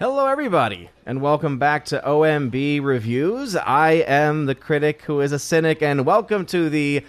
Hello, everybody, and welcome back to OMB Reviews. I am the critic who is a cynic, and welcome to the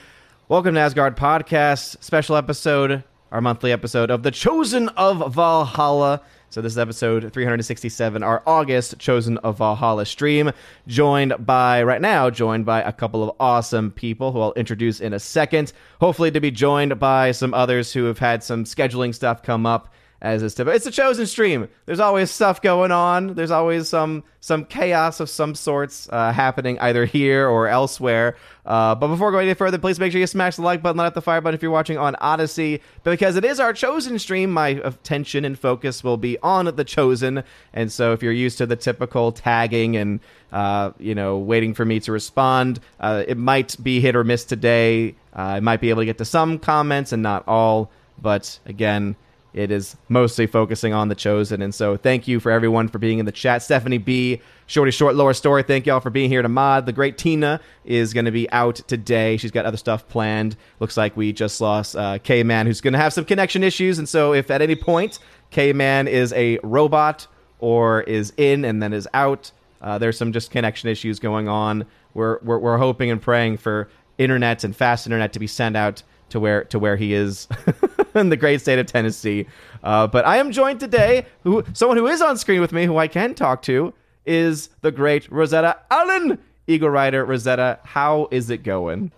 Welcome to Asgard podcast special episode, our monthly episode of The Chosen of Valhalla. So, this is episode 367, our August Chosen of Valhalla stream, joined by, right now, joined by a couple of awesome people who I'll introduce in a second. Hopefully, to be joined by some others who have had some scheduling stuff come up as is typical. It's a chosen stream. There's always stuff going on. There's always some some chaos of some sorts uh, happening either here or elsewhere. Uh, but before going any further, please make sure you smash the like button, up the fire button if you're watching on Odysee, because it is our chosen stream. My attention and focus will be on the chosen, and so if you're used to the typical tagging and uh, you know waiting for me to respond, uh, it might be hit or miss today. Uh, I might be able to get to some comments and not all, but again it is mostly focusing on the chosen. And so thank you for everyone for being in the chat. Stephanie B, Shorty Short Lower Story, thank y'all for being here to mod. The great Tina is going to be out today. She's got other stuff planned. Looks like we just lost uh, K Man, who's going to have some connection issues. And so if at any point K Man is a robot or is in and then is out, uh, there's some just connection issues going on. We're, we're, we're hoping and praying for internet and fast internet to be sent out to where to where he is in the great state of Tennessee. Uh, but I am joined today, who someone who is on screen with me, who I can talk to, is the great Rosetta Allen, Eagle Rider. Rosetta, how is it going?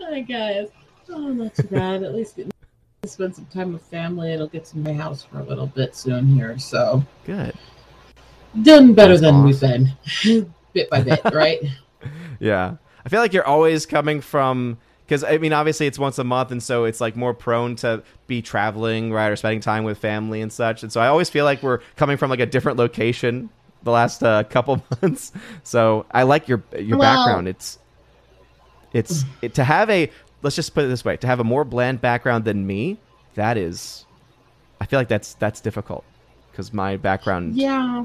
Hi guys. Oh, not too bad. At least to spend some time with family. It'll get to my house for a little bit soon here, so good. Done better That's than awesome. we've been, bit by bit, right? yeah, I feel like you're always coming from because I mean, obviously it's once a month, and so it's like more prone to be traveling, right, or spending time with family and such. And so I always feel like we're coming from like a different location the last uh, couple months. So I like your your well, background. It's it's it, to have a let's just put it this way to have a more bland background than me. That is, I feel like that's that's difficult because my background yeah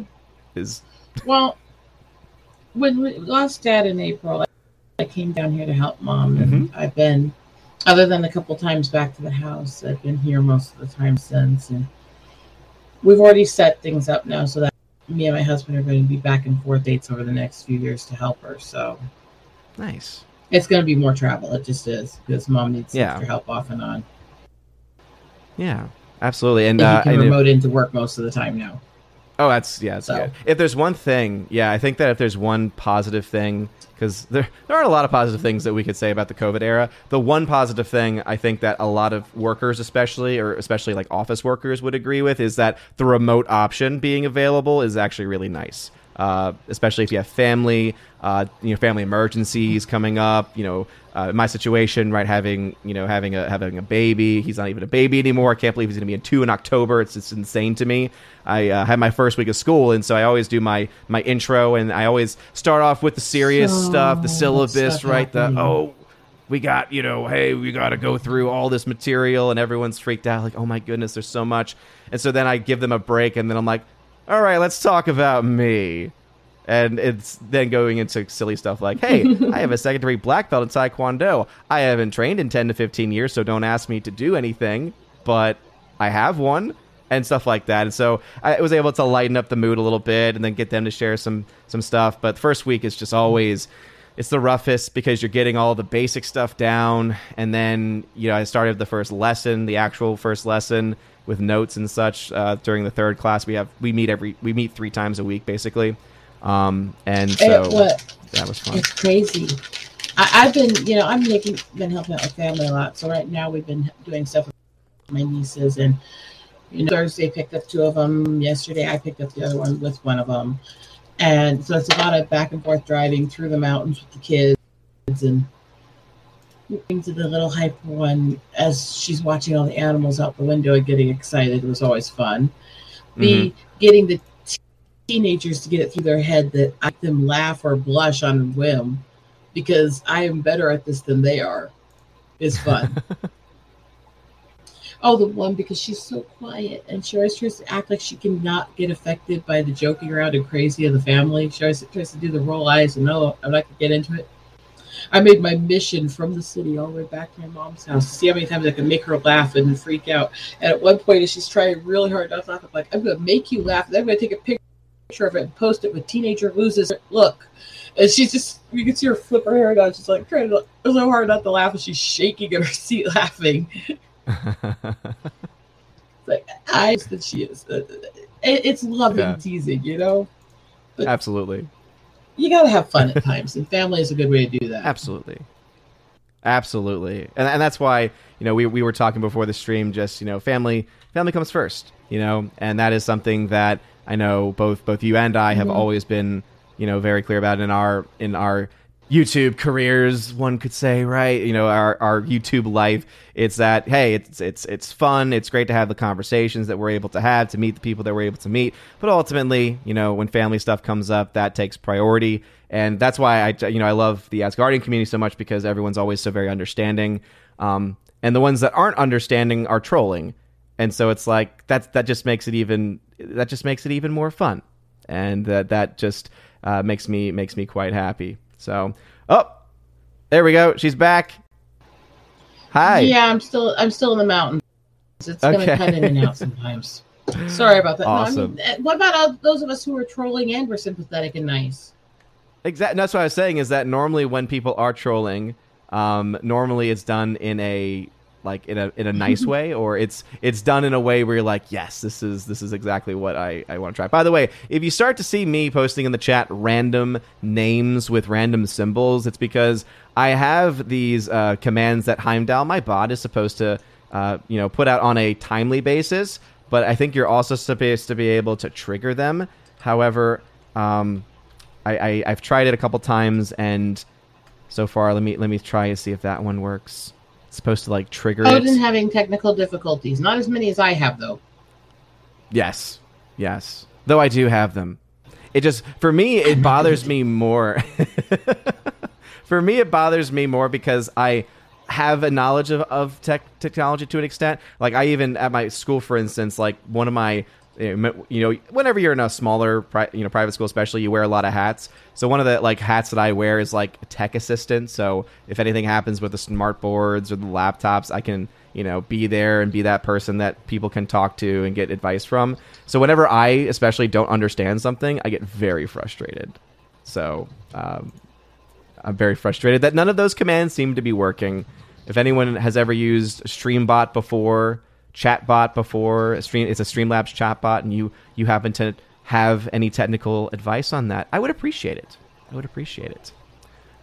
is well when we lost dad in April. I came down here to help mom, and mm-hmm. I've been, other than a couple times back to the house, I've been here most of the time since. And we've already set things up now so that me and my husband are going to be back and forth dates over the next few years to help her. So nice. It's going to be more travel. It just is because mom needs yeah. extra help off and on. Yeah, absolutely. And, and uh, can remote into work most of the time now. Oh, that's yeah, that's so. good. If there's one thing, yeah, I think that if there's one positive thing because there, there aren't a lot of positive things that we could say about the COVID era. The one positive thing I think that a lot of workers, especially or especially like office workers, would agree with is that the remote option being available is actually really nice. Uh, especially if you have family, uh, you know, family emergencies coming up. You know, uh, my situation, right, having you know having a having a baby. He's not even a baby anymore. I can't believe he's going to be in two in October. It's it's insane to me. I uh, had my first week of school, and so I always do my my intro, and I always start off with the serious so stuff, the syllabus, right? The oh, we got you know, hey, we got to go through all this material, and everyone's freaked out, like, oh my goodness, there's so much, and so then I give them a break, and then I'm like, all right, let's talk about me. And it's then going into silly stuff like, hey, I have a second degree black belt in Taekwondo. I haven't trained in 10 to 15 years, so don't ask me to do anything, but I have one and stuff like that. And so I was able to lighten up the mood a little bit and then get them to share some some stuff. But first week is just always it's the roughest because you're getting all the basic stuff down and then you know I started the first lesson, the actual first lesson with notes and such uh, during the third class. We have we meet every we meet three times a week basically. Um, and so what, that was fun. It's crazy. I, have been, you know, I'm making, been helping out with family a lot. So right now we've been doing stuff with my nieces, and you know, Thursday picked up two of them. Yesterday I picked up the other one with one of them. And so it's a lot of back and forth driving through the mountains with the kids and to the little hyper one as she's watching all the animals out the window and getting excited It was always fun. Mm-hmm. getting the teenagers to get it through their head that I them laugh or blush on a whim because I am better at this than they are is fun. Oh, the one because she's so quiet and she always tries to act like she cannot get affected by the joking around and crazy of the family. She always tries to do the roll eyes and no, I'm not gonna get into it. I made my mission from the city all the way back to my mom's house to see how many times I can make her laugh and freak out. And at one point, as she's trying really hard not to laugh, I'm like, I'm gonna make you laugh. Then I'm gonna take a picture picture of it and post it with teenager loses look. And she's just, you can see her flip her hair down. She's like trying to, so hard not to laugh. And she's shaking in her seat laughing. like, I that she is. Uh, it's loving yeah. teasing, you know? But Absolutely. You got to have fun at times, and family is a good way to do that. Absolutely. Absolutely. And, and that's why, you know, we, we were talking before the stream, just, you know, family, family comes first, you know, and that is something that I know both, both you and I have mm-hmm. always been you know very clear about in our in our YouTube careers, one could say, right? You know, our, our YouTube life. It's that hey, it's it's it's fun. It's great to have the conversations that we're able to have, to meet the people that we're able to meet. But ultimately, you know, when family stuff comes up, that takes priority, and that's why I you know I love the Asgardian community so much because everyone's always so very understanding. Um, and the ones that aren't understanding are trolling, and so it's like that that just makes it even that just makes it even more fun, and that that just uh, makes me makes me quite happy. So, oh, there we go. She's back. Hi. Yeah, I'm still I'm still in the mountains. It's gonna cut in and out sometimes. Sorry about that. Awesome. No, I mean, what about all those of us who are trolling and were sympathetic and nice? Exactly. That's what I was saying. Is that normally when people are trolling, um, normally it's done in a like in a in a nice way or it's it's done in a way where you're like yes this is this is exactly what I, I want to try. By the way if you start to see me posting in the chat random names with random symbols it's because I have these uh, commands that Heimdall my bot is supposed to uh, you know put out on a timely basis but I think you're also supposed to be able to trigger them. However um, I, I I've tried it a couple times and so far let me let me try to see if that one works supposed to like trigger Odin it. having technical difficulties. Not as many as I have though. Yes. Yes. Though I do have them. It just for me it bothers me more. for me it bothers me more because I have a knowledge of, of tech technology to an extent. Like I even at my school, for instance, like one of my you know whenever you're in a smaller you know private school especially you wear a lot of hats. So one of the like hats that i wear is like tech assistant. So if anything happens with the smart boards or the laptops i can you know be there and be that person that people can talk to and get advice from. So whenever i especially don't understand something i get very frustrated. So um, i'm very frustrated that none of those commands seem to be working. If anyone has ever used streambot before chatbot before. A stream, it's a Streamlabs chatbot, and you you happen to have any technical advice on that, I would appreciate it. I would appreciate it.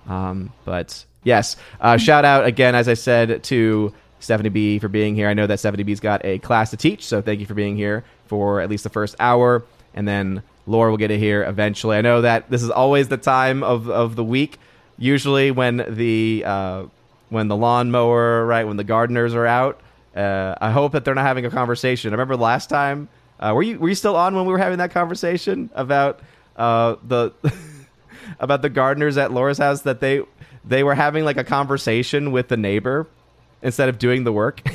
Um, but yes, uh, shout out again, as I said, to Stephanie B for being here. I know that Stephanie B's got a class to teach, so thank you for being here for at least the first hour, and then Laura will get to hear eventually. I know that this is always the time of, of the week, usually when the uh, when the lawnmower, right, when the gardeners are out. Uh, I hope that they're not having a conversation. I remember last time. Uh, were you were you still on when we were having that conversation about uh, the about the gardeners at Laura's house that they they were having like a conversation with the neighbor instead of doing the work.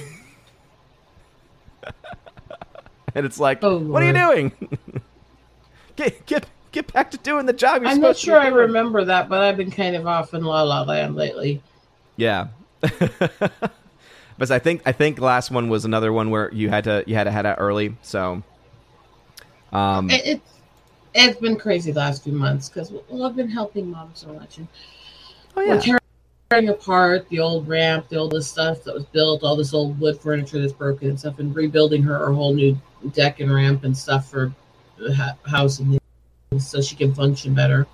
and it's like, oh, what are you doing? get get get back to doing the job. I'm not sure I remember that, but I've been kind of off in La La Land lately. Yeah. But I think I think last one was another one where you had to you had to head out early. So, um, it, it's it's been crazy the last few months because well, I've been helping mom so much, and oh, yeah. we're tearing apart the old ramp, the oldest stuff that was built, all this old wood furniture that's broken and stuff, and rebuilding her her whole new deck and ramp and stuff for the house and so she can function better.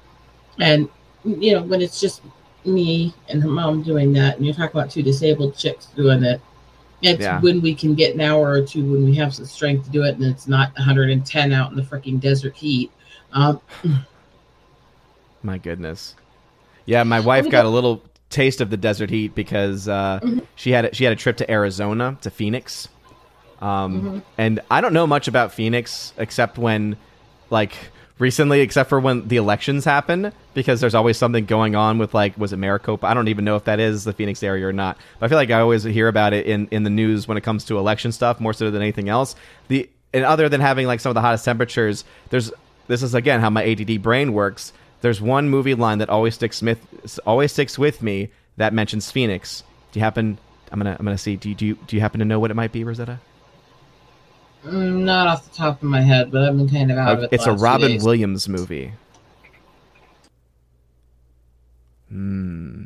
And you know when it's just me and her mom doing that, and you're talking about two disabled chicks doing it. It's yeah. when we can get an hour or two when we have some strength to do it, and it's not 110 out in the freaking desert heat. Um, my goodness, yeah, my wife got a little taste of the desert heat because uh, mm-hmm. she had a, she had a trip to Arizona to Phoenix, um, mm-hmm. and I don't know much about Phoenix except when like recently, except for when the elections happen, because there's always something going on with like, was it Maricopa? I don't even know if that is the Phoenix area or not. But I feel like I always hear about it in in the news when it comes to election stuff more so than anything else. The and other than having like some of the hottest temperatures, there's this is again how my ADD brain works. There's one movie line that always sticks with always sticks with me that mentions Phoenix. Do you happen? I'm gonna I'm gonna see. Do you do you, do you happen to know what it might be, Rosetta? Mm, Not off the top of my head, but I've been kind of out of it. it's a last few Robin days. Williams movie. Hmm.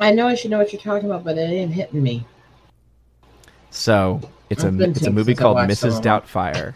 I know I should know what you're talking about, but it ain't hitting me. So it's a I've been it's a movie called Mrs. of. Doubtfire.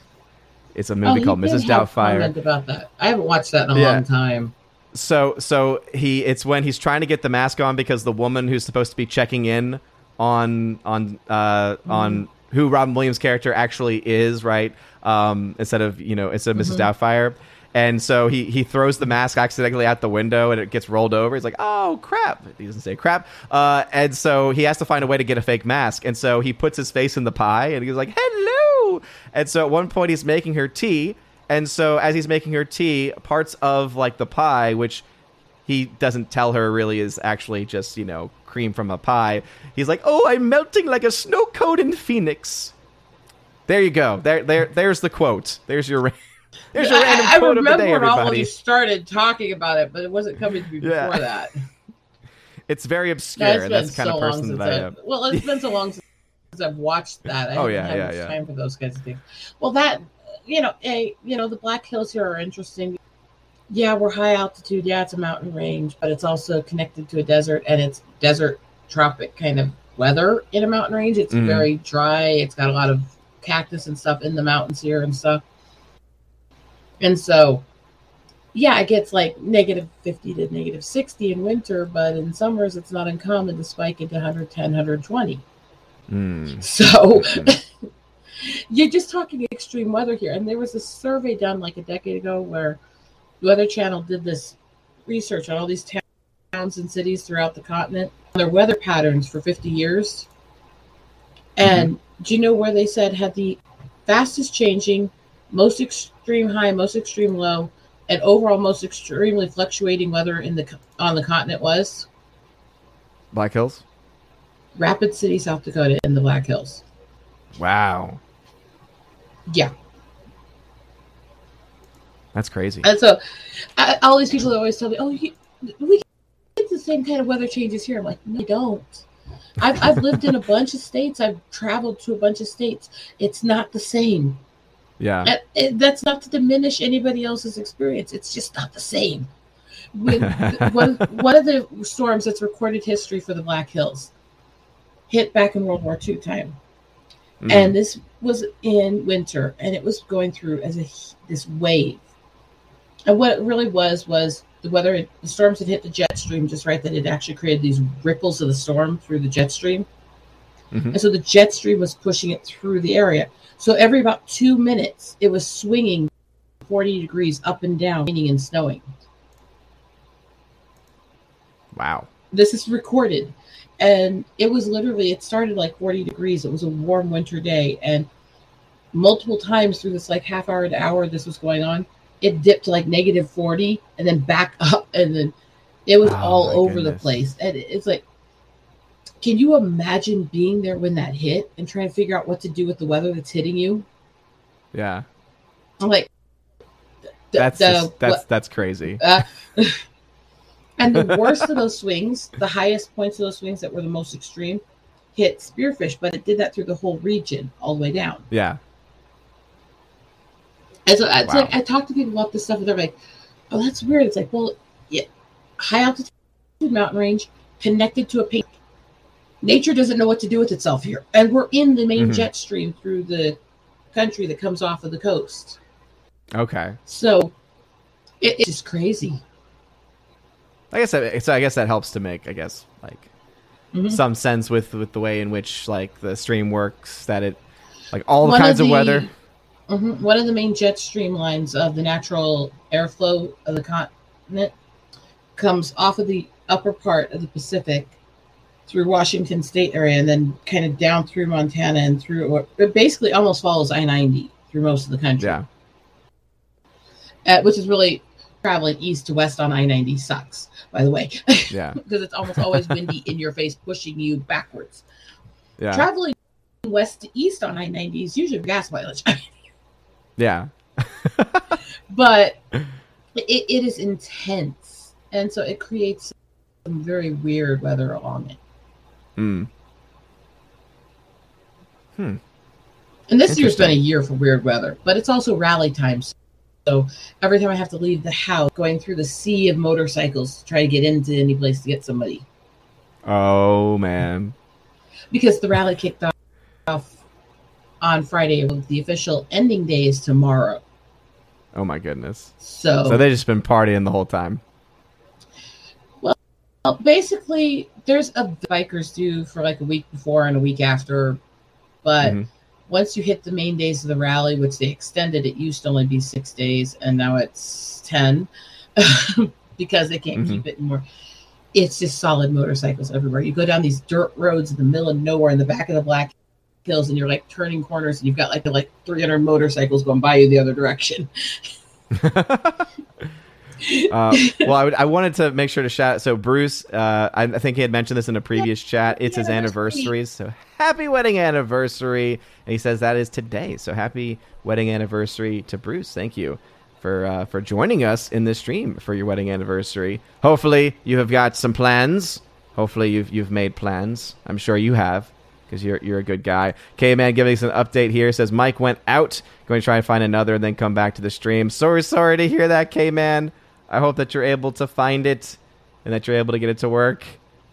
It's a Oh, movie you called Mrs. Doubtfire. about that. I haven't watched that in a Yeah. long time. So so he it's when he's trying to get the mask on because the woman who's supposed to be checking in on on uh on who Robin Williams character actually is, right? Um instead of, you know, instead of missus Doubtfire. And so he he throws the mask accidentally out the window and it gets rolled over. He's like, "Oh, crap." He doesn't say crap. Uh and so he has to find a way to get a fake mask. And so he puts his face in the pie and he's like, "Hello." And so at one point he's making her tea and so as he's making her tea, parts of like the pie, which he doesn't tell her really is actually just, you know, cream from a pie. He's like, "Oh, I'm melting like a snow cone in Phoenix." There you go. There there there's the quote. There's your There's your random I, I quote of the remember day, when all you started talking about it, but it wasn't coming to me before Yeah. that. It's very obscure, it's and that's the kind so of person that I am. well, it's been so long since I've watched that. I Oh, haven't yeah, yeah, yeah. time for those kinds of things. Well, that you know, a you know, the Black Hills here are interesting. Yeah, we're high altitude. Yeah, it's a mountain range, but it's also connected to a desert, and it's desert tropic kind of weather in a mountain range. It's Mhm. very dry. It's got a lot of cactus and stuff in the mountains here and stuff. And so, yeah, it gets like negative 50 to negative 60 in winter, but in summers it's not uncommon to spike into 110, 120. Mm. So you're just talking extreme weather here. And there was a survey done like a decade ago where Weather Channel did this research on all these towns and cities throughout the continent, their weather patterns for 50 years. Mm-hmm. And do you know where they said had the fastest changing, most extreme high, most extreme low, and overall most extremely fluctuating weather in the on the continent was Black Hills. Rapid City, South Dakota, in the Black Hills. Wow, Yeah, that's crazy. and so I, all these people always tell me, "Oh, you, we get the same kind of weather changes here." I'm like, "No, we don't." I've I've lived in a bunch of states. I've traveled to a bunch of states. It's not the same. Yeah, And- and that's not to diminish anybody else's experience. It's just not the same. When, one, one of the storms that's recorded history for the Black Hills hit back in World War II time, Mm. and this was in winter, and it was going through as a this wave. And what it really was was the weather. The storms had hit the jet stream just right. That it actually created these ripples of the storm through the jet stream. Mhm. And so the jet stream was pushing it through the area. So every about two minutes, it was swinging 40 degrees up and down, raining and snowing. wow. This is recorded. And it was literally, it started like 40 degrees. It was a warm winter day. And multiple times through this like half hour to hour this was going on, it dipped to like negative 40 and then back up. And then it was Oh, all over the place. And it's like, can you imagine being there when that hit and trying to figure out what to do with the weather that's hitting you? Yeah, I'm like, the- that's the- just, that's that's crazy. uh, and the worst of those swings, the highest points of those swings that were the most extreme, hit spearfish, but it did that through the whole region all the way down. Yeah, And so it's Wow. like I talk to people about this stuff, and they're like, "Oh, that's weird." It's like, well, yeah, high altitude mountain range connected to a peak. Nature doesn't know what to do with itself here, and we're in the main Mhm. jet stream through the country that comes off of the coast. okay. So it, it's just crazy. I guess that, so. I guess that helps to make, I guess, like Mhm. some sense with with the way in which like the stream works. That it, like all One kinds of, the- weather. Mhm. One of the main jet streamlines of the natural airflow of the continent comes off of the upper part of the Pacific through Washington State area and then kind of down through Montana and through it basically almost follows I 90 through most of the country. Yeah, Uh, which is really traveling east to west on I 90 sucks, by the way, yeah, because it's almost always windy in your face, pushing you backwards. yeah, Traveling west to east on I 90 is usually gas mileage. yeah. but it, it is intense and so it creates some very weird weather along it Mm. Hmm. And this year's been a year for weird weather, but it's also rally time. So every time I have to leave the house, going through the sea of motorcycles to try to get into any place to get somebody. Oh man! Because the rally kicked off on Friday. The official ending day is tomorrow. Oh my goodness! So so they just been partying the whole time. Well, basically, there's a bikers do for like a week before and a week after, but. Mm-hmm once you hit the main days of the rally, which they extended, it used to only be six days, and now it's ten because they can't mm-hmm. keep it more. It's just solid motorcycles everywhere. You go down these dirt roads in the middle of nowhere in the back of the Black Hills, and you're like turning corners, and you've got like like 300 motorcycles going by you the other direction. uh, well, I, would, I, wanted to make sure to shout. So Bruce, uh, I, I, think he had mentioned this in a previous chat. It's his anniversary, so happy wedding anniversary! And he says that is today. So happy wedding anniversary to Bruce. Thank you for uh, for joining us in this stream for your wedding anniversary. Hopefully, you have got some plans. Hopefully, you've you've made plans. I'm sure you have because you're you're a good guy. K man giving us an update here says Mike went out, going to try and find another, and then come back to the stream. Sorry, sorry to hear that, K man. I hope that you're able to find it and that you're able to get it to work.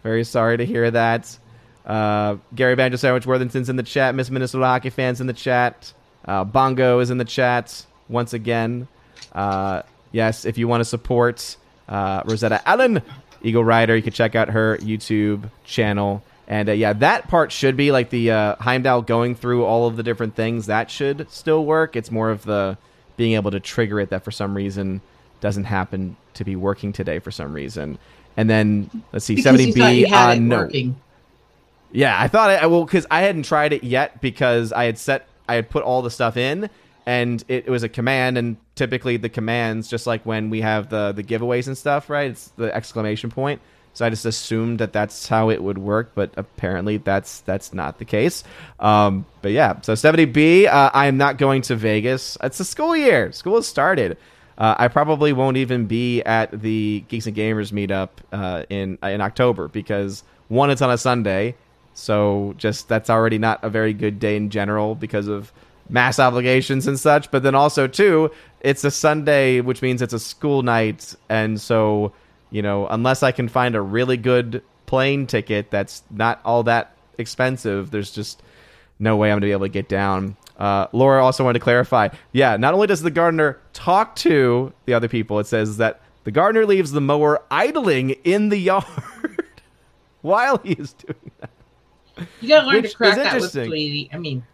Very sorry to hear that. Uh, Gary Banjo Sandwich Worthington's in the chat. Miss Minnesota Hockey fans in the chat. Uh, Bongo is in the chat once again. Uh, yes, if you want to support uh, Rosetta Allen, Eagle Rider, you can check out her YouTube channel. And uh, yeah, that part should be like the uh, Heimdall going through all of the different things. That should still work. It's more of the being able to trigger it that for some reason doesn't happen to be working today for some reason. And then let's see, seventy B. on no. Working. Yeah, I thought I well because I hadn't tried it yet because I had set I had put all the stuff in and it, it, was a command and typically the commands just like when we have the the giveaways and stuff right it's the exclamation point so i just assumed that that's how it would work but apparently that's that's not the case. Um, but yeah so 70b uh, i am not going to vegas. It's a school year. School has started. Uh, I probably won't even be at the Geeks and Gamers meetup uh, in in October because one, it's on a Sunday, so just that's already not a very good day in general because of mass obligations and such. But then also two, it's a Sunday, which means it's a school night, and so you know, unless I can find a really good plane ticket that's not all that expensive, there's just no way I'm gonna be able to get down. Uh, Laura also wanted to clarify. Yeah, not only does the gardener talk to the other people, it says that the gardener leaves the mower idling in the yard while he is doing that. You gotta learn Which to crack that with sweetie. I mean,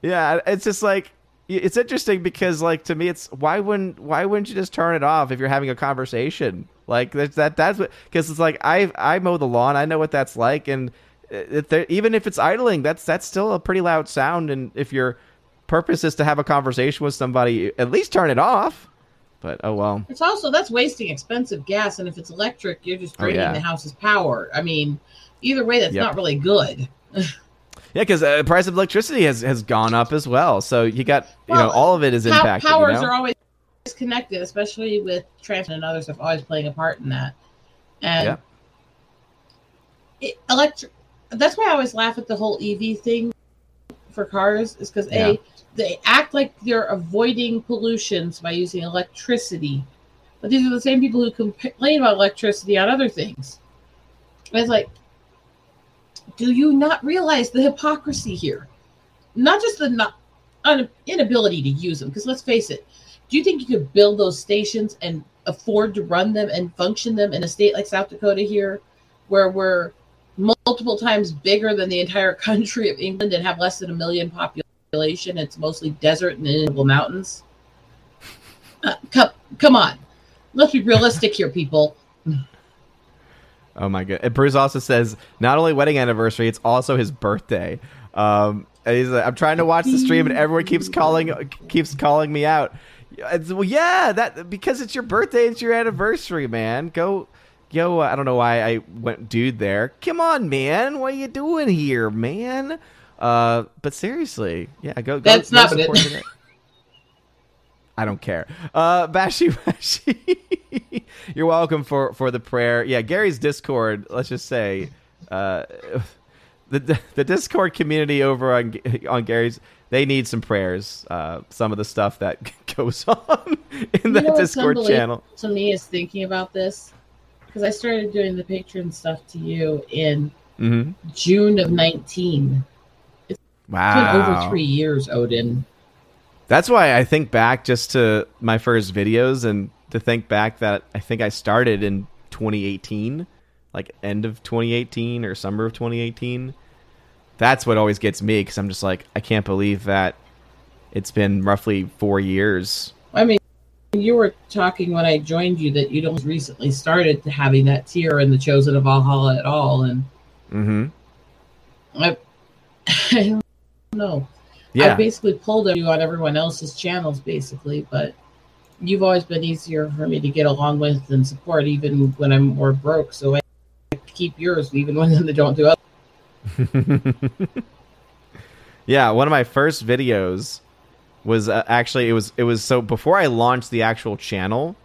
yeah, it's just like it's interesting because like to me, it's why wouldn't why wouldn't you just turn it off if you're having a conversation? Like that's that that's what because it's like I I mow the lawn, I know what that's like, and if even if it's idling, that's that's still a pretty loud sound. And if your purpose is to have a conversation with somebody, at least turn it off. But oh well. It's also that's wasting expensive gas, and if it's electric, you're just draining oh, yeah. the house's power. I mean, either way, that's yep. not really good. yeah, because the uh, price of electricity has has gone up as well. So you got you know all of it is impacted. Powers you know? are always connected, especially with transit and others have always playing a part in that. And yeah. it, electric that's why I always laugh at the whole EV thing for cars is because yeah. a they act like they're avoiding pollutions by using electricity, but these are the same people who complain about electricity on other things. And it's like, do you not realize the hypocrisy here? Not just the not un, inability to use them, because let's face it, do you think you could build those stations and afford to run them and function them in a state like South Dakota here, where we're multiple times bigger than the entire country of England and have less than a million population. It's mostly desert and inable mountains. Uh, come, come on. Let's be realistic here, people. Oh my god! And Bruce also says not only wedding anniversary, it's also his birthday. Um, he's like, I'm trying to watch the stream, and everyone keeps calling keeps calling me out. It's, well, yeah, that because it's your birthday, it's your anniversary, man. Go yo, I don't know why I went dude there. Come on, man. What are you doing here, man? Uh, but seriously, yeah, go. go That's go not it. I don't care. Uh, Bashi Bashi, you're welcome for for the prayer. Yeah, Gary's Discord. Let's just say, uh, the the Discord community over on on Gary's they need some prayers. Uh, some of the stuff that goes on in the You know Discord channel. To me, is thinking about this because I started doing the patron stuff to you in hmm June of 19. It's Wow, been over three years, Odin. That's why I think back just to my first videos and to think back that I think I started in 2018, like end of 2018 or summer of 2018. That's what always gets me because I'm just like, I can't believe that it's been roughly four years. I mean, you were talking when I joined you that you'd only recently started having that tier in the Chosen of Valhalla at all, and hmm I, I don't know. Yeah. I basically pulled you on everyone else's channels, basically, but you've always been easier for me to get along with and support, even when I'm more broke. So I keep yours, even when they don't do other. yeah, one of my first videos was uh, actually it was it was so before I launched the actual channel,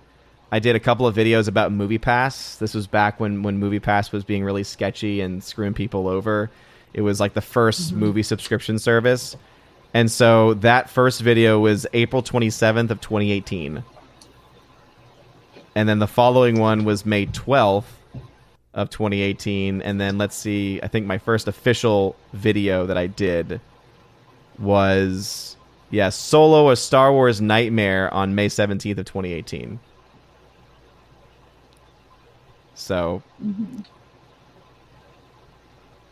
I did a couple of videos about Movie Pass. This was back when when Movie Pass was being really sketchy and screwing people over. It was like the 1st movie subscription service. And so that first video was April 27th of 2018. And then the following one was May 12th of 2018 and then let's see i think my first official video that i did was yeah solo a star wars nightmare on may 17th of 2018 so mm-hmm.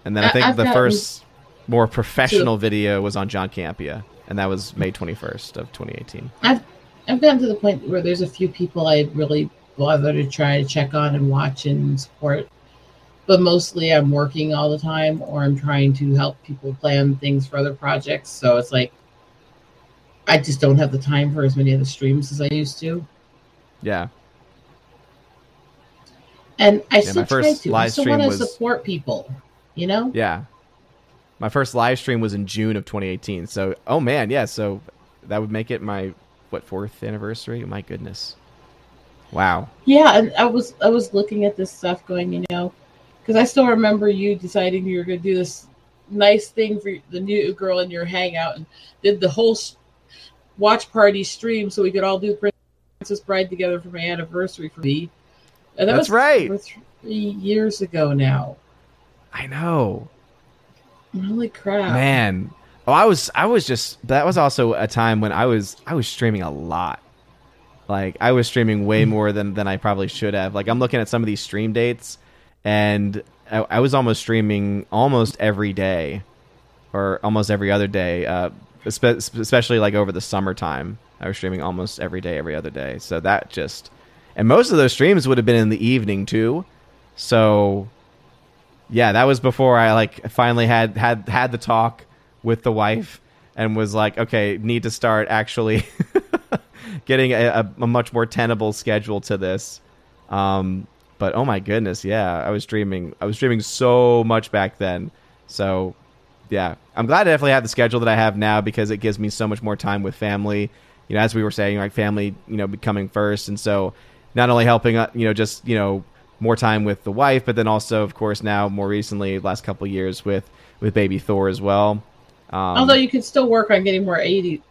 and then i I- think I've the first more professional video was on John Campea and that was may 21st of 2018 I've I've gotten to the point where there's a few people I really bother to try to check on and watch and support. But mostly I'm working all the time or I'm trying to help people plan things for other projects. So it's like I just don't have the time for as many of the streams as I used to. yeah And I my still try first to. I live still stream want to was- support people. You know? Yeah. My first live stream was in June of 2018. So, oh man, yeah. So that would make it my what fourth anniversary? My goodness. Wow. Yeah, and I was I was looking at this stuff, going, you know, because I still remember you deciding you were going to do this nice thing for the new girl in your hangout, and did the whole watch party stream so we could all do Princess Bride together for my anniversary for me. And that That's was right. three years ago now. I know. Holy crap! Man. Oh, I was I was just that was also a time when I was I was streaming a lot. Like I was streaming way more than than I probably should have. Like I'm looking at some of these stream dates and I, I was almost streaming almost every day or almost every other day. Uh especially like over the summertime. I was streaming almost every day, every other day. So that just and most of those streams would have been in the evening too. So yeah, that was before I like finally had had had the talk with the wife and was like, okay, need to start actually getting a, a, much more tenable schedule to this. Um, but oh my goodness, yeah, I was streaming. I was streaming so much back then. So yeah, I'm glad I definitely have the schedule that I have now because it gives me so much more time with family. You know, as we were saying, like family, you know, becoming first, and so not only helping, uh, you know, just you know more time with the wife, but then also, of course, now more recently, last couple years with with baby Thor as well. Um, Although you could still work on getting more 80s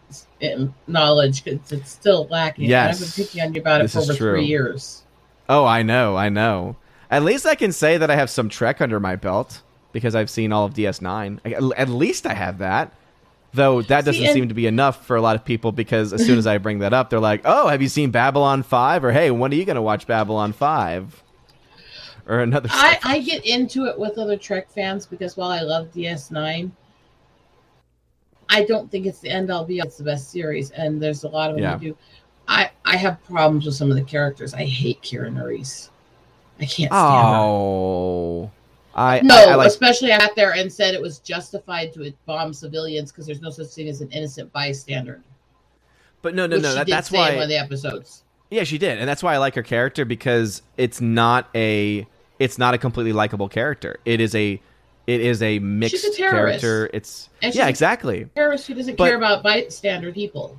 knowledge because it's still lacking. And Yes. I've been picking on you about it This for over true. three years. Oh, I know, I know. At least I can say that I have some Trek under my belt because I've seen all of DS9. I- At least I have that. Though that doesn't See, and- seem to be enough for a lot of people because as soon as I bring that up, they're like, "Oh, have you seen Babylon 5?" or "Hey, when are you going to watch Babylon 5?" or another I. I get into it with other Trek fans because while I love DS9, I don't think it's the end all be all. It's the best series, and there's a lot of them Yeah. do. I I have problems with some of the characters. I hate Kira Nerys. I can't stand Oh. I. No, I, I like especially sat there and said it was justified to bomb civilians because there's no such thing as an innocent bystander. But no, no, no. she That, did that's in one of the episodes. Yeah, she did, and that's why I like her character because it's not a it's not a completely likable character. It is a it is a mixed terrorist. character. It's yeah, a- exactly. Terrorist who doesn't But- care about bystander people.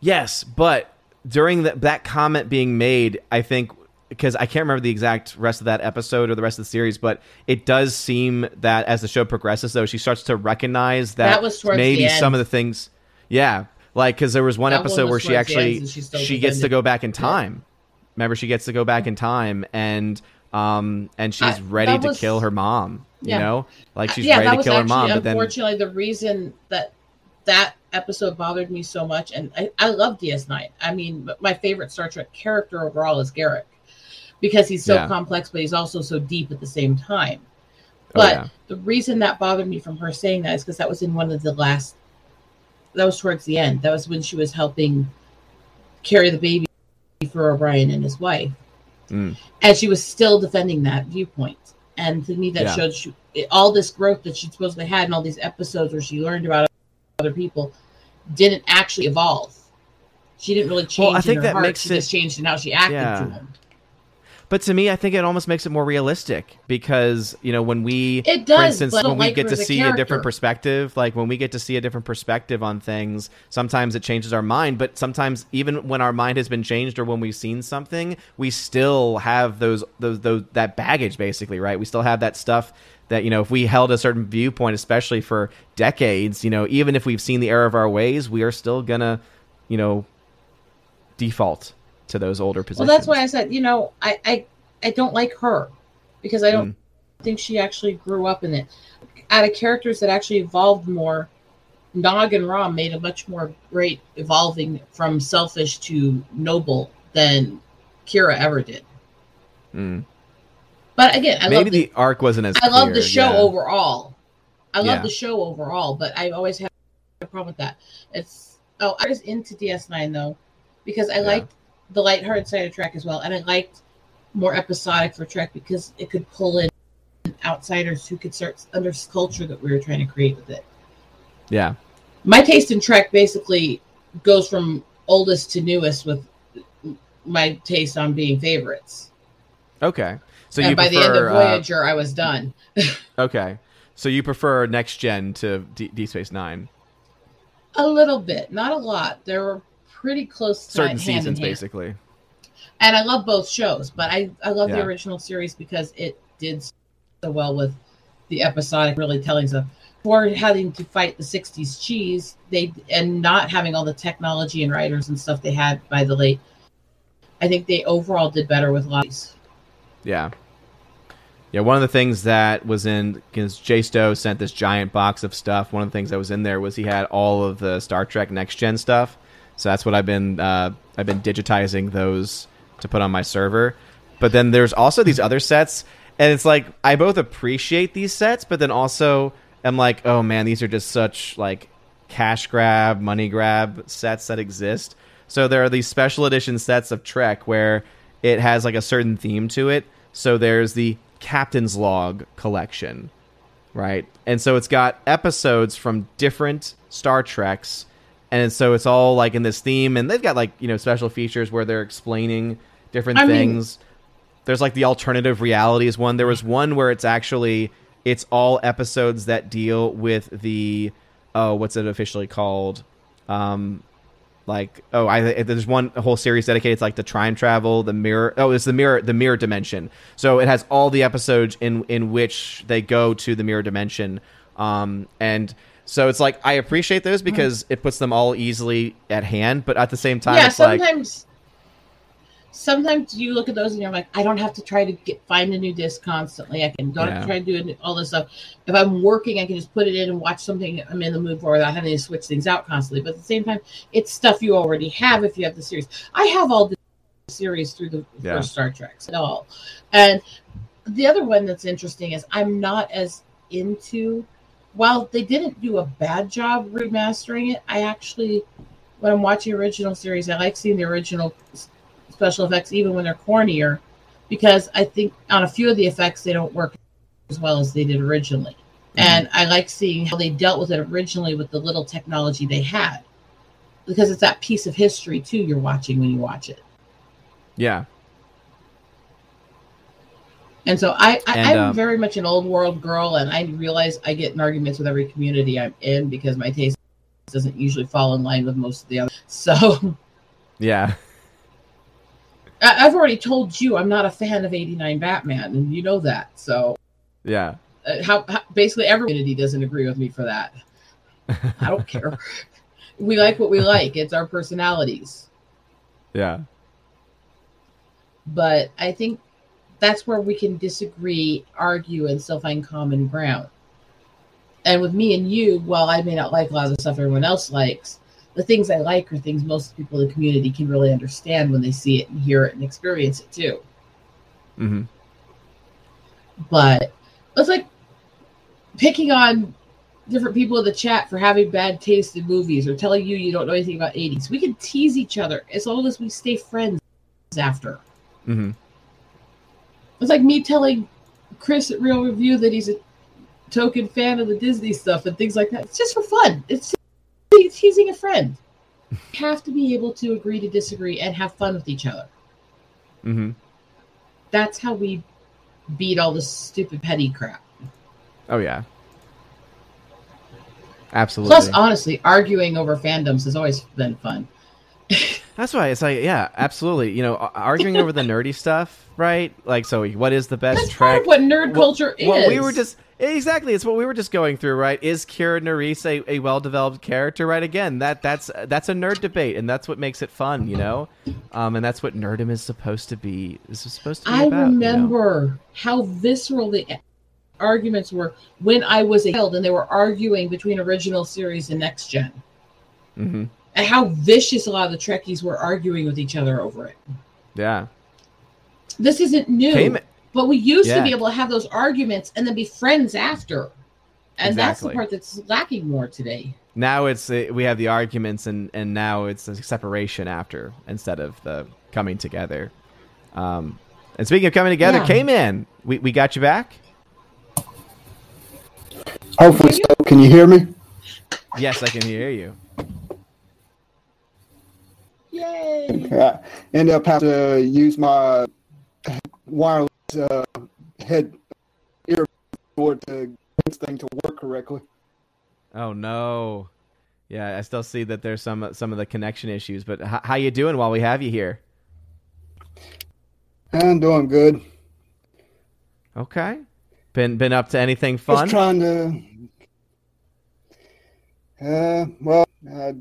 Yes, but during that that comment being made, I think because I can't remember the exact rest of that episode or the rest of the series, but it does seem that as the show progresses, though, she starts to recognize that, That maybe some of the things, yeah, like because there was one That one episode was where she the actually she gets to go back in time. Remember, she gets to go back in time and um and she's I- ready to was- kill her mom. You Yeah. know, like she's yeah, ready to kill her mom, but then unfortunately, the reason that that episode bothered me so much, and I, I love DS9. I mean, my favorite Star Trek character overall is Garak because he's so Yeah. complex, but he's also so deep at the same time. Oh, But yeah. the reason that bothered me from her saying that is because that was in one of the last. That was towards the end. That was when she was helping carry the baby for O'Brien and his wife, Mm. and she was still defending that viewpoint. And to me, that Yeah. showed she, all this growth that she supposedly had in all these episodes where she learned about other people didn't actually evolve. She didn't really change. Well, I think in her that heart. makes she it- just changed in how she acted Yeah. to him. But to me, I think it almost makes it more realistic because you know when we, It does, for instance, when we like get to see a different perspective, like when we get to see a different perspective on things, sometimes it changes our mind. But sometimes, even when our mind has been changed or when we've seen something, we still have those those, those that baggage, basically, right? We still have that stuff that you know if we held a certain viewpoint, especially for decades, you know, even if we've seen the error of our ways, we are still gonna, you know, default to those older Well, positions. that's why I said, you know, I I, I don't like her because I don't Mm. think she actually grew up in it. Out of characters that actually evolved more, Nog and Rom made a much more great evolving from selfish to noble than Kira ever did. Mm. But again, I Maybe love the, the arc wasn't as. I love the show yeah. overall. I love Yeah. the show overall, but I always have a problem with that. It's oh, I was into DS9 though because I Yeah. liked the lighthearted side of Trek as well, and I liked more episodic for Trek because it could pull in outsiders who could start under culture that we were trying to create with it. Yeah. My taste in Trek basically goes from oldest to newest with my taste on being favorites. Okay. So and you by prefer, the end of uh, Voyager, I was done. okay. So you prefer next gen to D, D Space Nine? A little bit, not a lot. There were pretty close to Certain seasons, basically. And I love both shows, but I I love Yeah. the original series because it did so well with the episodic, really telling stuff. For having to fight the '60s cheese, they and not having all the technology and writers and stuff they had by the late. I think they overall did better with a lot. Yeah. Yeah, one of the things that was in because Jay Stowe sent this giant box of stuff. One of the things that was in there was he had all of the Star Trek Next Gen stuff. So that's what I've been uh, I've been digitizing those to put on my server. But then there's also these other sets, and it's like I both appreciate these sets, but then also am like, oh man, these are just such like cash grab, money grab sets that exist. So there are these special edition sets of Trek where it has like a certain theme to it. So there's the Captain's Log collection, right? And so it's got episodes from different Star Treks, and so it's all like in this theme. And they've got like you know special features where they're explaining different I mean- things. There's like the alternative realities one. There was one where it's actually it's all episodes that deal with the oh what's it officially called um like oh I there's one whole series dedicated to like the time travel the mirror oh it's the mirror the mirror dimension so it has all the episodes in in which they go to the mirror dimension um and so it's like I appreciate those hmm. because it puts them all easily at hand but at the same time yeah, it's like sometimes. Sometimes you look at those and you're like, I don't have to try to get find a new disc constantly. I can don't Yeah. try to do it- all this stuff. If I'm working, I can just put it in and watch something I'm in the mood for without having to switch things out constantly. But at the same time, it's stuff you already have if you have the series. I have all the series through the Yeah. first Star Treks at all. And the other one that's interesting is I'm not as into while they didn't do a bad job remastering it, I actually when I'm watching original series, I like seeing the original special effects even when they're cornier because I think on a few of the effects they don't work as well as they did originally. Mm-hmm. And I like seeing how they dealt with it originally with the little technology they had. Because it's that piece of history too you're watching when you watch it. yeah And so I, I I'm um, very much an old world girl, and I realize I get in arguments with every community I'm in because my taste doesn't usually fall in line with most of the others. So yeah I- I've already told you I'm not a fan of 89 Batman, and you know that. So, Yeah. uh, how, how basically every community doesn't agree with me for that. I don't care. we like what we like. It's our personalities. Yeah. But I think that's where we can disagree, argue, and still find common ground. And with me and you, while I may not like a lot of the stuff everyone else likes, the things I like are things most people in the community can really understand when they see it and hear it and experience it too. hmm But it's like picking on different people in the chat for having bad taste in movies or telling you you don't know anything about 80s. We can tease each other as long as we stay friends after. hmm It's like me telling Chris at Real Review that he's a token fan of the Disney stuff and things like that. It's just for fun. It's it's teasing a friend. You have to be able to agree to disagree and have fun with each other. hmm That's how we beat all this stupid petty crap. Oh yeah. Absolutely. Plus, honestly, arguing over fandoms has always been fun. That's why it's like, yeah, absolutely. You know, arguing over the nerdy stuff, right? Like, so what is the best That's of what nerd Well- culture is. Well, we were just exactly. It's what we were just going through, right? Is Kira Nerys a, a well developed character? Right? Again, that that's that's a nerd debate, and that's what makes it fun, you know. Um, and that's what nerdom is supposed to be. Is supposed to be I about. you know? remember how visceral the arguments were when I was a child and they were arguing between original series and next gen. hmm And how vicious a lot of the Trekkies were arguing with each other over it. Yeah. This isn't new, Came- but we used to be able to have those arguments and then be friends after. And that's the part that's lacking more today. now it's uh, we have the arguments, and and now it's a separation after instead of the coming together. Um, and speaking of coming together, Yeah. K-Man, we we got you back. Hopefully, so. Can you hear me? Yes, I can hear you. Yay! Yeah. Ended up having to use my wireless uh, head earboard to get this thing to work correctly. Oh no. Yeah, I still see that there's some some of the connection issues, but h- how you doing while we have you here? I'm doing good. Okay. Been been up to anything fun? Just trying to. Uh, well, uh,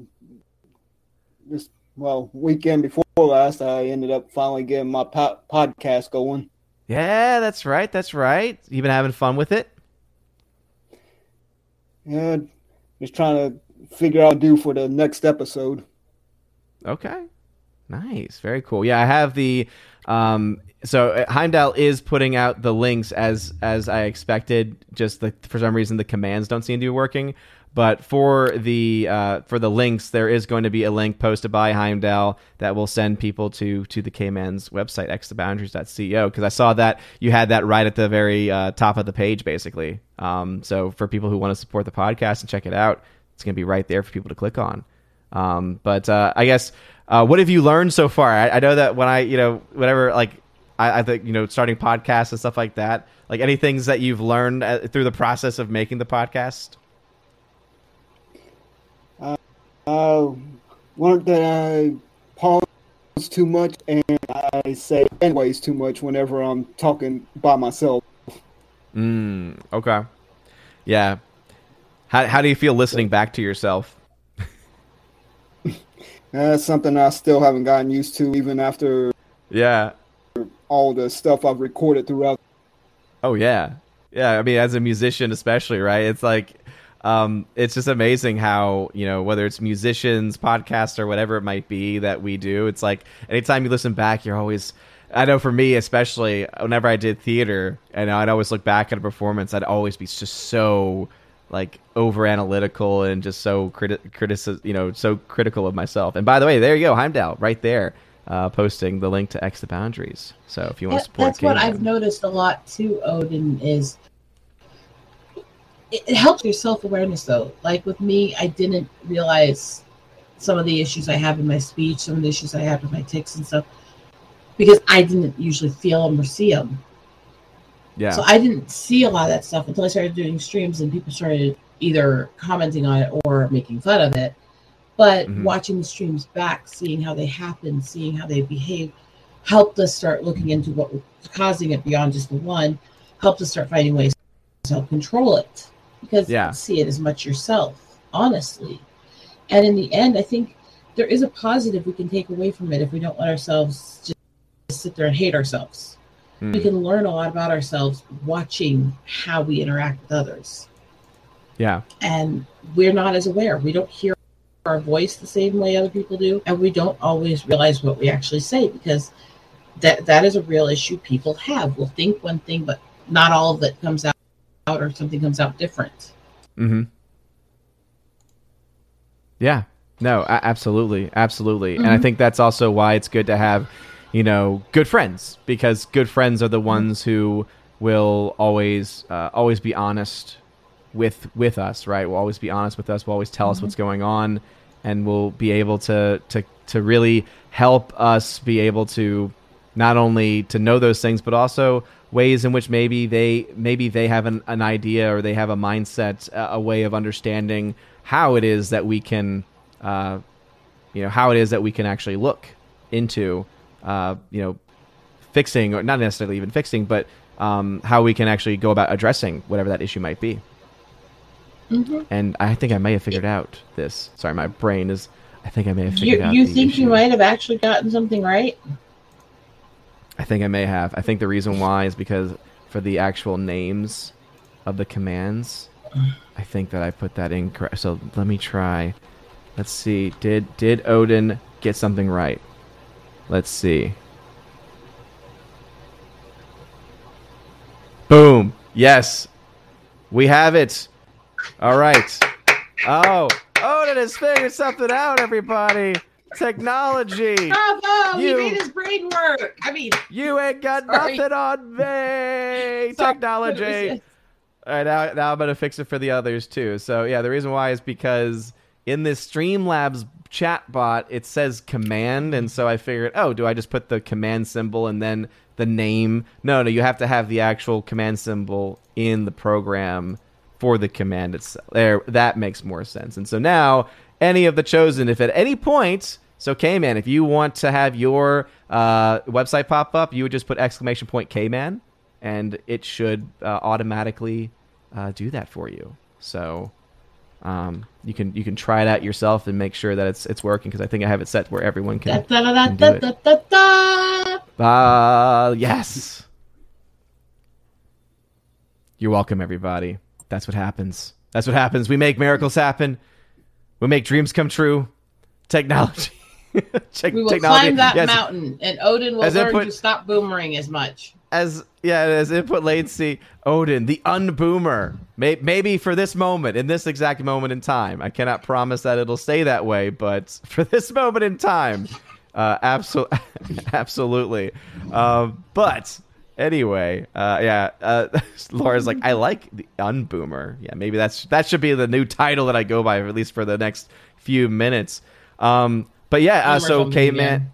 this well weekend before last, I ended up finally getting my po- podcast going. yeah, that's right. That's right. You've been having fun with it? Yeah, just trying to figure out do for the next episode. Okay. Nice. Very cool. Yeah, I have the um so uh, Heimdall is putting out the links as as I expected. Just the, for some reason the commands don't seem to be working. But for the uh, for the links, there is going to be a link posted by Heimdall that will send people to to the K-Man's website, xtheboundaries.co, because I saw that you had that right at the very uh, top of the page, basically. Um, so for people who want to support the podcast and check it out, it's going to be right there for people to click on. Um, but uh, I guess uh, what have you learned so far? I, I know that when I, you know, whatever, like I, I think you know, starting podcasts and stuff like that. Like any things that you've learned uh, through the process of making the podcast. Uh, learned that I pause too much and I say anyways too much whenever I'm talking by myself. Mm, okay. Yeah. How how do you feel listening back to yourself? That's something I still haven't gotten used to, even after Yeah. all the stuff I've recorded throughout. Oh yeah, yeah. I mean, as a musician, especially, right? It's like, um, it's just amazing how you know whether it's musicians, podcasts, or whatever it might be that we do. It's like anytime you listen back, you're always. I know for me, especially whenever I did theater, and I'd always look back at a performance, I'd always be just so like over analytical and just so criti- you know, so critical of myself. And by the way, there you go, Heimdall, right there, uh, posting the link to X the Boundaries. So if you want to support, that's what K-Man. I've noticed a lot too, Odin, is it, it helps your self awareness though. Like with me, I didn't realize some of the issues I have in my speech, some of the issues I have with my tics and stuff, because I didn't usually feel them or see them. Yeah. So I didn't see a lot of that stuff until I started doing streams and people started either commenting on it or making fun of it. But Mhm. watching the streams back, seeing how they happen, seeing how they behave, helped us start looking into what was causing it beyond just the one, helped us start finding ways to help control it. Because Yeah. you see it as much yourself, honestly. And in the end, I think there is a positive we can take away from it if we don't let ourselves just sit there and hate ourselves. Hmm. We can learn a lot about ourselves watching how we interact with others. Yeah. And we're not as aware. We don't hear our voice the same way other people do. And we don't always realize what we actually say because that that is a real issue people have. We'll think one thing, but not all of it comes out or something comes out different. Mm-hmm. Yeah. No, a- absolutely, absolutely, and I Mhm. think that's also why it's good to have, you know, good friends because good friends are the ones who will always, uh, always be honest with with us, right? Will always be honest with us. Will always tell us what's going on, and will be able to to to really help us be able to not only to know those things, but also ways in which maybe they maybe they have an, an idea or they have a mindset, a, a way of understanding how it is that we can, uh, you know, how it is that we can actually look into, uh, you know, fixing or not necessarily even fixing, but um, how we can actually go about addressing whatever that issue might be. Mm-hmm. And I think I may have figured out this. Sorry, my brain is. I think I may have figured You, out. you think you might have actually gotten something right? I think I may have. I think the reason why is because for the actual names of the commands, I think that I put that incorrect. So let me try. Let's see. Did did Odin get something right? Let's see. Boom. Yes. We have it. All right. Oh, Odin has figured something out, everybody. Technology. Bravo! You- made his brain work. I mean, You ain't got Sorry. nothing on me. Technology. All right, now, now I'm gonna fix it for the others too. So yeah, the reason why is because in this Streamlabs chat bot, it says command, and so I figured, oh, do I just put the command symbol and then the name? No, no, you have to have the actual command symbol in the program for the command itself. There, that makes more sense. And so now, any of the chosen, if at any point, so K-Man, if you want to have your uh, website pop up, you would just put exclamation point K-Man, and it should uh, automatically uh, do that for you. So um, you can you can try it out yourself and make sure that it's it's working because I think I have it set where everyone can. da, da, da, can do it. Uh, yes. You're welcome, everybody. That's what happens. That's what happens. We make miracles happen. We make dreams come true. Technology. Check, We will technology. climb that yes, mountain, and Odin will As learn input- to stop boomering as much. as yeah, as input latency, Odin, the unboomer. May, maybe for this moment, in this exact moment in time, I cannot promise that it'll stay that way, but for this moment in time, uh, absolutely, absolutely. Uh, but anyway, uh, yeah, uh, Laura's like, I like the unboomer. Yeah, maybe that's that should be the new title that I go by, at least for the next few minutes. Um, but yeah, uh, so from K man.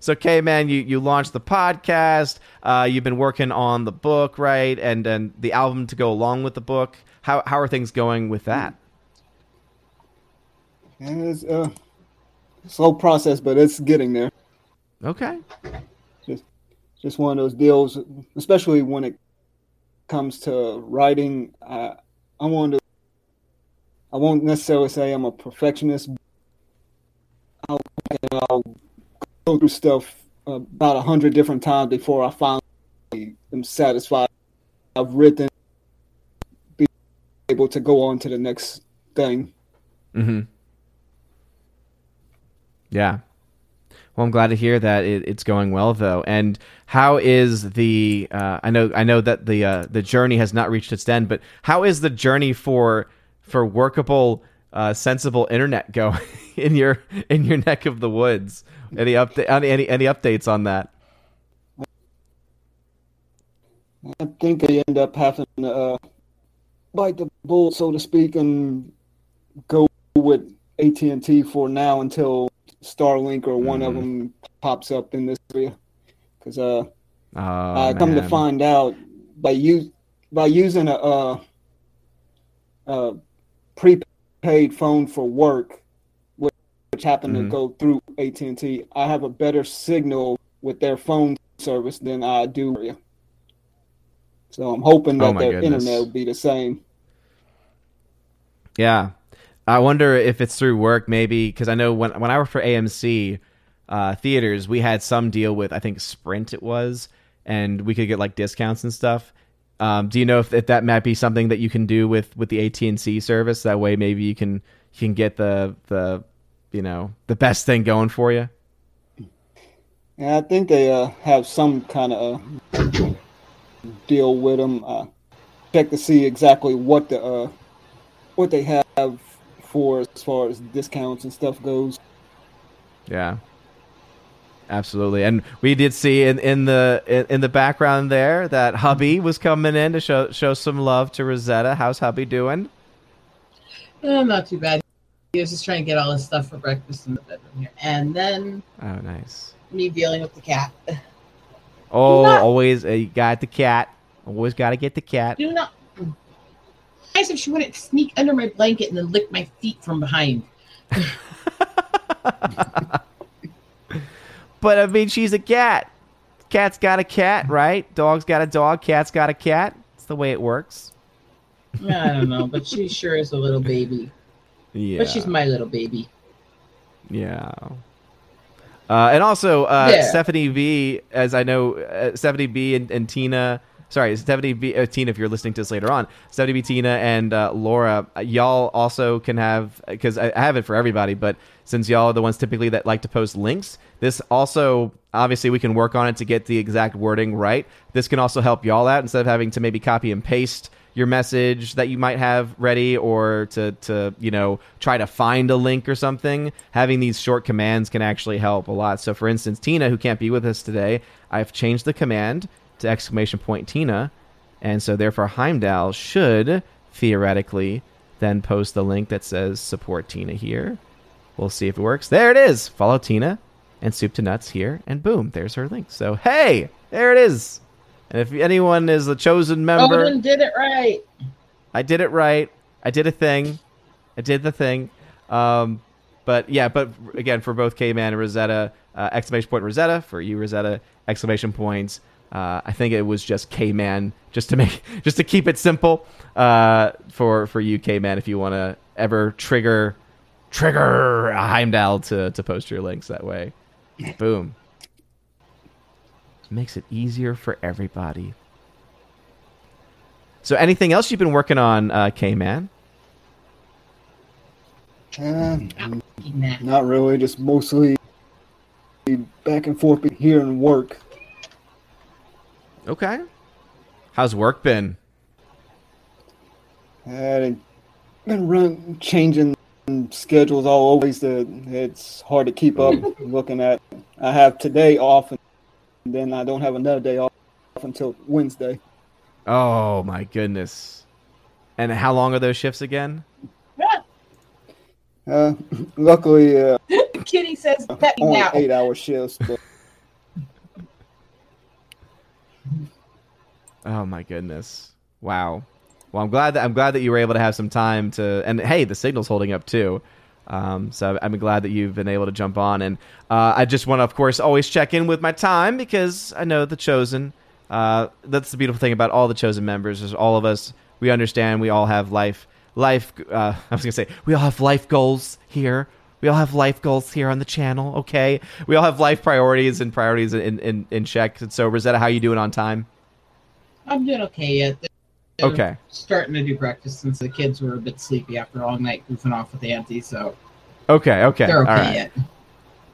so, K man, you you launched the podcast. Uh, you've been working on the book, right, and and the album to go along with the book. How how are things going with that? And it's a slow process, but it's getting there. Okay. Just one of those deals, especially when it comes to writing. I I want to. I won't necessarily say I'm a perfectionist. I'll, I'll go through stuff about a hundred different times before I finally am satisfied. I've written, be able to go on to the next thing. Mm-hmm. Yeah. Well, I'm glad to hear that it, it's going well, though. And how is the? Uh, I know, I know that the uh, the journey has not reached its end, but how is the journey for for workable, uh, sensible internet going in your in your neck of the woods? Any update? Any any, updates on that? I think they end up having to uh, bite the bullet, so to speak, and go with AT and T for now until Starlink or one of Mhm. them pops up in this area. Because uh, Oh, I come to find out by use by using a, uh a prepaid phone for work with which happen Mhm. to go through AT and T, I have a better signal with their phone service than I do. So I'm hoping Oh that my their goodness. internet will be the same. Yeah, I wonder if it's through work, maybe because I know when when I worked for AMC uh, theaters, we had some deal with I think Sprint it was, and we could get like discounts and stuff. Um, do you know if, if that might be something that you can do with with the AT and T service? That way, maybe you can you can get the the you know the best thing going for you. And I think they uh, have some kind of uh, deal with them. Uh, check to see exactly what the uh, what they have for as far as discounts and stuff goes. Yeah. Absolutely. And we did see in, in the in, in the background there that hubby was coming in to show show some love to Rosetta. How's hubby doing? Eh, not too bad. He was just trying to get all his stuff for breakfast in the bedroom here, and then Oh, nice. me dealing with the cat. Oh, not- always uh, you got the cat. Always got to get the cat. Do not. Nice if she wouldn't sneak under my blanket and then lick my feet from behind. But I mean, she's a cat. Cat's got a cat, right? Dog's got a dog. Cat's got a cat. It's the way it works. I don't know, but she sure is a little baby. Yeah. But she's my little baby. Yeah. Uh, and also, uh, Yeah. Stephanie B, as I know, uh, Stephanie B and, and Tina, sorry, Stephanie B, uh, Tina, if you're listening to this later on, Stephanie B, Tina, and uh, Laura, uh, y'all also can have, because I, I have it for everybody, but since y'all are the ones typically that like to post links, this also, obviously, we can work on it to get the exact wording right. This can also help y'all out instead of having to maybe copy and paste your message that you might have ready or to, to you know try to find a link or something. Having these short commands can actually help a lot. So for instance tina who can't be with us today i've changed the command to exclamation point tina and so therefore heimdall should theoretically then post the link that says support tina here we'll see if it works there it is follow tina and soup to nuts here and boom there's her link so hey there it is and if anyone is a chosen member Odin did it right. I did it right. I did a thing. I did the thing. Um, but yeah, but again, for both K-Man and Rosetta, uh, exclamation point Rosetta. For you, Rosetta, exclamation points. Uh, I think it was just K-Man, just to make, just to keep it simple. Uh, for for you, K-Man, if you want to ever trigger, trigger a Heimdall to to post your links that way. Boom. Makes it easier for everybody. So, anything else you've been working on, uh, K-Man? Uh, Nah. not really, just mostly back and forth here and work. Okay. How's work been? I've been run changing schedules all over. The it's hard to keep up. looking at, I have today off, and then I don't have another day off until Wednesday. Oh my goodness! And how long are those shifts again? Uh, luckily, uh, Kitty says, "Pet me only now." eight hour shifts, but Oh my goodness! Wow. Well, I'm glad that I'm glad that you were able to have some time to. And hey, the signal's holding up too. Um, so I'm glad that you've been able to jump on. And uh, I just want to, of course, always check in with my time because I know the chosen. Uh, that's the beautiful thing about all the chosen members is all of us. We understand. We all have life. Life. Uh, I was gonna say we all have life goals here. We all have life goals here on the channel. Okay. We all have life priorities and priorities in in, in check. So Rosetta, how you doing on time? I'm doing okay yet. They're Okay. Starting to do breakfast since the kids were a bit sleepy after a long night goofing off with Auntie, so Okay. Okay. they're okay all right. yet.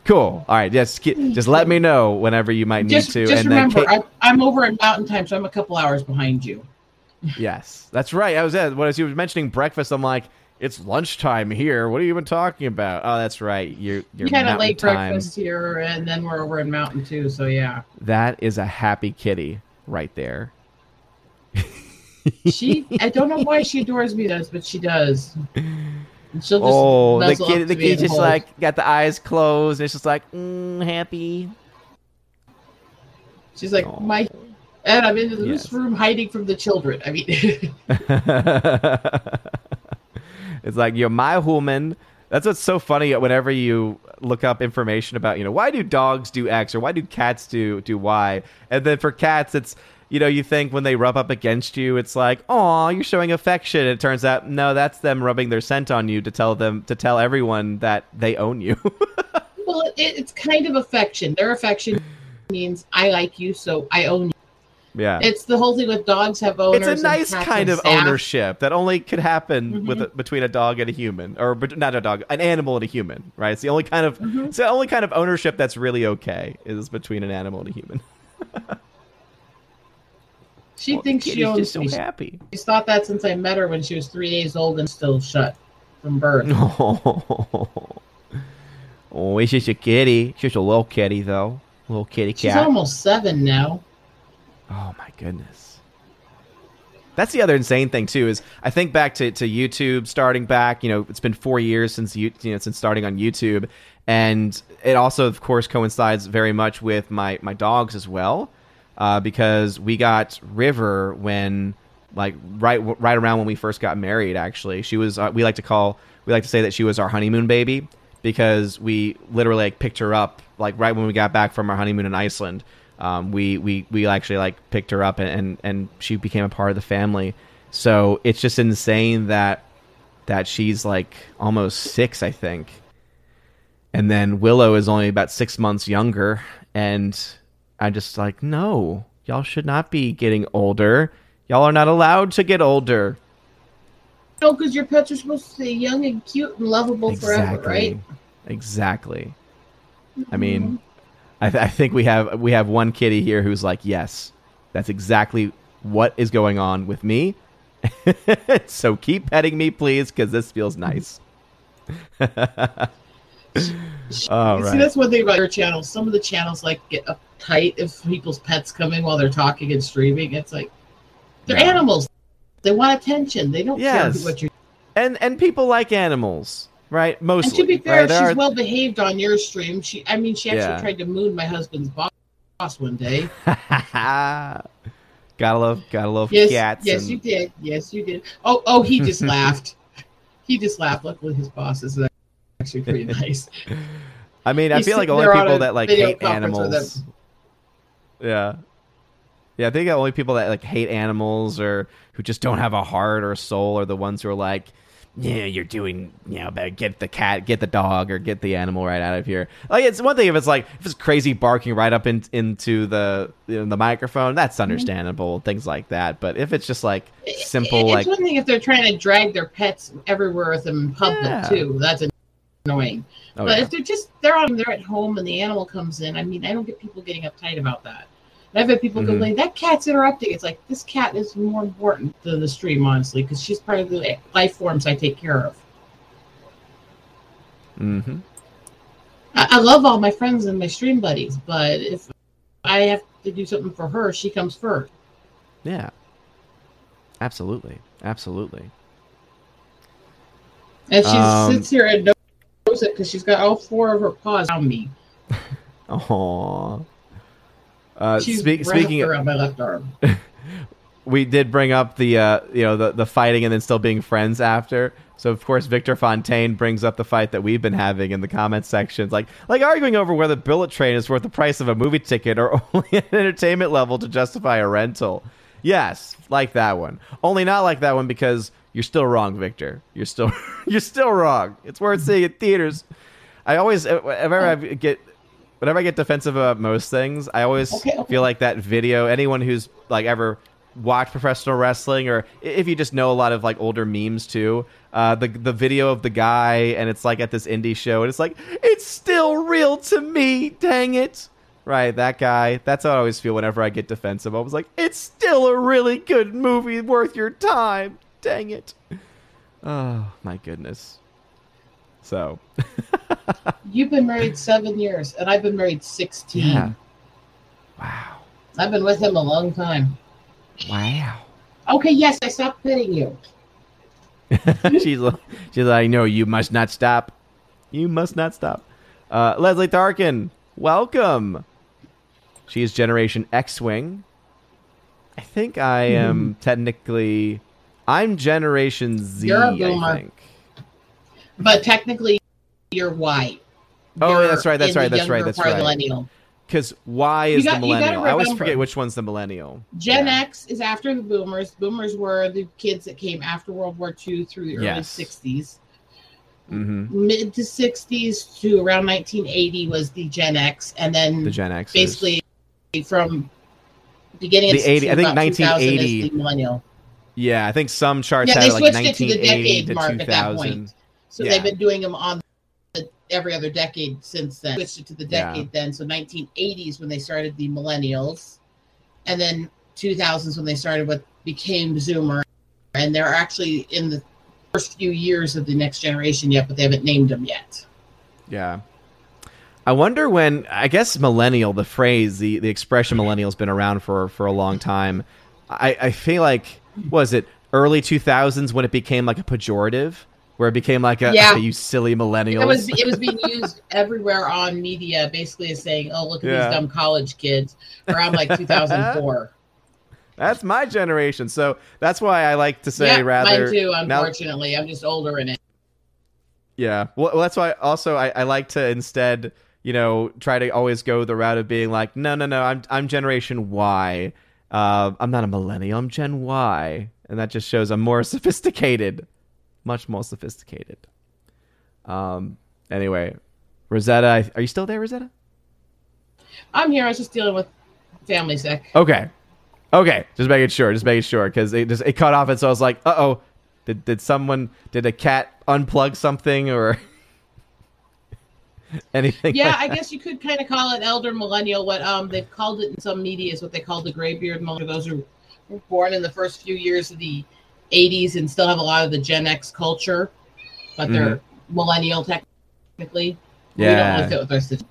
Cool. All right. Yes. Just, just let me know whenever you might need Just, to. just and remember, Kate- I, I'm over in Mountain Time, so I'm a couple hours behind you. yes, that's right. I was at when you were mentioning breakfast. I'm like, it's lunchtime here. What are you even talking about? Oh, that's right. You're, you're we had a late time. breakfast here, and then we're over in Mountain too. So yeah, That is a happy kitty right there. She. I don't know why she adores me, does, but she does. And she'll just oh, the kid, the kid just like got the eyes closed. And it's just like mm, happy. She's like Aw. my, and I'm in this Yes. room hiding from the children. I mean, it's like you're my woman, That's what's so funny whenever you look up information about, you know, why do dogs do X or why do cats do do Y? And then for cats it's you know, you think when they rub up against you, it's like, "Oh, you're showing affection." It turns out, no, that's them rubbing their scent on you to tell them to tell everyone that they own you. well, it, it's kind of affection. Their affection means I like you, so I own you. Yeah, it's the whole thing with dogs have owners. It's a nice kind of staff. ownership that only could happen Mhm. with a, between a dog and a human, or not a dog, an animal and a human. Right? It's the only kind of Mhm. it's the only kind of ownership that's really okay is between an animal and a human. She Well, thinks she owns just so me. happy. She's thought that since I met her when she was three days old and still shut from birth. Oh, oh it's just a kitty. Just a little kitty, though. Little kitty cat. She's almost seven now. Oh my goodness. That's the other insane thing too. Is I think back to, to YouTube starting back. You know, it's been four years since you you know since starting on YouTube, and it also of course coincides very much with my my dogs as well, uh, because we got River when like right right around when we first got married. Actually, she was uh, we like to call we like to say that she was our honeymoon baby because we literally like picked her up like right when we got back from our honeymoon in Iceland. Um, we we we actually like picked her up and, and and she became a part of the family. So it's just insane that that she's like almost six, I think. And then Willow is only about six months younger, and I'm just like, no, y'all should not be getting older. Y'all are not allowed to get older. No, because your pets are supposed to stay young and cute and lovable forever, right? Exactly. I mm-hmm. mean, I, th- I think we have we have one kitty here who's like, yes, that's exactly what is going on with me. so keep petting me, please, because this feels nice. All You See, that's one thing about your channel. Some of the channels like get uptight if people's pets come in while they're talking and streaming. It's like they're Yeah. animals. They want attention. They don't Yes. care what you're. And and people like animals, right? Mostly. And to be fair, right? She's are- well behaved on your stream. She, I mean, she actually Yeah. tried to moon my husband's boss one day. gotta love, gotta love Yes, cats. yes, and- you did. Yes, you did. Oh, oh, he just laughed. He just laughed. Luckily, his boss is actually pretty nice. I mean, I feel like only people that like hate animals. Yeah. Yeah, I think the only people that like hate animals or who just don't have a heart or a soul are the ones who are like, yeah, you're doing, you know, better get the cat, get the dog, or get the animal right out of here. Like, it's one thing if it's like if it's crazy barking right up in, into the you know, the microphone, that's Mm-hmm. understandable, things like that. But if it's just like simple, It's like one thing if they're trying to drag their pets everywhere with them in public Yeah. too. That's annoying. oh, but yeah. if they're just they're on they're at home and the animal comes in, I mean, I don't get people getting uptight about that. And I've had people Mhm. complain that cat's interrupting. It's like this cat is more important than the stream, honestly, because she's part of the life forms I take care of. hmm I, I love all my friends and my stream buddies, but if I have to do something for her, she comes first. yeah, absolutely, absolutely. And she Um, sits here and it because she's got all four of her paws on me. Aww. Uh, She's speak, speaking, there my left arm. we did bring up the uh, you know the the fighting and then still being friends after. So of course Victor Fontaine brings up the fight that we've been having in the comment sections, like like arguing over whether Bullet Train is worth the price of a movie ticket or only an entertainment level to justify a rental. Yes, like that one. Only not like that one because you're still wrong, Victor. You're still you're still wrong. It's worth seeing in theaters. I always whenever I get whenever I get defensive about most things, I always Okay, okay. feel like that video. Anyone who's like ever watched professional wrestling, or if you just know a lot of like older memes too, uh, the the video of the guy, and it's like at this indie show, and it's like it's still real to me. Dang it! Right, that guy. That's how I always feel whenever I get defensive. I was like, it's still a really good movie, worth your time. Dang it! Oh my goodness. So You've been married seven years, and I've been married 16. yeah. Wow. I've been with him a long time. Wow. Okay, yes, I stopped pitting you. she's like, she's like, no, you must not stop. You must not stop. Uh, Leslie Tarkin, welcome. She is Generation X-wing. I think I am technically, I'm Generation Z. You're a I boomer. think. But technically, you're white. Oh, You're that's right, that's right, that's right, that's right. Millennial. Because Y is got- the millennial. I always forget which one's the millennial. Gen Yeah. X is after the boomers. Boomers were the kids that came after World War II through the early Yes. 60s. Mm-hmm. Mid to 60s to around 1980 was the Gen X. And then The Gen X. basically from beginning of The 80 I think about 2000 is 1980 the millennial. Yeah, I think some charts Yeah, have they it like switched it to the 1980 decade to mark at that 2000. point. So Yeah. they've been doing them on the, every other decade since then. Switched it to the Yeah. decade then. So 1980s when they started the millennials, and then 2000s when they started what became Zoomer, and they're actually in the first few years of the next generation yet, but they haven't named them yet. Yeah. I wonder when I guess millennial, the phrase, the, the expression millennial's been around for for a long time. I, I feel like was it early two thousands when it became like a pejorative? Where it became like a Yeah. you silly millennials. It was it was being used everywhere on media, basically as saying, "Oh, look at Yeah. these dumb college kids." Around like 2004. That's my generation. So that's why I like to say yeah, rather mine too. now- Unfortunately, I'm just older in it. Yeah. Well, well, that's why also I, I like to instead, you know, try to always go the route of being like, no, no, no, I'm I'm Generation Y. Uh, I'm not a millennial. I'm Gen Y, and that just shows I'm more sophisticated, much more sophisticated. Um. Anyway, Rosetta, are you still there, Rosetta? I'm here. I was just dealing with family sick. Okay. Okay. Just making sure. Just making sure because it just it cut off, and so I was like, uh oh. Did, did someone did a cat unplug something or anything? Yeah, like I guess you could kind of call it elder millennial. What um they've called it in some media is what they call the graybeard millennial. Those who were born in the first few years of the 80s and still have a lot of the Gen X culture, but they're millennial technically. We don't Yeah. really fit with our.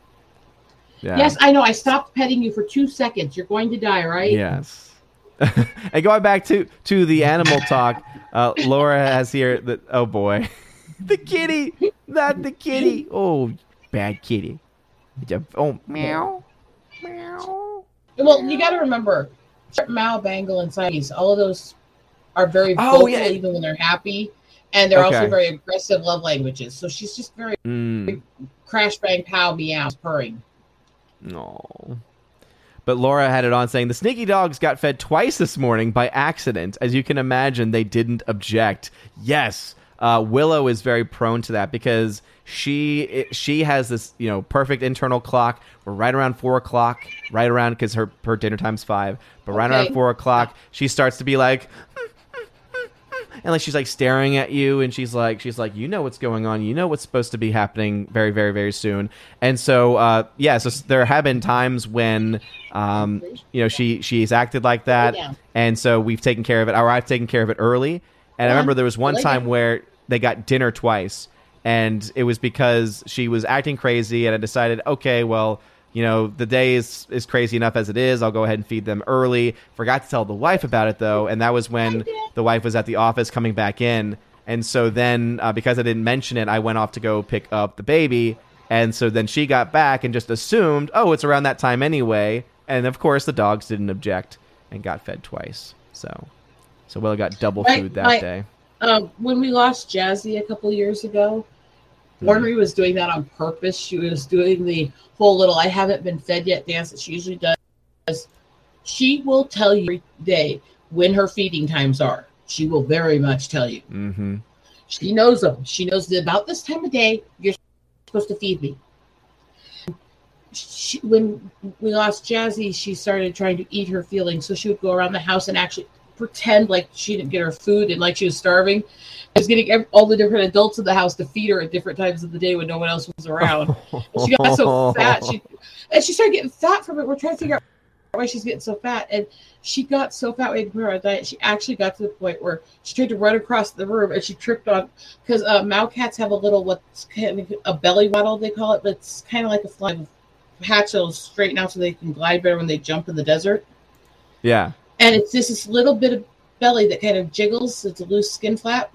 Yeah. Yes, I know. I stopped petting you for two seconds. You're going to die, right? Yes. and going back to to the animal talk, uh, Laura has here that oh boy, the kitty, not the kitty. Oh, bad kitty. It's a- Oh, meow, meow. Well, you got to remember, Mau, Bengal, and Siamese, all of those are very Oh, vocal yeah. even when they're happy, and they're also very aggressive love languages. So she's just very Mm, crash, bang, pow, meow, purring. no. But Laura had it on saying the sneaky dogs got fed twice this morning by accident. As you can imagine, they didn't object. Yes, uh, Willow is very prone to that because she she has this you know perfect internal clock. We're right around four o'clock, right around because her her dinner time's five. But right Okay. around four o'clock, she starts to be like. And like she's like staring at you, and she's like, she's like, you know what's going on, you know what's supposed to be happening very, very, very soon. And so, uh, yeah, so there have been times when, um, you know, she she's acted like that, and so we've taken care of it, or I've taken care of it early. And I remember there was one time where they got dinner twice, and it was because she was acting crazy, and I decided, okay, well, you know, the day is is crazy enough as it is. I'll go ahead and feed them early. Forgot to tell the wife about it though, and that was when the wife was at the office coming back in, and so then uh, because I didn't mention it, I went off to go pick up the baby, and so then she got back and just assumed, oh, it's around that time anyway, and of course the dogs didn't object and got fed twice. So, so Willow got double food that day. Um, when we lost Jazzy a couple years ago, Ornery was doing that on purpose. She was doing the whole little "I haven't been fed yet" dance that she usually does. She will tell you every day when her feeding times are. She will very much tell you. Mm-hmm. She knows them. She knows that about this time of day you're supposed to feed me. She, when we lost Jazzy, she started trying to eat her feelings. So she would go around the house and actually pretend like she didn't get her food and like she was starving. I was getting all the different adults in the house to feed her at different times of the day when no one else was around. And she got so fat. She and she started getting fat from it. We're trying to figure out why she's getting so fat. And she got so fat we had to put her on a diet. She actually got to the point where she tried to run across the room and she tripped on because uh, Mau cats have a little what's kind of a belly waddle they call it, but it's kind of like a fly hatch that'll straighten out so they can glide better when they jump in the desert. yeah. And it's just this little bit of belly that kind of jiggles. It's a loose skin flap.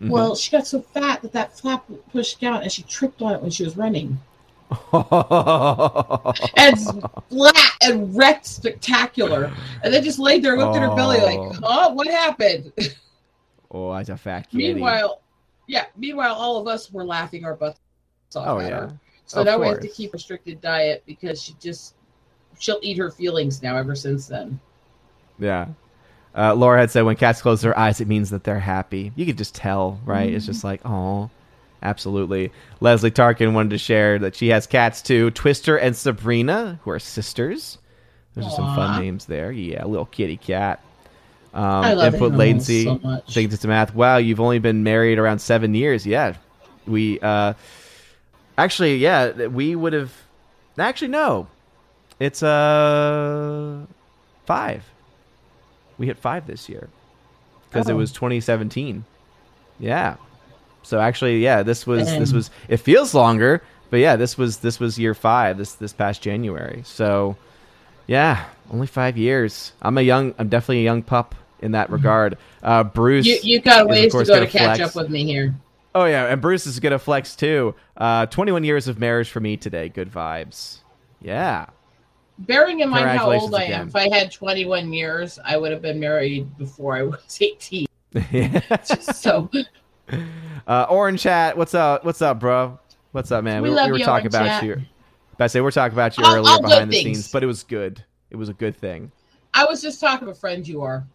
Mhm. Well, she got so fat that that flap pushed down and she tripped on it when she was running. and it's flat and wrecked spectacular. And then just laid there and looked at her belly like, Oh. what happened? oh, that's a fat kitty. meanwhile, yeah, meanwhile, all of us were laughing our butts off Oh at yeah. her. So Of now we have to keep restricted diet because she just she'll eat her feelings now ever since then. Yeah. Uh, Laura had said when cats close their eyes, it means that they're happy. You could just tell, right? It's just like, oh, absolutely. Leslie Tarkin wanted to share that she has cats too Twister and Sabrina, who are sisters. Those are some fun names there. Yeah, little kitty cat. Um, I love input latency. so much. To math. Wow, you've only been married around seven years. Yeah, we uh, actually, yeah, we would have. Actually, no, it's uh five. We hit five this year because it Oh. was 2017. Yeah. So actually, yeah, this was this was. It feels longer, but yeah, this was this was year five. This this past January. So yeah, only five years. I'm a young. I'm definitely a young pup in that regard. Uh, Bruce. You you got ways to go to catch flex. up with me here. Oh yeah, and Bruce is gonna flex too. Uh, 21 years of marriage for me today. Good vibes. Yeah. Bearing in mind how old I again. am, if I had 21 years, I would have been married before I was 18. So uh, Orange Chat, what's up? What's up, bro? What's up, man? We were, love we were you, talking Orange about Chat. you. I say we're talking about you All- earlier all behind the things. scenes, but it was good. It was a good thing. I was just talking to a friend you are.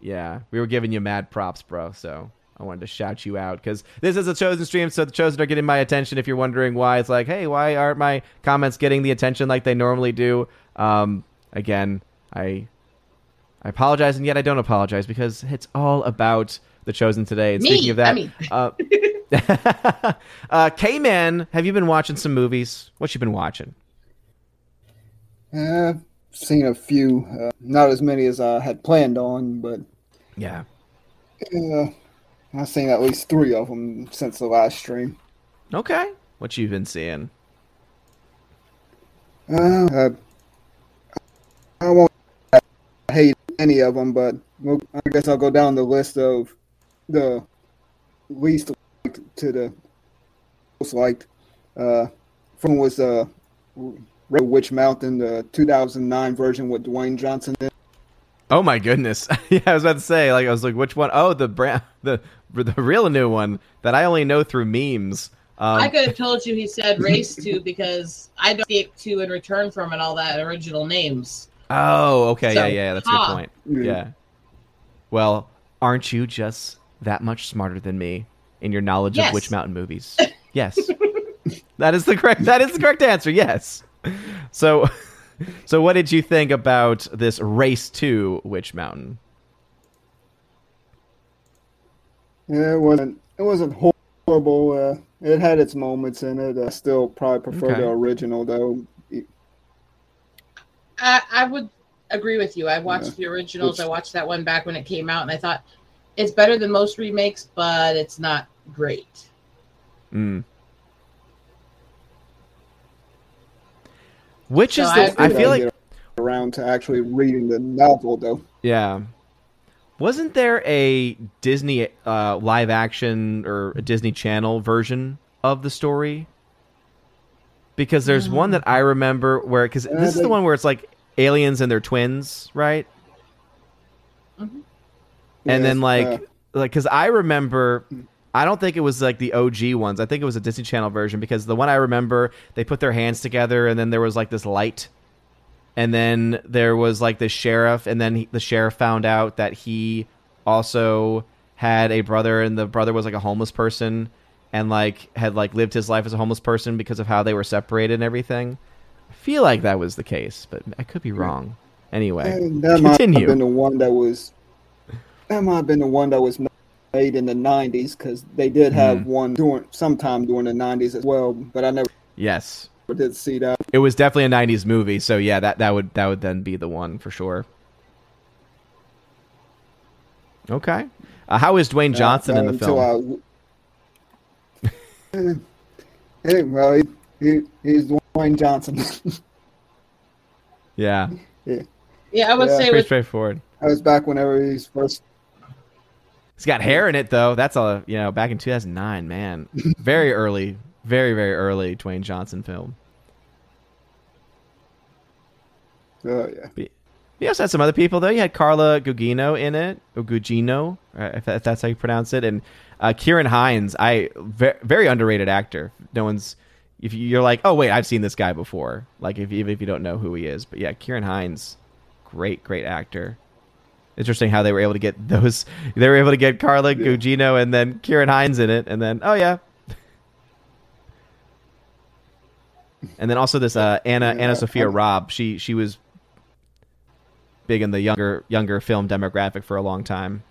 Yeah, we were giving you mad props, bro. So I wanted to shout you out because this is a chosen stream, so the chosen are getting my attention. If you're wondering why, it's like, hey, why aren't my comments getting the attention like they normally do? Um, again, I I apologize, and yet I don't apologize because it's all about the chosen today. And Me, speaking of that, I mean- uh, uh, K-Man, have you been watching some movies? What you been watching? Uh, I've seen a few, uh, not as many as I had planned on, but Yeah. uh, I've seen at least three of them since the last stream. Okay. What you been seeing? Uh, I, I won't hate any of them, but we'll, I guess I'll go down the list of the least liked to the most liked. Uh, from was uh, Red Witch Mountain, the 2009 version with Dwayne Johnson. In. Oh my goodness! yeah, I was about to say, like, I was like, which one? Oh, the brand, the the real new one that I only know through memes. Um, I could have told you he said race to because I don't get to in return from and all that original names. Oh, okay, So, yeah, yeah, that's a good point. Yeah. Yeah. Well, aren't you just that much smarter than me in your knowledge Yes. of Witch Mountain movies? Yes, that is the correct. That is the correct answer. Yes. So, so what did you think about this race to Witch Mountain? Yeah, it wasn't. It wasn't horrible. Uh, it had its moments in it. I still probably prefer Okay. the original, though. I, I would agree with you. I watched Yeah. the originals. Which- I watched that one back when it came out, and I thought it's better than most remakes, but it's not great. Mm. Which So is I the? I agree. feel like around to actually reading the novel, though. Yeah. Wasn't there a Disney uh, live action or a Disney Channel version of the story? Because there's one that I remember where because this is the one where it's like aliens and they're twins, right? And then like uh, like because I remember. I don't think it was like the OG ones. I think it was a Disney Channel version because the one I remember, they put their hands together and then there was like this light and then there was like the sheriff and then he, the sheriff found out that he also had a brother and the brother was like a homeless person and like had like lived his life as a homeless person because of how they were separated and everything. I feel like that was the case but i could be wrong. Anyway and that might have been the one that was. That might have been the one that was made in the '90s because they did have Mhm. one during sometime during the '90s as well, but I never yes. did see that. it was definitely a 90s movie so yeah that that would that would then be the one for sure. Okay. Uh, how is dwayne johnson Uh, in the film hey, well, he, he, he's Dwayne Johnson. yeah Yeah, I would Yeah. say pretty with straightforward I was back whenever he's first. He's got hair in it though. That's a you know back in 2009, man. Very early, very very early Dwayne Johnson film. Oh yeah, You also had some other people though. You had Carla Gugino in it, or Gugino, uh, if, that- if that's how you pronounce it, and uh, Ciarán Hinds. I ve- very underrated actor. No one's if you're like, oh wait, I've seen this guy before. Like if even if you don't know who he is, but yeah, Ciarán Hinds, great great actor. Interesting how they were able to get those. They were able to get Carla yeah. Gugino and then Ciarán Hinds in it, and then oh yeah, and then also this uh, Anna AnnaSophia Robb. She she was big in the younger younger film demographic for a long time.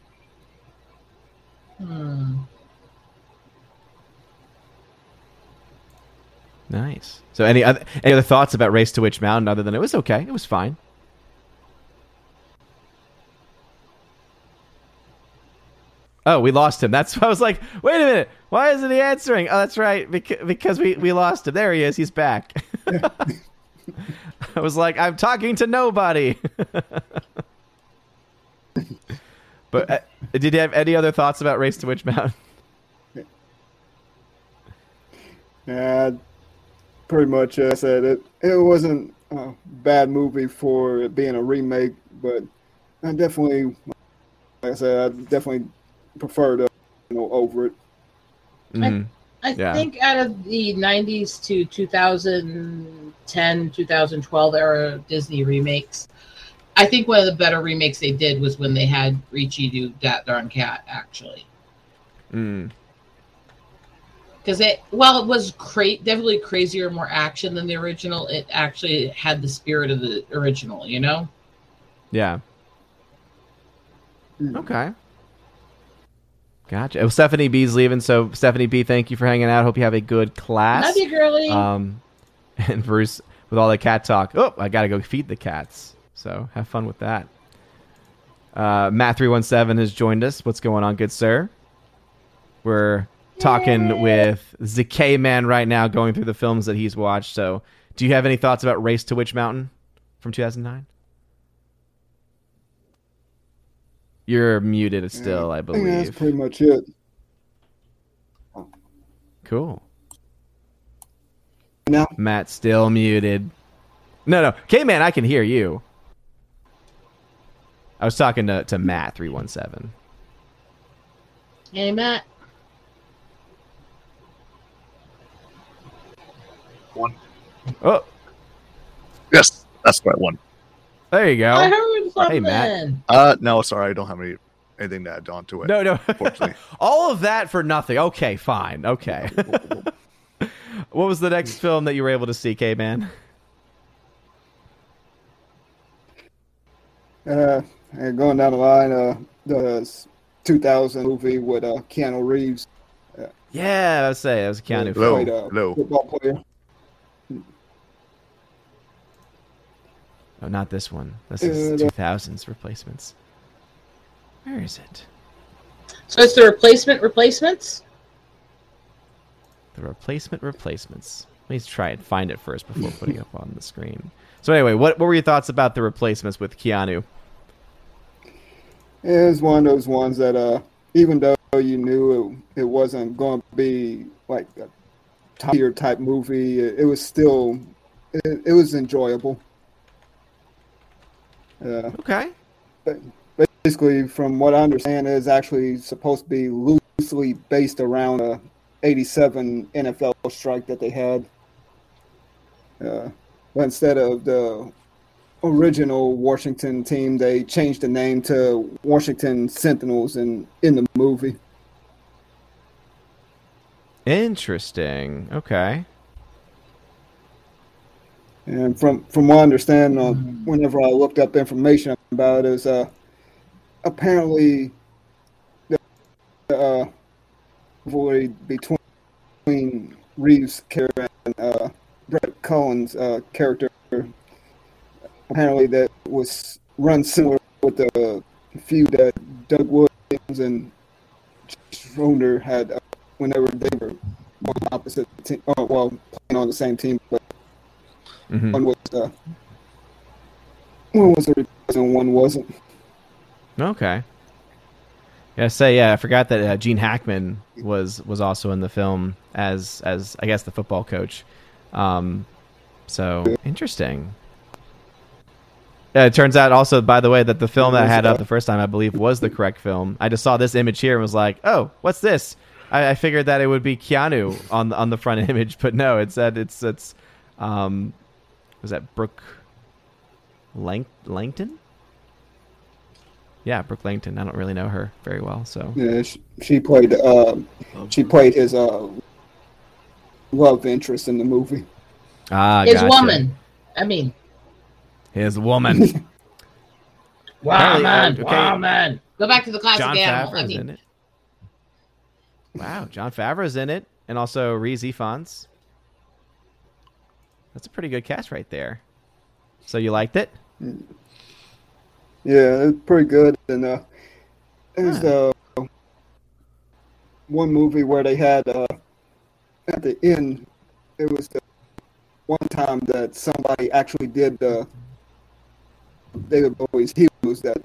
Hmm. Nice. So, any other any other thoughts about Race to Witch Mountain other than it was okay? It was fine. Oh, we lost him. That's I was like, wait a minute, why isn't he answering? Oh, that's right, because, because we we lost him. There he is. He's back. I was like, I'm talking to nobody. but uh, did you have any other thoughts about Race to Witch Mountain? Yeah, pretty much. Uh, I said it. It wasn't a bad movie for it being a remake, but I definitely, like I said, I definitely prefer to you know over it. Mm-hmm. I, I yeah. think out of the 90s to 2010, 2012 era Disney remakes, I think one of the better remakes they did was when they had Ricci do that darn cat, actually. Mm because it while it was cra- definitely crazier more action than the original it actually had the spirit of the original you know yeah hmm. okay gotcha. Well, stephanie b's leaving so stephanie b thank you for hanging out. Hope you have a good class. Love you girly um and bruce with all the cat talk. Oh i gotta go feed the cats. So have fun with that. Uh matt 317 has joined us. What's going on good sir? We're talking with ZK Man right now, going through the films that he's watched. So, do you have any thoughts about Race to Witch Mountain from 2009? You're muted still, yeah, I believe. I that's pretty much it. Cool. No. Matt still muted. No, no. K Man, I can hear you. I was talking to, to Matt three one seven. Hey Matt. one. Oh. Yes, that's the right one. There you go. I heard something. Hey, Matt. Uh, no, sorry, I don't have any anything to add on to it. No, no. All of that for nothing. Okay, fine. Okay. what was the next film that you were able to see, K Man? Uh, going down the line, uh, the 2000 movie with uh, Keanu Reeves. Uh, yeah, I was say that was a Keanu. Hello, played, uh. Football player. Oh, not this one. This is two thousands replacements. Where is it? So it's the replacement replacements. The replacement replacements. Let me try and find it first before putting it up on the screen. So anyway, what what were your thoughts about the replacements with Keanu? It was one of those ones that, uh, even though you knew it, it wasn't going to be like a top tier type movie, it, it was still it, it was enjoyable. Uh, okay. But basically, from what I understand, is actually supposed to be loosely based around a 87 NFL strike that they had. Uh, but instead of the original Washington team, they changed the name to Washington Sentinels in, in the movie. Interesting. Okay. And from from what I understand, uh, whenever I looked up information about it, is uh, apparently the uh, void between Reeves' character and uh, Brett Cullen's uh, character. Apparently, that was run similar with the feud that Doug Williams and Schroeder had uh, whenever they were on opposite team. Oh, well, playing on the same team, but Mm-hmm. One was uh, one was a and one wasn't. Okay. Yeah, say yeah. I forgot that uh, Gene Hackman was was also in the film as as I guess the football coach. Um, so interesting. Yeah, it turns out also, by the way, that the film that I had up the first time, I believe, was the correct film. I just saw this image here and was like, "Oh, what's this?" I, I figured that it would be Keanu on the, on the front image, but no, it said it's it's um, was that Brooke Lang- Langton? Yeah, Brooke Langton. I don't really know her very well, so Yeah, she, she played. Uh, she played his uh, love interest in the movie. ah, His gotcha. woman. I mean, his woman. woman, Apparently, okay. woman. Go back to the classic John animal. I Favreau's mean, in it. Wow, Jon Favreau's in it, and also Rhys Ifans. That's a pretty good cast right there. So you liked it? Yeah, it's pretty good. And uh, there's uh, one movie where they had uh, at the end. It was the one time that somebody actually did the David Bowie's Heroes that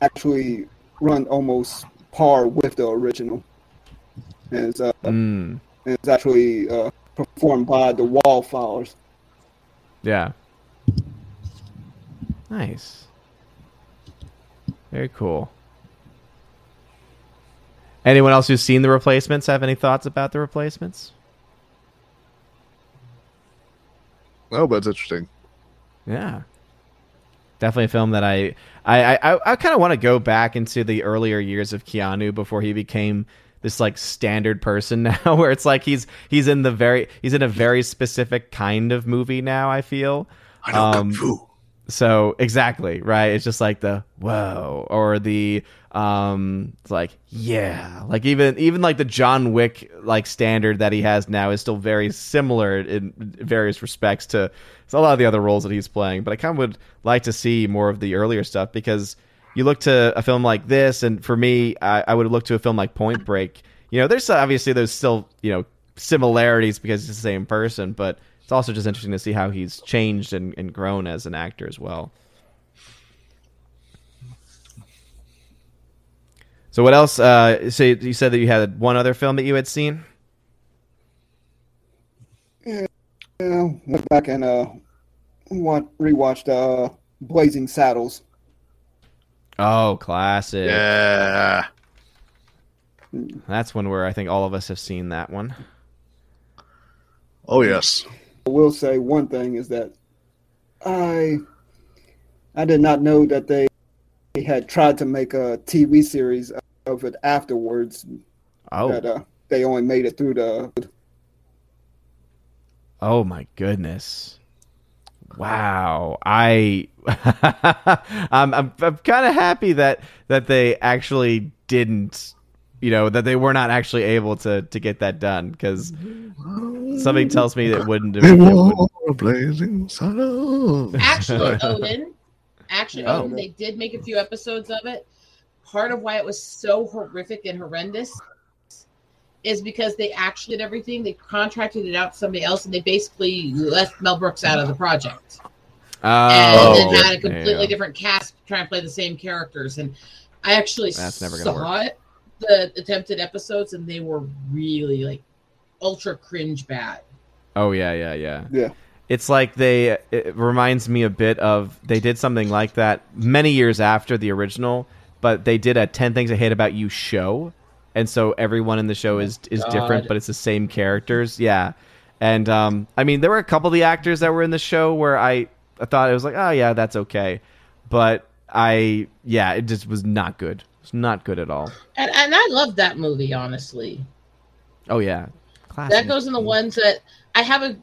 actually run almost par with the original. And it's, uh, Mm, and it's actually uh, performed by the Wallflowers. Yeah. Nice. Very cool. Anyone else who's seen the replacements have any thoughts about the replacements? Oh, but it's interesting. Yeah. Definitely a film that I I I, I kind of want to go back into the earlier years of Keanu before he became this like standard person now where it's like he's he's in the very he's in a very specific kind of movie now, I feel. I know Um, kung fu. So exactly, right? It's just like the whoa or the um it's like yeah. Like even even like the John Wick like standard that he has now is still very similar in various respects to a lot of the other roles that he's playing. But I kind of would like to see more of the earlier stuff because you look to a film like this, and for me, I, I would look to a film like Point Break. You know, there's obviously there's still you know similarities because it's the same person, but it's also just interesting to see how he's changed and, and grown as an actor as well. So what else? Uh, so you said that you had one other film that you had seen. Yeah, went back and uh, wa- rewatched uh, Blazing Saddles. Oh, classic! Yeah. That's one where I think all of us have seen that one. Oh yes. I will say one thing is that I I did not know that they had tried to make a TV series of it afterwards. Oh, That uh, they only made it through the. Oh my goodness. Wow. I I'm I'm, I'm kind of happy that that they actually didn't you know that they were not actually able to to get that done cuz something tells me that it wouldn't have They it wouldn't- were blazing sun. actually, Odin, actually, Oh. Odin, they did make a few episodes of it. Part of why it was so horrific and horrendous is because they actually did everything. They contracted it out to somebody else, and they basically left Mel Brooks out of the project, and Oh, then had a completely go. different cast trying to play the same characters. And I actually That's never gonna saw it, the attempted episodes, and they were really like ultra cringe bad. Oh yeah, yeah, yeah. Yeah. It's like they it reminds me a bit of they did something like that many years after the original, but they did a 10 things I hate about you show. And so everyone in the show is is God. different, but it's the same characters. Yeah. And um I mean there were a couple of the actors that were in the show where I, I thought it was like, "Oh yeah, that's okay." But I yeah, it just was not good. It's not good at all. And and I love that movie, honestly. Oh yeah. Classic. That goes in the ones that I have a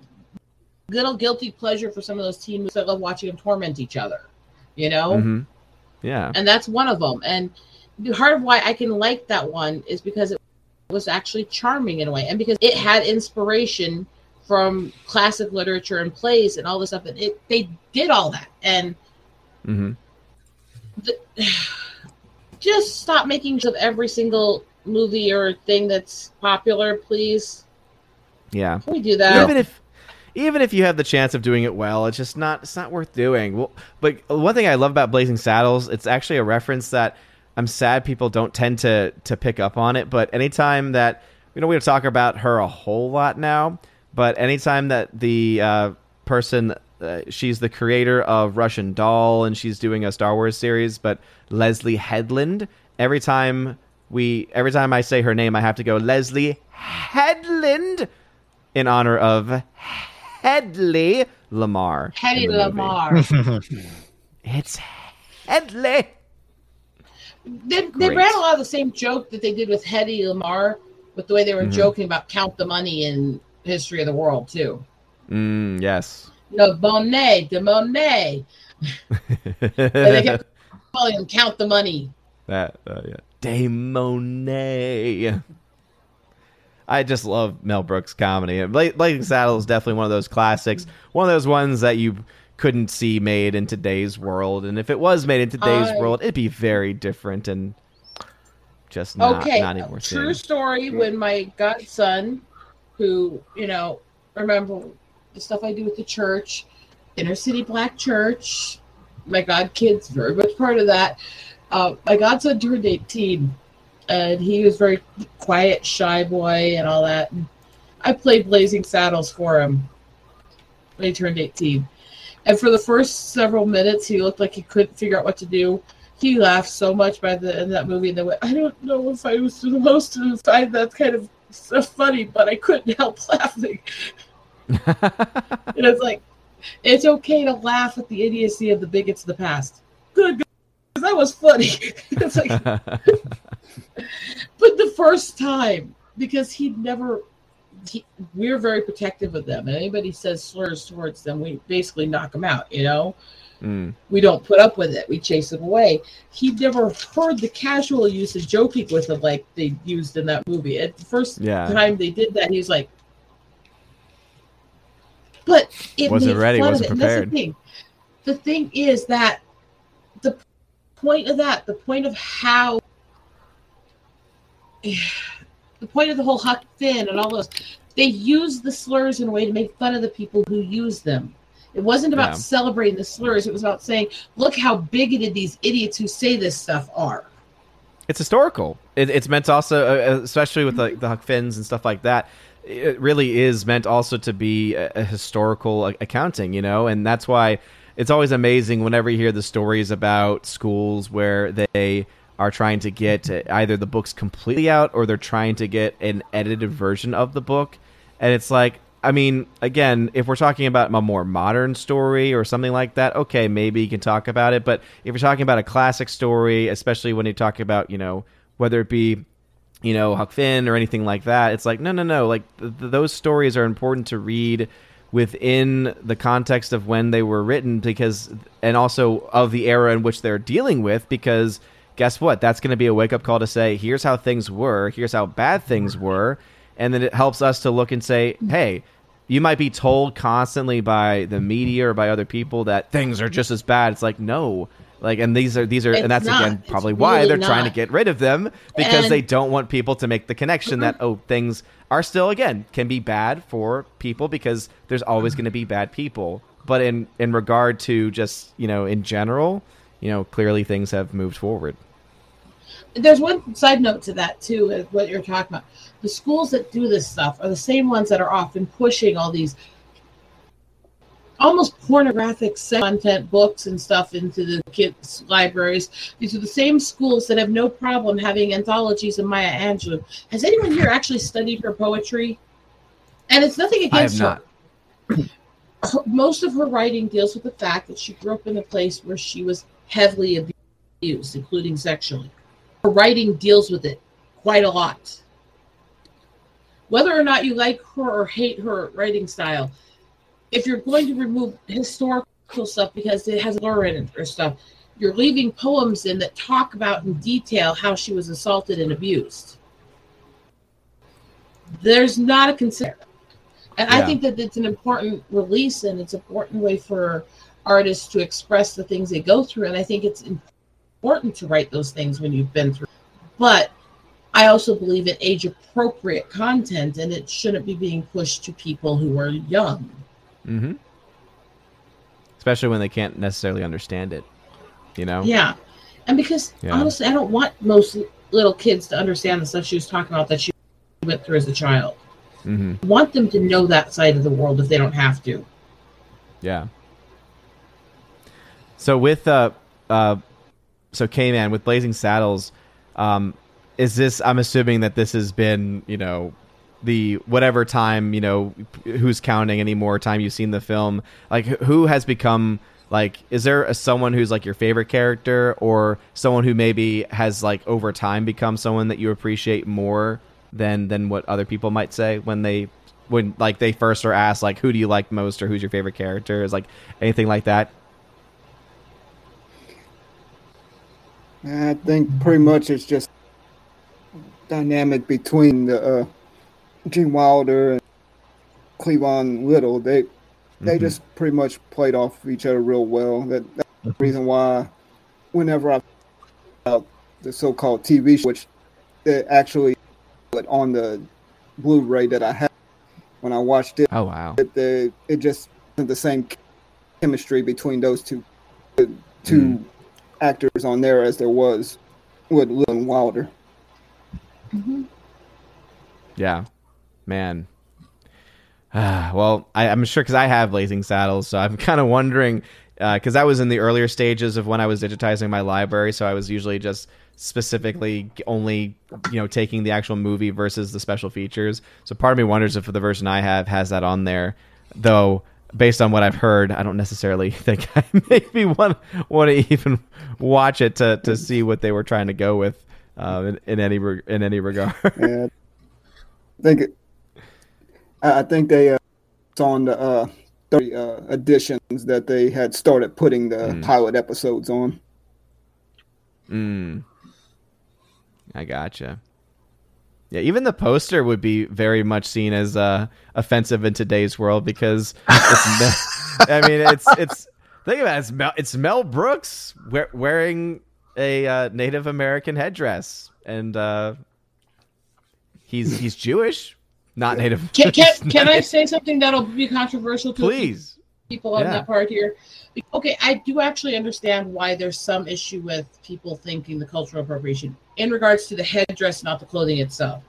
little guilty pleasure for some of those teen movies. I love watching them torment each other, you know, Mhm. Yeah. and that's one of them. And part of why I can like that one is because it was actually charming in a way, and because it had inspiration from classic literature and plays and all this stuff. And it they did all that, and Mhm. just stop making of every single movie or thing that's popular, please. Yeah. Can we do that? even if even if you have the chance of doing it well it's just not it's not worth doing well but one thing i love about blazing saddles it's actually a reference that i'm sad people don't tend to to pick up on it but anytime that you know we don't talk about her a whole lot now but anytime that the uh, person uh, she's the creator of russian doll and she's doing a star wars series but leslye headland every time we every time I say her name, I have to go Leslye Headland in honor of Hedley Lamarr. Hedy in the movie. Lamarr. It's Hedley. They, they Great. ran a lot of the same joke that they did with Hedy Lamarr, with the way they were Mhm. joking about count the money in History of the World too. Mm, yes. No, Monet, de Monet. They kept calling him count the money. That uh, yeah. Dame Monet. I just love Mel Brooks comedy. Bla- Blazing Saddles is definitely one of those classics. One of those ones that you couldn't see made in today's world, and if it was made in today's I- world, it'd be very different and just not okay, not even worth true story. When my godson, who you know, remember the stuff I do with the church, inner city black church, my god kids very much part of that. Uh, my godson turned eighteen, and he was very quiet, shy boy, and all that. And I played Blazing Saddles for him when he turned eighteen, and for the first several minutes, he looked like he couldn't figure out what to do he laughed so much by the end of that movie and then went, I don't know if I was supposed to find that kind of stuff funny, but I couldn't help laughing. And it's like, it's okay to laugh at the idiocy of the bigots of the past. Good, good. That was funny. it's like, but the first time, because he'd never, he, we're very protective of them. And anybody says slurs towards them, we basically knock them out, you know? Mm, we don't put up with it. We chase them away. He never heard the casual use of joking with him like they used in that movie. At the first Yeah. time they did that, he was like, but it Wasn't ready, wasn't. Prepared. The thing. the thing is that the point of that, the point of how, the point of the whole Huck Finn and all those, they use the slurs in a way to make fun of the people who use them. It wasn't about Yeah. celebrating the slurs. It was about saying, look how bigoted these idiots who say this stuff are. it's historical. It, it's meant also, uh, especially with the, the Huck Finns and stuff like that. It really is meant also to be a, a historical a- accounting, you know, and that's why it's always amazing whenever you hear the stories about schools where they are trying to get either the books completely out or they're trying to get an edited version of the book, and it's like. I mean, again, if we're talking about a more modern story or something like that, okay, maybe you can talk about it. But if you're talking about a classic story, especially when you talk about, you know, whether it be, you know, Huck Finn or anything like that, it's like, no, no, no. Like, th- th- those stories are important to read within the context of when they were written because, and also of the era in which they're dealing with because guess what? That's going to be a wake up call to say, here's how things were, here's how bad things were. And then it helps us to look and say, hey, you might be told constantly by the media or by other people that things are just as bad. It's like, no. Like, and these are, these are, It's and that's not. again It's probably why really they're trying to get rid of them because And- they don't want people to make the connection that, oh, things are still, again, can be bad for people because there's always going to be bad people. But in, in regard to just, you know, in general, you know, clearly things have moved forward. There's one side note to that, too, is what you're talking about. The schools that do this stuff are the same ones that are often pushing all these almost pornographic content books and stuff into the kids' libraries. These are the same schools that have no problem having anthologies of Maya Angelou. Has anyone here actually studied her poetry? And it's nothing I have against not. her. her. Most of her writing deals with the fact that she grew up in a place where she was heavily abused, including sexually. Her writing deals with it quite a lot. Whether or not you like her or hate her writing style, if you're going to remove historical stuff because it has lore in it or stuff, you're leaving poems in that talk about in detail how she was assaulted and abused. There's not a consider. And I think that it's an important release and it's an important way for artists to express the things they go through. And I think it's important to write those things when you've been through. But I also believe in age appropriate content and it shouldn't be being pushed to people who are young. Mm-hmm. Especially when they can't necessarily understand it, you know? Yeah. And because Yeah. honestly, I don't want most little kids to understand the stuff she was talking about that she went through as a child. hmm I want them to know that side of the world if they don't have to. Yeah. So with uh uh so K-Man with Blazing Saddles, um is this? I'm assuming that this has been, you know, the whatever time, you know, who's counting anymore time you've seen the film. Like, who has become like? Is there a, someone who's like your favorite character, or someone who maybe has like over time become someone that you appreciate more than than what other people might say when they when like they first are asked like who do you like most or who's your favorite character is like anything like that I think pretty much it's just dynamic between the uh, Gene Wilder and Cleavon Little. They they Mhm. just pretty much played off each other real well. That, that's the reason why whenever I about the so-called TV show, which they actually on the Blu-ray that I had when I watched it, oh wow it, the, it just the same chemistry between those two the two Mm. Actors on there as there was with and Wilder. Mhm. Yeah, man. Ah, well, I, I'm sure because I have Blazing Saddles, so I'm kind of wondering because I was in the earlier stages of when I was digitizing my library, so I was usually just specifically only you know taking the actual movie versus the special features. So part of me wonders if the version I have has that on there, though. Based on what I've heard, I don't necessarily think I maybe want want to even watch it to, to see what they were trying to go with uh, in, in any re- in any regard. Yeah, I think it, I think they uh, on the uh, 30 uh, editions that they had started putting the Mm. pilot episodes on. Mm. I gotcha. Yeah, even the poster would be very much seen as uh, offensive in today's world because it's Mel- I mean it's it's think about it, it's Mel, it's Mel Brooks we- wearing a uh, Native American headdress and uh, he's he's Jewish, not Native. Can, can, can not- I say something that'll be controversial to please? people on Yeah. that part here? Okay, I do actually understand why there's some issue with people thinking the cultural appropriation in regards to the headdress, not the clothing itself,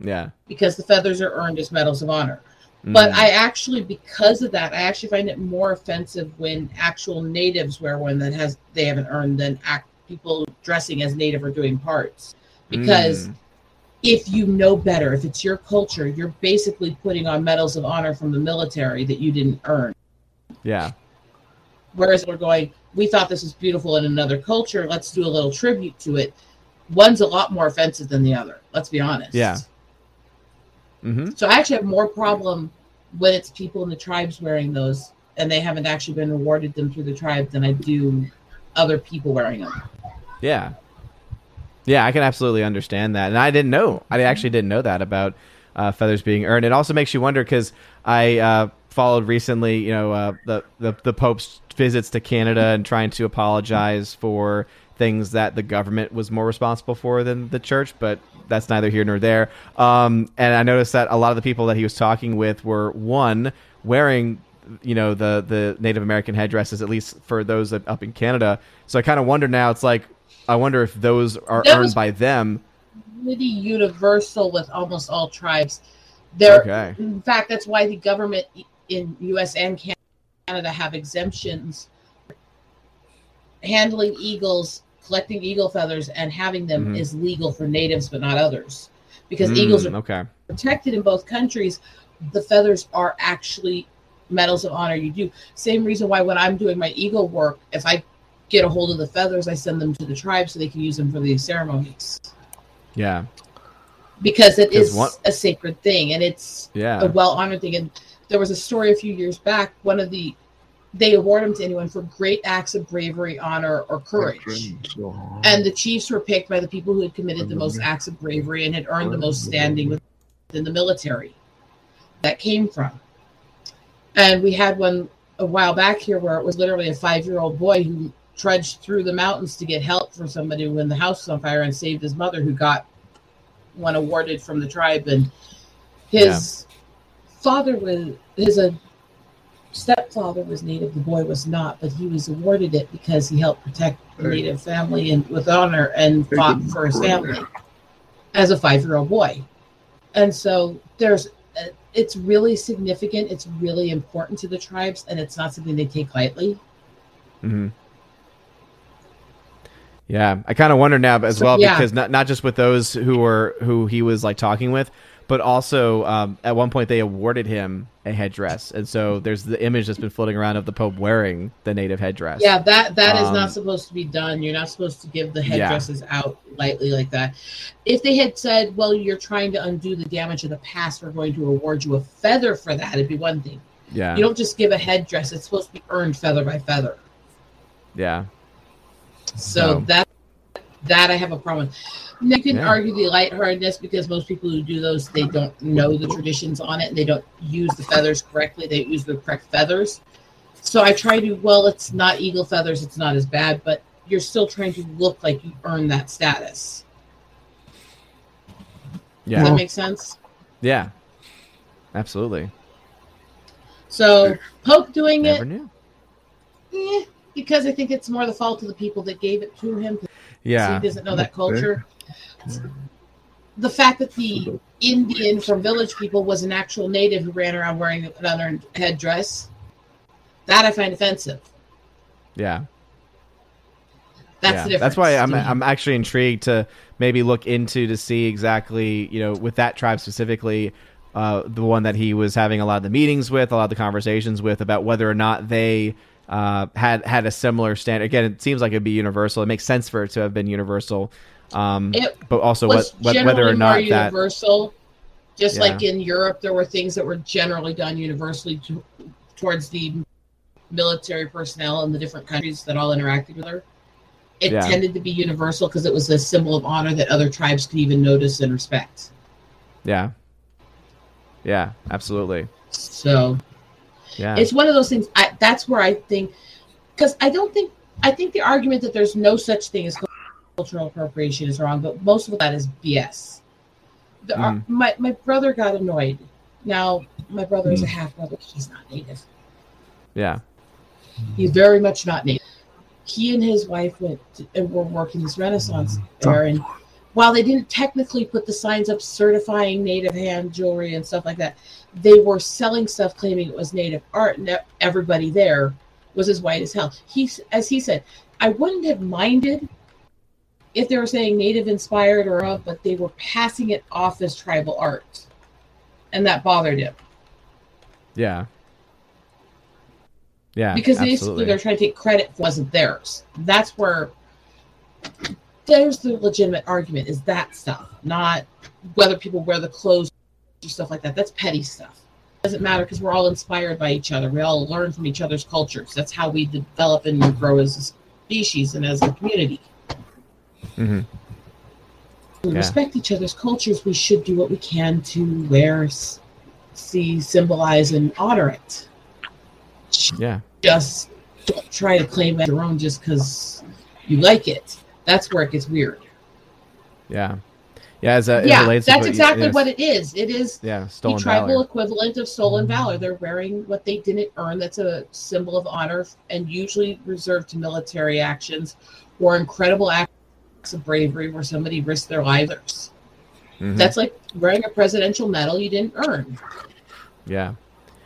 Yeah, because the feathers are earned as medals of honor. But Mm. I actually, because of that, I actually find it more offensive when actual natives wear one that has they haven't earned than act people dressing as native or doing parts. Because Mm. if you know better, if it's your culture, you're basically putting on medals of honor from the military that you didn't earn. yeah, Whereas we're going, we thought this was beautiful in another culture. Let's do a little tribute to it. One's a lot more offensive than the other. Let's be honest. Yeah. hmm So I actually have more problem when it's people in the tribes wearing those and they haven't actually been awarded them through the tribe than I do other people wearing them. Yeah. Yeah, I can absolutely understand that. And I didn't know. I actually didn't know that about uh, feathers being earned. It also makes you wonder because I uh, followed recently, you know, uh, the, the the Pope's visits to Canada and trying to apologize for things that the government was more responsible for than the church, but that's neither here nor there. Um, and I noticed that a lot of the people that he was talking with were one wearing you know the the Native American headdresses, at least for those that up in Canada. So I kind of wonder now. It's like I wonder if those are That earned by them. Pretty universal with almost all tribes. There, Okay. in fact, that's why the government in U.S. and Canada have exemptions. Handling eagles, collecting eagle feathers, and having them Mhm. is legal for natives, but not others, because eagles Mm, are okay. protected in both countries. The feathers are actually medals of honor. You do same reason why when I'm doing my eagle work, if I get a hold of the feathers, I send them to the tribe so they can use them for these ceremonies Yeah. because it is one- a sacred thing and it's Yeah. a well honored thing. And there was a story a few years back. One of the they award them to anyone for great acts of bravery, honor, or courage. And the chiefs were picked by the people who had committed the most acts of bravery and had earned the most standing within the military. That came from. And we had one a while back here where it was literally a five year old boy who trudged through the mountains to get help for somebody when the house was on fire and saved his mother, who got one awarded from the tribe. And his father was his stepfather was native, the boy was not, but he was awarded it because he helped protect the native family and with honor and fought for his family as a five year old boy. And so there's uh, it's really significant. It's really important to the tribes, and it's not something they take lightly. hmm Yeah, I kind of wonder now as So, well yeah. because not not just with those who were who he was like talking with, but also um, at one point they awarded him a headdress, and so there's the image that's been floating around of the Pope wearing the native headdress. Yeah, that that is Um, not supposed to be done. You're not supposed to give the Yeah. headdresses out lightly like that. If they had said, "Well, you're trying to undo the damage of the past, we're going to award you a feather for that," it'd be one thing. yeah, You don't just give a headdress; it's supposed to be earned feather by feather. yeah, So So- that that I have a problem. with. You can Yeah. argue the lightheartedness because most people who do those they don't know the traditions on it and they don't use the feathers correctly. They use the correct feathers. So I try to well, it's not eagle feathers, it's not as bad, but you're still trying to look like you earn that status. Does yeah, that make sense? yeah, absolutely. So Pope doing Never it, knew. eh, because I think it's more the fault of the people that gave it to him. Yeah, he doesn't know that culture. The fact that the Indian from village people was an actual native who ran around wearing an unearned headdress, that I find offensive. yeah. That's yeah. the—that's why I'm. I'm actually intrigued to maybe look into to see exactly you know with that tribe specifically. Uh, the one that he was having a lot of the meetings with, a lot of the conversations with about whether or not they uh, had had a similar standard. Again, it seems like it'd be universal. It makes sense for it to have been universal, um, but also what, what, whether or not that universal. Just Yeah. like in Europe, there were things that were generally done universally to, towards the military personnel in the different countries that all interacted with her. It Yeah. tended to be universal because it was a symbol of honor that other tribes could even notice and respect. yeah, yeah, absolutely, So yeah, it's one of those things. I, that's where I think, because I don't think I think the argument that there's no such thing as cultural appropriation is wrong, but most of that is BS. The, ar- Mhm. my my brother got annoyed. Now my brother is a mm. half brother. He's not native. yeah, He's very much not native. He and his wife went to, and were working this Renaissance mm. fair, and while they didn't technically put the signs up certifying native hand jewelry and stuff like that, they were selling stuff claiming it was native art, and everybody there was as white as hell. He, as he said, I wouldn't have minded if they were saying native inspired or of, but they were passing it off as tribal art, and that bothered him. yeah, yeah, because basically they're trying to take credit for wasn't theirs. That's where there's the legitimate argument is that stuff, not whether people wear the clothes stuff like that. That's petty stuff. doesn't matter because we're all inspired by each other. We all learn from each other's cultures. That's how we develop and grow as a species and as a community. Mhm. We Yeah. respect each other's cultures. We should do what we can to wear, see, symbolize, and honor it. yeah, just don't try to claim it your own just because you like it. That's where it gets weird. yeah, yeah. As a, yeah, that's what exactly yes. what it is. It is Yeah, the tribal valor. equivalent of stolen valor. They're wearing what they didn't earn. That's a symbol of honor and usually reserved to military actions or incredible acts of bravery where somebody risked their lives. Mhm. That's like wearing a presidential medal you didn't earn. Yeah,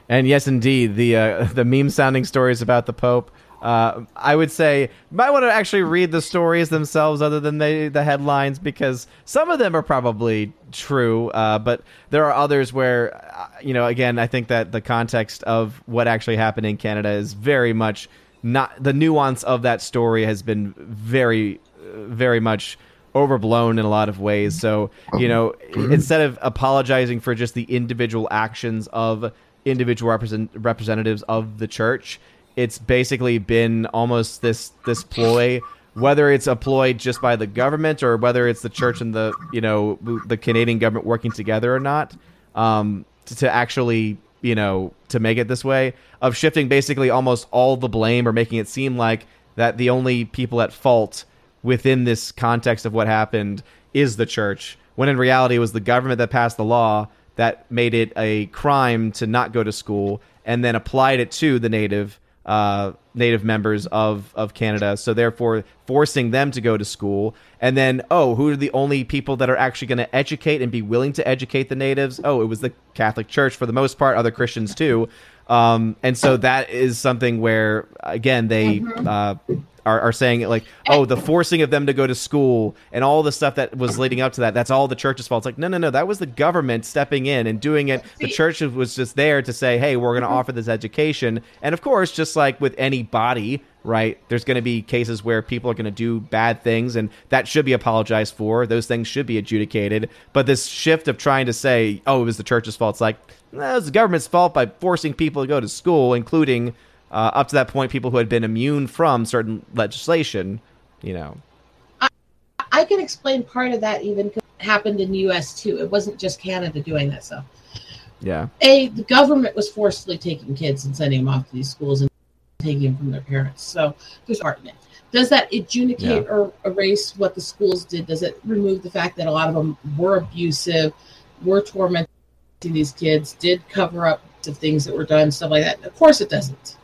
and yes, indeed, the uh, the meme sounding stories about the Pope. Uh, I would say might want to actually read the stories themselves, other than the the headlines, because some of them are probably true, uh, but there are others where, uh, you know, again, I think that the context of what actually happened in Canada is very much not the nuance of that story has been very, very much overblown in a lot of ways. So, you know, instead of apologizing for just the individual actions of individual represent- representatives of the church, it's basically been almost this this ploy whether it's a ploy just by the government or whether it's the church and the you know the Canadian government working together or not um, to, to actually you know to make it this way of shifting basically almost all the blame or making it seem like that the only people at fault within this context of what happened is the church when in reality it was the government that passed the law that made it a crime to not go to school and then applied it to the native uh, native members of of Canada. So therefore, forcing them to go to school, and then oh, who are the only people that are actually going to educate and be willing to educate the natives? Oh, it was the Catholic Church for the most part, other Christians too. Um, and so that is something where again they uh, are, are saying like, oh, the forcing of them to go to school and all the stuff that was leading up to that, that's all the church's fault. It's like, no, no, no, that was the government stepping in and doing it. The church was just there to say, hey, we're going to mm-hmm. offer this education. And of course, just like with any body, right, there's going to be cases where people are going to do bad things and that should be apologized for. Those things should be adjudicated. But this shift of trying to say, oh, it was the church's fault, it's like, no, it was the government's fault by forcing people to go to school, including uh, up to that point, people who had been immune from certain legislation, you know. I can explain part of that even 'cause it happened in the U.S. too. It wasn't just Canada doing that stuff. Yeah. A, the government was forcibly taking kids and sending them off to these schools and taking them from their parents. So there's art in it. Does that adjudicate or erase what the schools did? Does it remove the fact that a lot of them were abusive, were tormenting these kids, did cover up of things that were done, stuff like that? Of course it doesn't.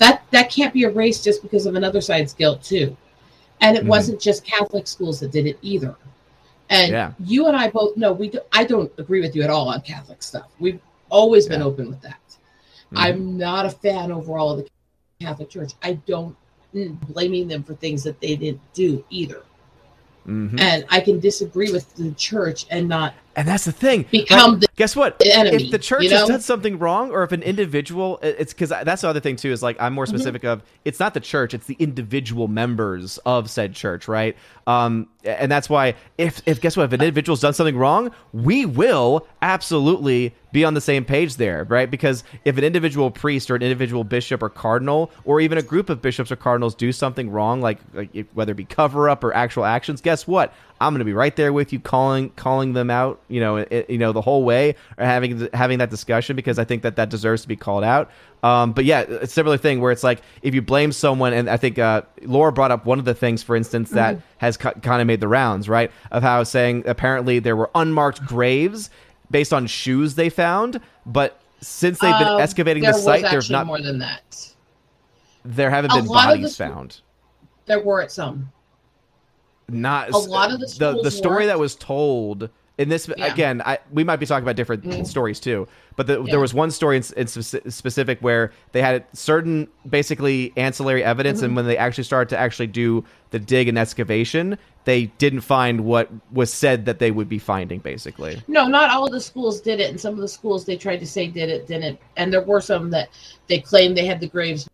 That that can't be erased just because of another side's guilt too. And it Mhm. wasn't just Catholic schools that did it either. And Yeah. you and I both know we. Do, I don't agree with you at all on Catholic stuff. We've always been open with that. Mhm. I'm not a fan overall of the Catholic Church. I don't mm, blaming them for things that they didn't do either. Mhm. And I can disagree with the church and not And that's the thing. become Right? Guess what? the enemy. if the church you has done something wrong, or if an individual, it's because that's the other thing too. Is like I'm more Mm-hmm. specific of it's not the church, it's the individual members of said church, right? Um, and that's why if if guess what, if an individual's done something wrong, we will absolutely be on the same page there, right? Because if an individual priest or an individual bishop or cardinal, or even a group of bishops or cardinals do something wrong, like, like whether it be cover up or actual actions, guess what? I'm going to be right there with you, calling calling them out, you know, it, you know, the whole way, or having having that discussion because I think that that deserves to be called out. Um, but yeah, a similar thing where it's like if you blame someone, and I think uh, Laura brought up one of the things, for instance, that has kind of made the rounds, right? Of how saying apparently there were unmarked graves based on shoes they found, but since they've been Um, excavating the site, there's not more than that. there haven't a been bodies the- found. There were some. Not A lot of the the, the story that was told in this Yeah. again I, we might be talking about different Mm. stories too but the, Yeah. there was one story in, in specific where they had certain basically ancillary evidence Mm-hmm. and when they actually started to actually do the dig and excavation they didn't find what was said that they would be finding basically No, not all of the schools did it, and some of the schools they tried to say did it, didn't. And there were some that they claimed they had the graves,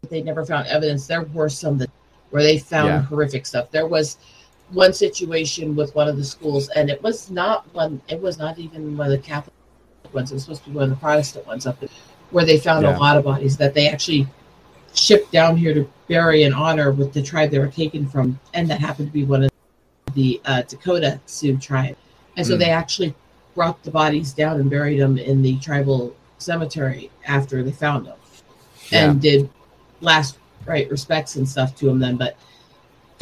but they never found evidence. There were some that where they found Yeah. horrific stuff. There was one situation with one of the schools, and it was not one. It was not even one of the Catholic ones. It was supposed to be one of the Protestant ones up there, where they found Yeah. a lot of bodies that they actually shipped down here to bury in honor with the tribe they were taken from, and that happened to be one of the uh, Dakota Sioux tribe. And so Mm. they actually brought the bodies down and buried them in the tribal cemetery after they found them, and did last right respects and stuff to them. Then, but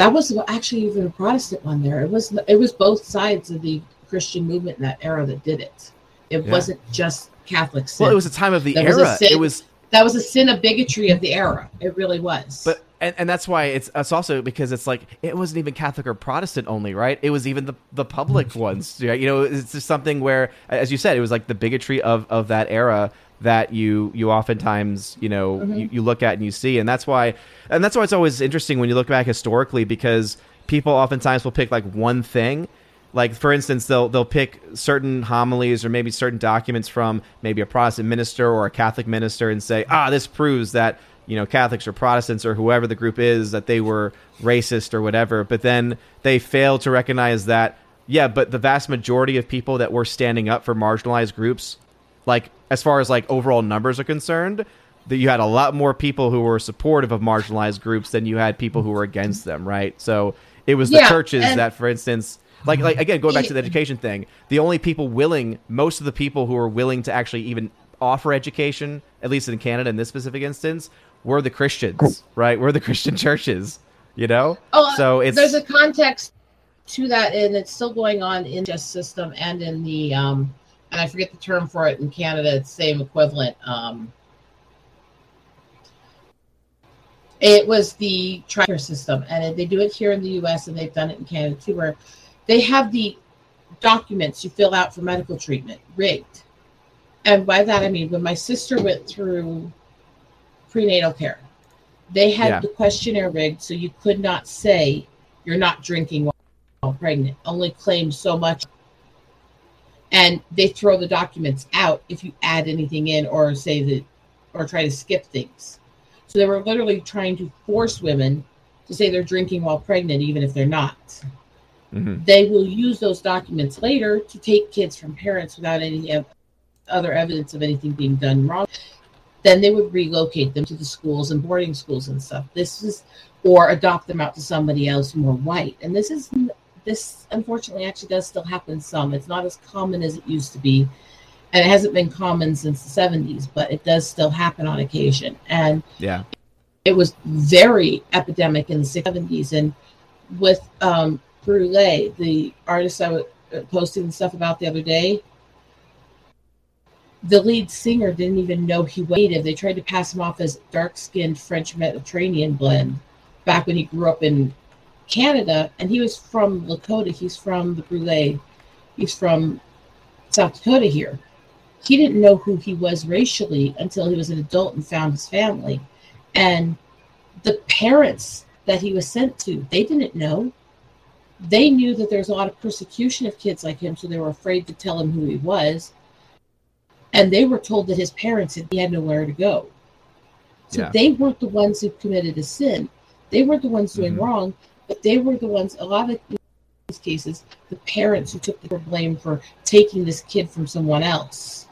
that was actually even a Protestant one. There, it was it was both sides of the Christian movement in that era that did it. It Yeah. wasn't just Catholic sin. well it was a time of the was era sin- it was that was a sin of bigotry of the era. It really was. But and, and that's why it's it's also because it's like it wasn't even Catholic or Protestant only, right? It was even the the public ones. right? You know, it's just something where, as you said, it was like the bigotry of of that era that you you oftentimes you know Mm-hmm. you, you look at and you see, and that's why and that's why it's always interesting when you look back historically because people oftentimes will pick like one thing. Like for instance they'll they'll pick certain homilies or maybe certain documents from maybe a Protestant minister or a Catholic minister and say ah this proves that you know Catholics or Protestants or whoever the group is that they were racist or whatever. But then they fail to recognize that yeah but the vast majority of people that were standing up for marginalized groups like as far as like overall numbers are concerned that you had a lot more people who were supportive of marginalized groups than you had people who were against them right? So it was the Yeah, churches and- that for instance like like again going back to the education thing the only people willing most of the people who were willing to actually even offer education at least in canada in this specific instance were the christians right? Were the christian churches you know? Oh, so it's there's a context to that, and it's still going on in the justice system and in the um, and I forget the term for it in Canada. It's same equivalent. Um, it was the trial system, and they do it here in the U.S. and they've done it in Canada too, where they have the documents you fill out for medical treatment rigged. And by that I mean when my sister went through prenatal care, They had Yeah. the questionnaire rigged so you could not say you're not drinking while pregnant. Only claim so much. And they throw the documents out if you add anything in or say that or try to skip things. So they were literally trying to force women to say they're drinking while pregnant, even if they're not. hmm They will use those documents later to take kids from parents without any ev- other evidence of anything being done wrong. Then they would relocate them to the schools and boarding schools and stuff. This is, or adopt them out to somebody else more white. And this is, this unfortunately actually does still happen some. It's not as common as it used to be. And it hasn't been common since the 70s, but it does still happen on occasion. And Yeah. it was very epidemic in the 70s and with um brule the artist i was uh, posting stuff about the other day the lead singer didn't even know he was native they tried to pass him off as dark-skinned french mediterranean blend back when he grew up in canada and he was from lakota. He's from the brule he's from south dakota here. He didn't know who he was racially until he was an adult and found his family. And the parents that he was sent to they didn't know. They knew that there's a lot of persecution of kids like him so they were afraid to tell him who he was. And they were told that his parents had he had nowhere to go. So Yeah. they weren't the ones who committed a sin. They weren't the ones doing Mhm. wrong but they were the ones a lot of these cases the parents who took the blame for taking this kid from someone else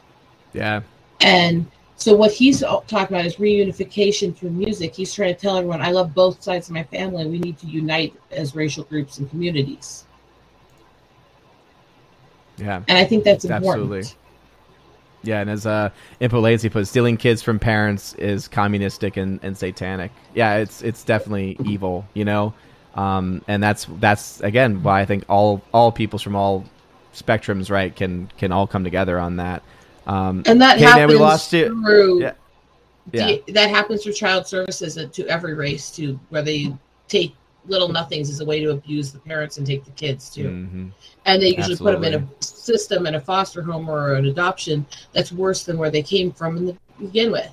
Yeah. and so what he's talking about is reunification through music. He's trying to tell everyone, I love both sides of my family. We need to unite as racial groups and communities. Yeah. And I think that's important. Absolutely. Yeah, and as uh, Impo Lazy put, stealing kids from parents is communistic and, and satanic. Yeah, it's it's definitely evil, you know, um, and that's that's again why I think all all peoples from all spectrums, right, can can all come together on that. Um, And that happens we lost you. through Yeah. yeah, the- that happens through child services and to every race too, where they take little nothings as a way to abuse the parents and take the kids too. Mhm. and they usually put them in a system in a foster home or an adoption that's worse than where they came from in the begin with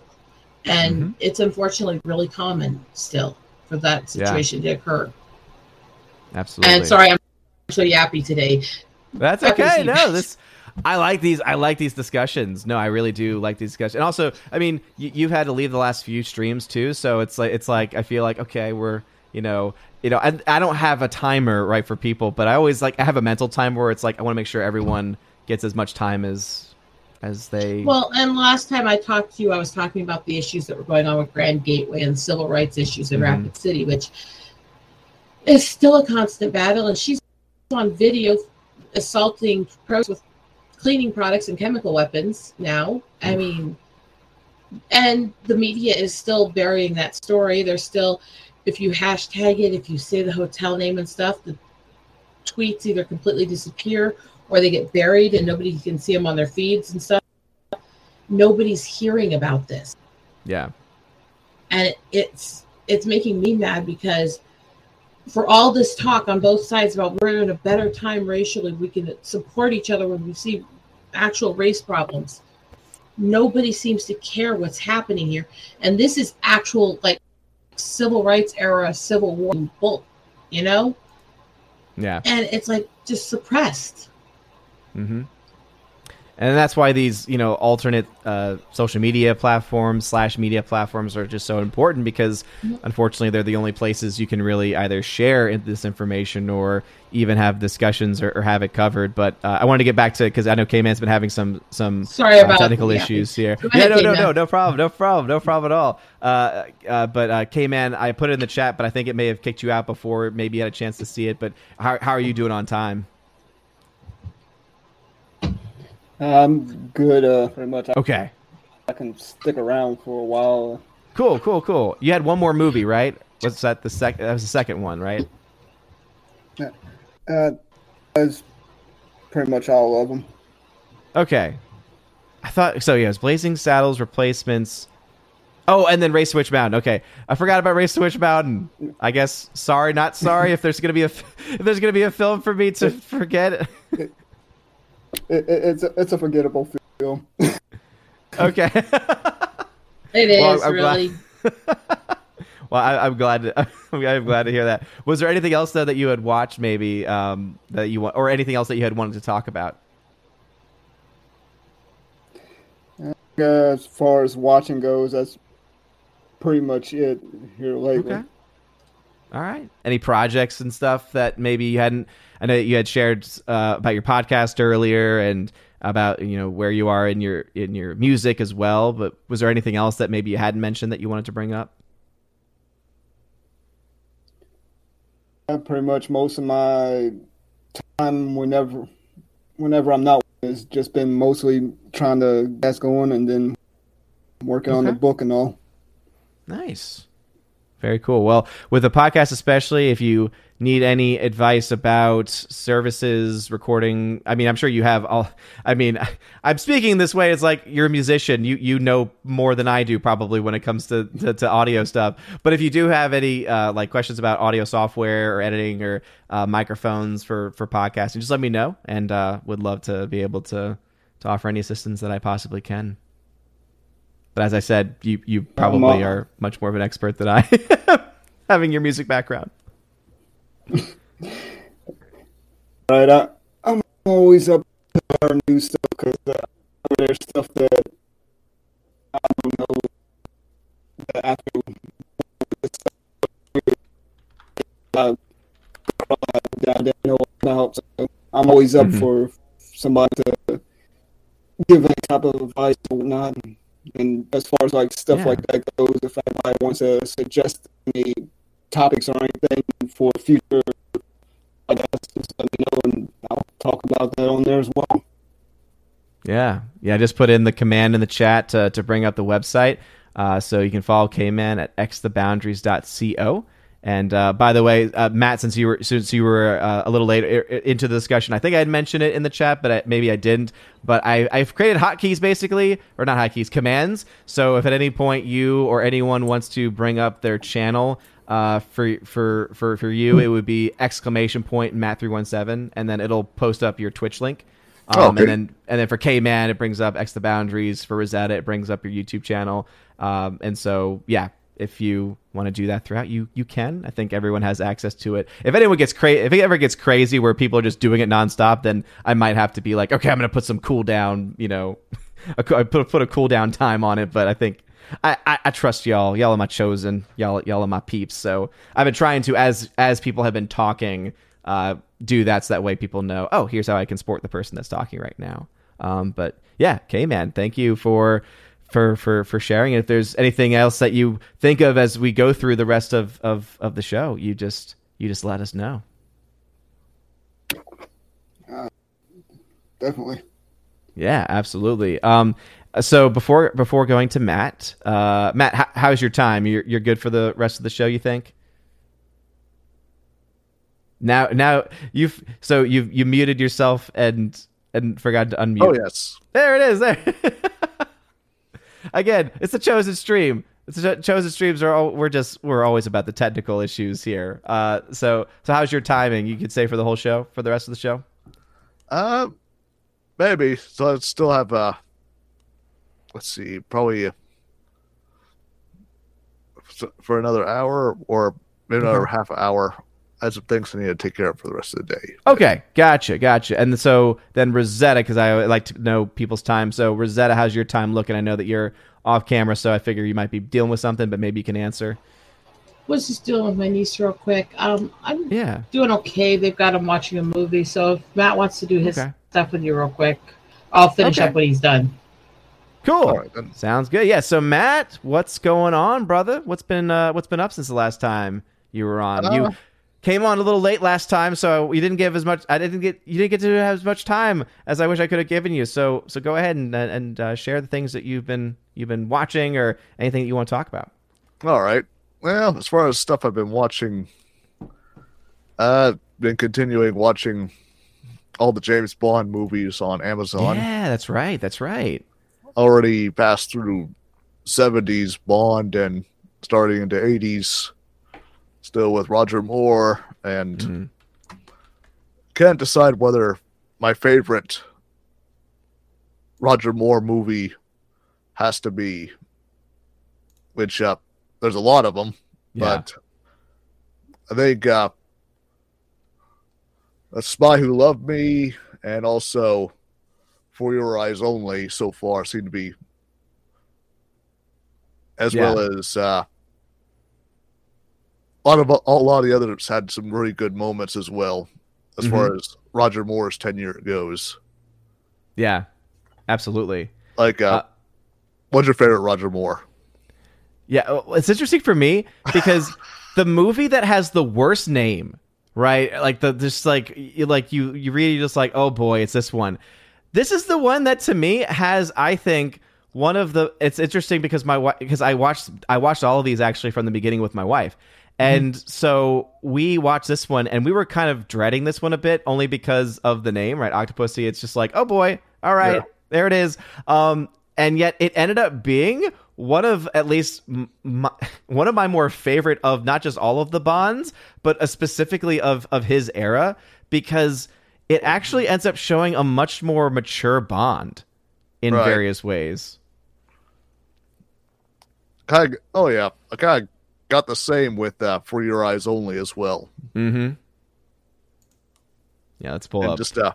and Mhm. it's unfortunately really common still for that Yeah. situation to occur absolutely. and sorry i'm so yappy today That's okay. No, this I like these. I like these discussions. No, I really do like these discussions. And also, I mean, you, you've had to leave the last few streams too, so it's like it's like I feel like okay, we're you know you know I, I don't have a timer right for people, but I always like I have a mental timer where it's like I want to make sure everyone gets as much time as as they. well and last time i talked to you i was talking about the issues that were going on with grand gateway and civil rights issues in Mhm. rapid city which is still a constant battle and she's on video assaulting pros with cleaning products and chemical weapons now. I mean and the media is still burying that story. They're still if you hashtag it if you say the hotel name and stuff the tweets either completely disappear or they get buried and nobody can see them on their feeds and stuff. Nobody's hearing about this. Yeah. and it's it's making me mad because for all this talk on both sides about we're in a better time racially we can support each other when we see actual race problems. Nobody seems to care what's happening here. And this is actual like civil rights era civil war bull you know? Yeah. and it's like just suppressed. Hmm And that's why these, you know, alternate uh, social media platforms slash media platforms are just so important because, unfortunately, they're the only places you can really either share this information or even have discussions or, or have it covered. But uh, I wanted to get back to because I know K-Man's been having some some sorry uh, about technical yeah. issues here. Go yeah, no, no, no, no problem, no problem, no problem at all. Uh, uh, but uh, K-Man, I put it in the chat, but I think it may have kicked you out before maybe you had a chance to see it. But how how are you doing on time? I'm good. Uh, pretty much. I, Okay. I can stick around for a while. Cool, cool, cool. You had one more movie, right? Was that the second? That was the second one, right? Yeah. Uh, that's pretty much all of them. Okay. I thought so. Yeah, it was Blazing Saddles, replacements. Oh, and then Race to Witch Mountain. Okay, I forgot about Race to Witch Mountain. I guess sorry, not sorry. if there's gonna be a if there's gonna be a film for me to forget. It, it, it's a, it's a forgettable film. okay. It is Well, I'm glad- really well, I, I'm glad. To, I'm glad to hear that. Was there anything else though that you had watched, maybe um, that you want, or anything else that you had wanted to talk about? Uh, as far as watching goes, that's pretty much it here lately. Okay. All right. Any projects and stuff that maybe you hadn't? I know that you had shared uh, about your podcast earlier and about you know where you are in your in your music as well. But was there anything else that maybe you hadn't mentioned that you wanted to bring up? Uh, pretty much most of my time, whenever whenever I'm not, has just been mostly trying to get going and then working on the book and all. Nice. Very cool. Well, with the podcast, especially if you need any advice about services, recording, I mean, I'm sure you have all. I mean, I'm speaking this way. It's like you're a musician. You you know more than I do probably when it comes to to, to audio stuff. But if you do have any uh, like questions about audio software or editing or uh, microphones for for podcasting, just let me know, and uh, would love to be able to to offer any assistance that I possibly can. But as I said, you you probably uh, are much more of an expert than I, having your music background. Right, I, I'm always up to learn new stuff because uh, there's stuff that I don't know that after uh, I didn't know about. So I'm always up Mhm. for somebody to give any type of advice or whatnot. And as far as like stuff Yeah. like that goes, if anybody wants to suggest any topics or anything for future I guess just let me know and I'll talk about that on there as well. Yeah, yeah. I just put in the command in the chat to to bring up the website, uh, so you can follow K-Man at xtheboundaries.co. And uh, by the way, uh, Matt, since you were since you were uh, a little later into the discussion, I think I had mentioned it in the chat, but I, maybe I didn't. But I, I've created hotkeys basically, or not hotkeys, commands. So if at any point you or anyone wants to bring up their channel uh, for for for for you, it would be exclamation point Matt three one seven, and then it'll post up your Twitch link. Um, Oh, okay. And then and then for K Man, it brings up X the Boundaries. For Rosetta, it brings up your YouTube channel. Um, and so yeah, if you want to do that throughout, you you can. I think everyone has access to it. If anyone gets crazy, if it ever gets crazy where people are just doing it nonstop, then I might have to be like, okay, I'm gonna put some cool down, you know, co- put put a cool down time on it. But I think. I, I, I trust y'all. Y'all are my chosen. Y'all y'all are my peeps. So I've been trying to as as people have been talking, uh, do that so that way people know. Oh, here's how I can support the person that's talking right now. Um, but yeah, K man, thank you for for for for sharing. And if there's anything else that you think of as we go through the rest of of of the show, you just you just let us know. Definitely. Yeah, absolutely. Um, so before before going to Matt, uh, Matt, how, how's your time? You're you're good for the rest of the show, you think? Now now you've so you've you muted yourself and and forgot to unmute. Oh yes. There it is. There. Again, it's a chosen stream. It's a cho- chosen streams are all, we're just we're always about the technical issues here. Uh, so so how's your timing? You could say for the whole show, for the rest of the show. Uh, maybe. So I still have uh, let's see, probably uh, for another hour or maybe another half hour. I have some things I need to take care of for the rest of the day. Okay, gotcha, gotcha. And so then Rosetta, because I like to know people's time. So Rosetta, how's your time looking? I know that you're off camera, so I figure you might be dealing with something, but maybe you can answer. Was just dealing with my niece real quick. Um, I'm Yeah. doing okay. They've got him watching a movie, so if Matt wants to do his Okay. stuff with you real quick, I'll finish Okay. up when he's done. Cool. All right, then. Sounds good. Yeah. So Matt, what's going on, brother? What's been uh, what's been up since the last time you were on? Uh, you came on a little late last time, so you didn't give as much. I didn't get you didn't get to have as much time as I wish I could have given you. So so go ahead and and uh, share the things that you've been you've been watching or anything that you want to talk about. All right. Well, as far as stuff I've been watching, I've been continuing watching all the James Bond movies on Amazon. Yeah, that's right. That's right. Already passed through 70s Bond and starting into 80s, still with Roger Moore, and Mhm. can't decide whether my favorite Roger Moore movie has to be, which uh, there's a lot of them, Yeah. But I think uh, a spy who loved me and also for your eyes only so far seem to be as Yeah. well as uh, a lot of a lot of the others had some really good moments as well as far Mm-hmm. as Roger Moore's tenure goes. Yeah, absolutely. Like, uh, Uh, what's your favorite Roger Moore? Yeah, uh, it's interesting for me because the movie that has the worst name, right? Like the just like you like you you read you're just like, oh boy, it's this one. This is the one that to me has, I think, one of the. It's interesting because my wife because I watched I watched all of these actually from the beginning with my wife. And so we watched this one, and we were kind of dreading this one a bit, only because of the name, right? Octopussy. It's just like, oh boy, all right, Yeah. there it is. Um, and yet it ended up being one of at least my, one of my more favorite of not just all of the bonds, but uh, specifically of of his era because it actually ends up showing a much more mature bond in Right. various ways. Kind of, oh yeah, I kind of got the same with uh, For Your Eyes Only as well. Mm-hmm. Yeah, let's pull and up. just uh,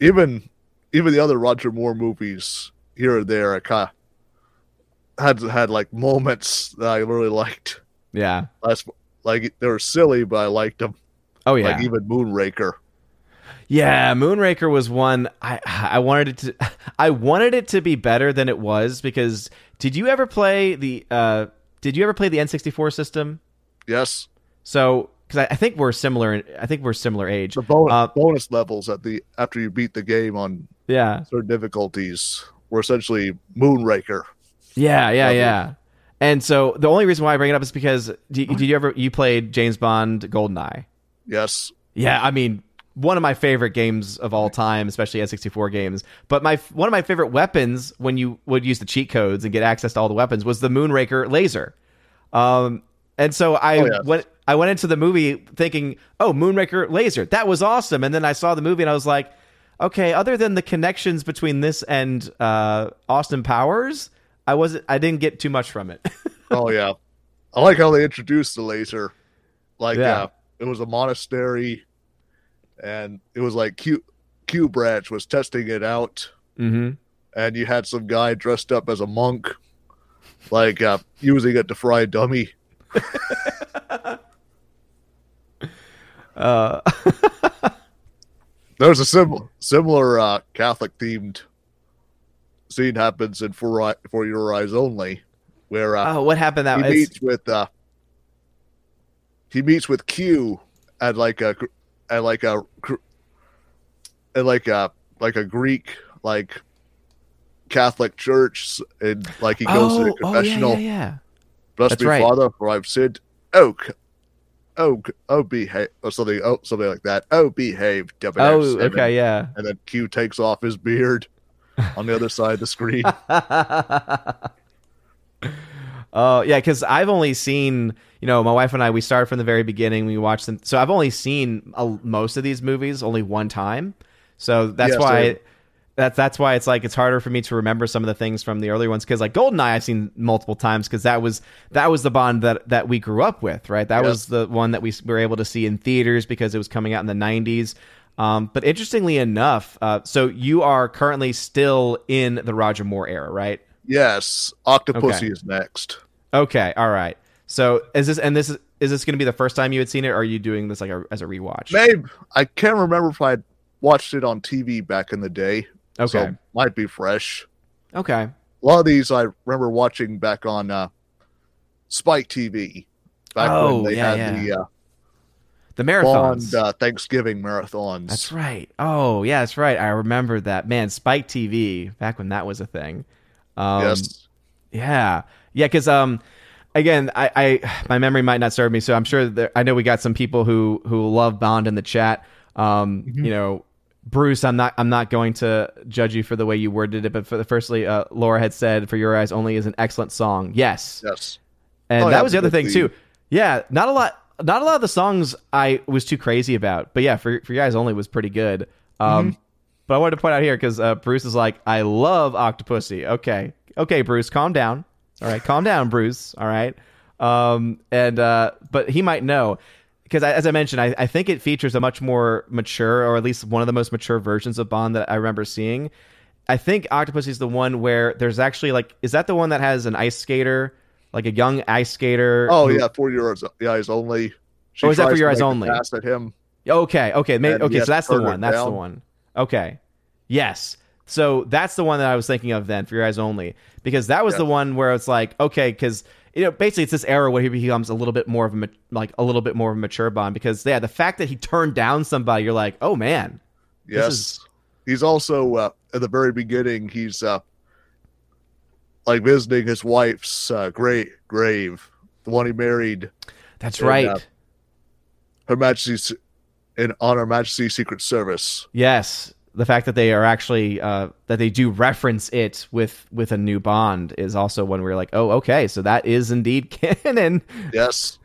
even even the other Roger Moore movies here and there, I kind of had had like moments that I really liked. yeah. That's like they were silly, but I liked them. Oh yeah. Like even Moonraker. Yeah, Moonraker was one I I wanted it to I wanted it to be better than it was because did you ever play the uh did you ever play the N64 system? Yes, So because I, I think we're similar I think we're similar age. the bonus Uh, bonus levels at the after you beat the game on Yeah. certain difficulties were essentially Moonraker. Yeah, yeah, yeah. And so the only reason why I bring it up is because did, did you ever you played James Bond GoldenEye? Yes, Yeah, I mean, one of my favorite games of all time, especially N64 games. But my one of my favorite weapons when you would use the cheat codes and get access to all the weapons was the Moonraker laser. Um, and so I Oh, yes. went I went into the movie thinking, "Oh, Moonraker laser, that was awesome." And then I saw the movie and I was like, "Okay, other than the connections between this and uh, Austin Powers, I wasn't I didn't get too much from it." oh yeah, I like how they introduced the laser. Like Yeah. uh, it was a monastery, and it was like Q Q Branch was testing it out, mm-hmm. and you had some guy dressed up as a monk, like uh, using it to fry a dummy. Uh, There's a sim- similar uh, Catholic themed scene happens in For, For Your Eyes Only, where uh, oh, what happened? That he it's- meets with uh, he meets with Q at like a at like a at like a like a Greek like Catholic church, and like he goes to oh, the oh, yeah, yeah, yeah. Bless That's me, right. Father, for I've sinned. Oh, oh, oh, behave, or something, oh, something like that. Oh, behave. Oh, 007. okay, yeah. And then Q takes off his beard on the other side of the screen. Oh yeah, because I've only seen you know my wife and I we started from the very beginning. We watched them, so I've only seen uh, most of these movies only one time. So that's Yeah, why same. that's that's why it's like it's harder for me to remember some of the things from the earlier ones because like Goldeneye I've seen multiple times because that was that was the Bond that that we grew up with, right? That Yes. was the one that we were able to see in theaters because it was coming out in the '90s. Um, but interestingly enough, uh, so you are currently still in the Roger Moore era, right? yes, Octopussy Okay. is next. Okay, all right. So is this and this is is this going to be the first time you had seen it, or are you doing this like a, as a rewatch? Maybe I can't remember if I watched it on TV back in the day. Okay, So might be fresh. okay, A lot of these I remember watching back on uh, Spike TV. Back Oh, when they yeah, had yeah. the uh, the marathons. Bond uh, Thanksgiving marathons. that's right. Oh yeah, that's right. I remember that. Man, Spike TV back when that was a thing. Um, yes. Yeah, yeah. Because um, again, I, I my memory might not serve me, so I'm sure there, I know we got some people who who love Bond in the chat. Um, Mm-hmm. you know, Bruce, I'm not I'm not going to judge you for the way you worded it, but for the firstly, uh, Laura had said "For Your Eyes Only" is an excellent song. Yes, Yes. and Oh, that yeah, was the other thing the- too. Yeah, not a lot. Not a lot of the songs I was too crazy about, but yeah, for for your eyes only was pretty good. Um, Mm-hmm. but I wanted to point out here because uh, Bruce is like, I love Octopussy. Okay, okay, Bruce, calm down. All right, calm down, Bruce. All right. Um, and uh, but he might know because as I mentioned, I, I think it features a much more mature, or at least one of the most mature versions of Bond that I remember seeing. I think Octopus is the one where there's actually like, is that the one that has an ice skater, like a young ice skater? Oh who- yeah, for your eyes only. She Oh, is that for your eyes only? Pass at him. Okay, okay, maybe, okay. So that's the one. That's the one. Okay, yes. So that's the one that I was thinking of then for your eyes only because that was the one where it's like okay because you know basically it's this era where he becomes a little bit more of a like a little bit more of a mature Bond because yeah the fact that he turned down somebody you're like oh man Yes. is- He's also uh, at the very beginning. He's uh, like visiting his wife's uh, great grave, the one he married, that's right uh, Her Majesty's On Her Majesty's Secret Service. yes the fact that they are actually uh, that they do reference it with with a new Bond is also when we're like oh okay so that is indeed canon Yes.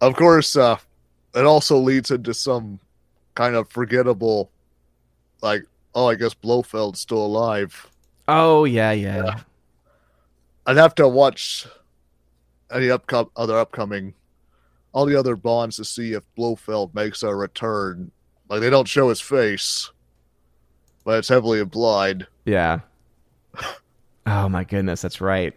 Of course, uh, it also leads into some kind of forgettable, like, oh, I guess Blofeld's still alive. oh yeah yeah. Yeah. I'd have to watch any upcom- other upcoming, all the other Bonds to see if Blofeld makes a return. Like they don't show his face, but it's heavily implied. Yeah. Oh my goodness, that's right.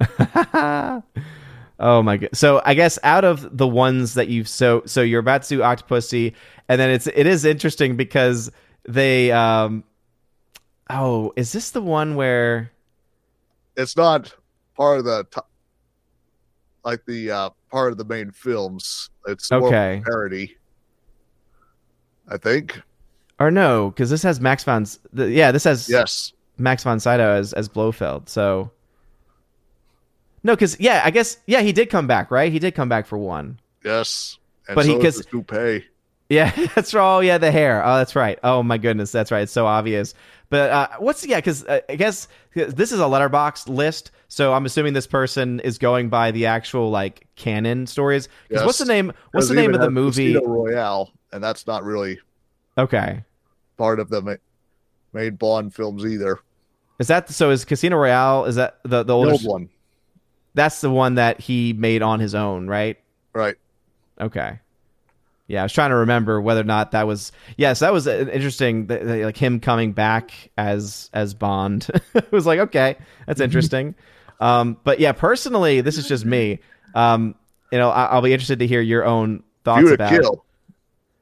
oh my god. So I guess out of the ones that you've so so you're about to do Octopussy, and then it's it is interesting because they um oh is this the one where It's not part of the to- like the uh, part of the main films. It's Okay. parody. I think. or no because this has Max von the, yeah this has Yes. Max von Sydow as as Blofeld so no because yeah I guess yeah he did come back right he did come back for one Yes. And But so he- is 'cause- his toupee. Yeah, that's right. Oh, yeah, the hair. Oh, that's right. Oh my goodness, that's right. It's so obvious. But uh, what's yeah? Because uh, I guess this is a Letterboxd list, so I'm assuming this person is going by the actual like canon stories. 'Cause Yes. what's the name? What's the name of the movie? Casino Royale, and that's not really Okay, part of the ma- main Bond films either. is that so? Is Casino Royale? Is that the the The old one, That's the one that he made on his own, right? right? Okay. Yeah, I was trying to remember whether or not that was yes, that was uh, interesting. Like him coming back as as Bond. it was like okay, that's interesting. um, but yeah, personally, this is just me. Um, you know, I- I'll be interested to hear your own thoughts View about. Kill,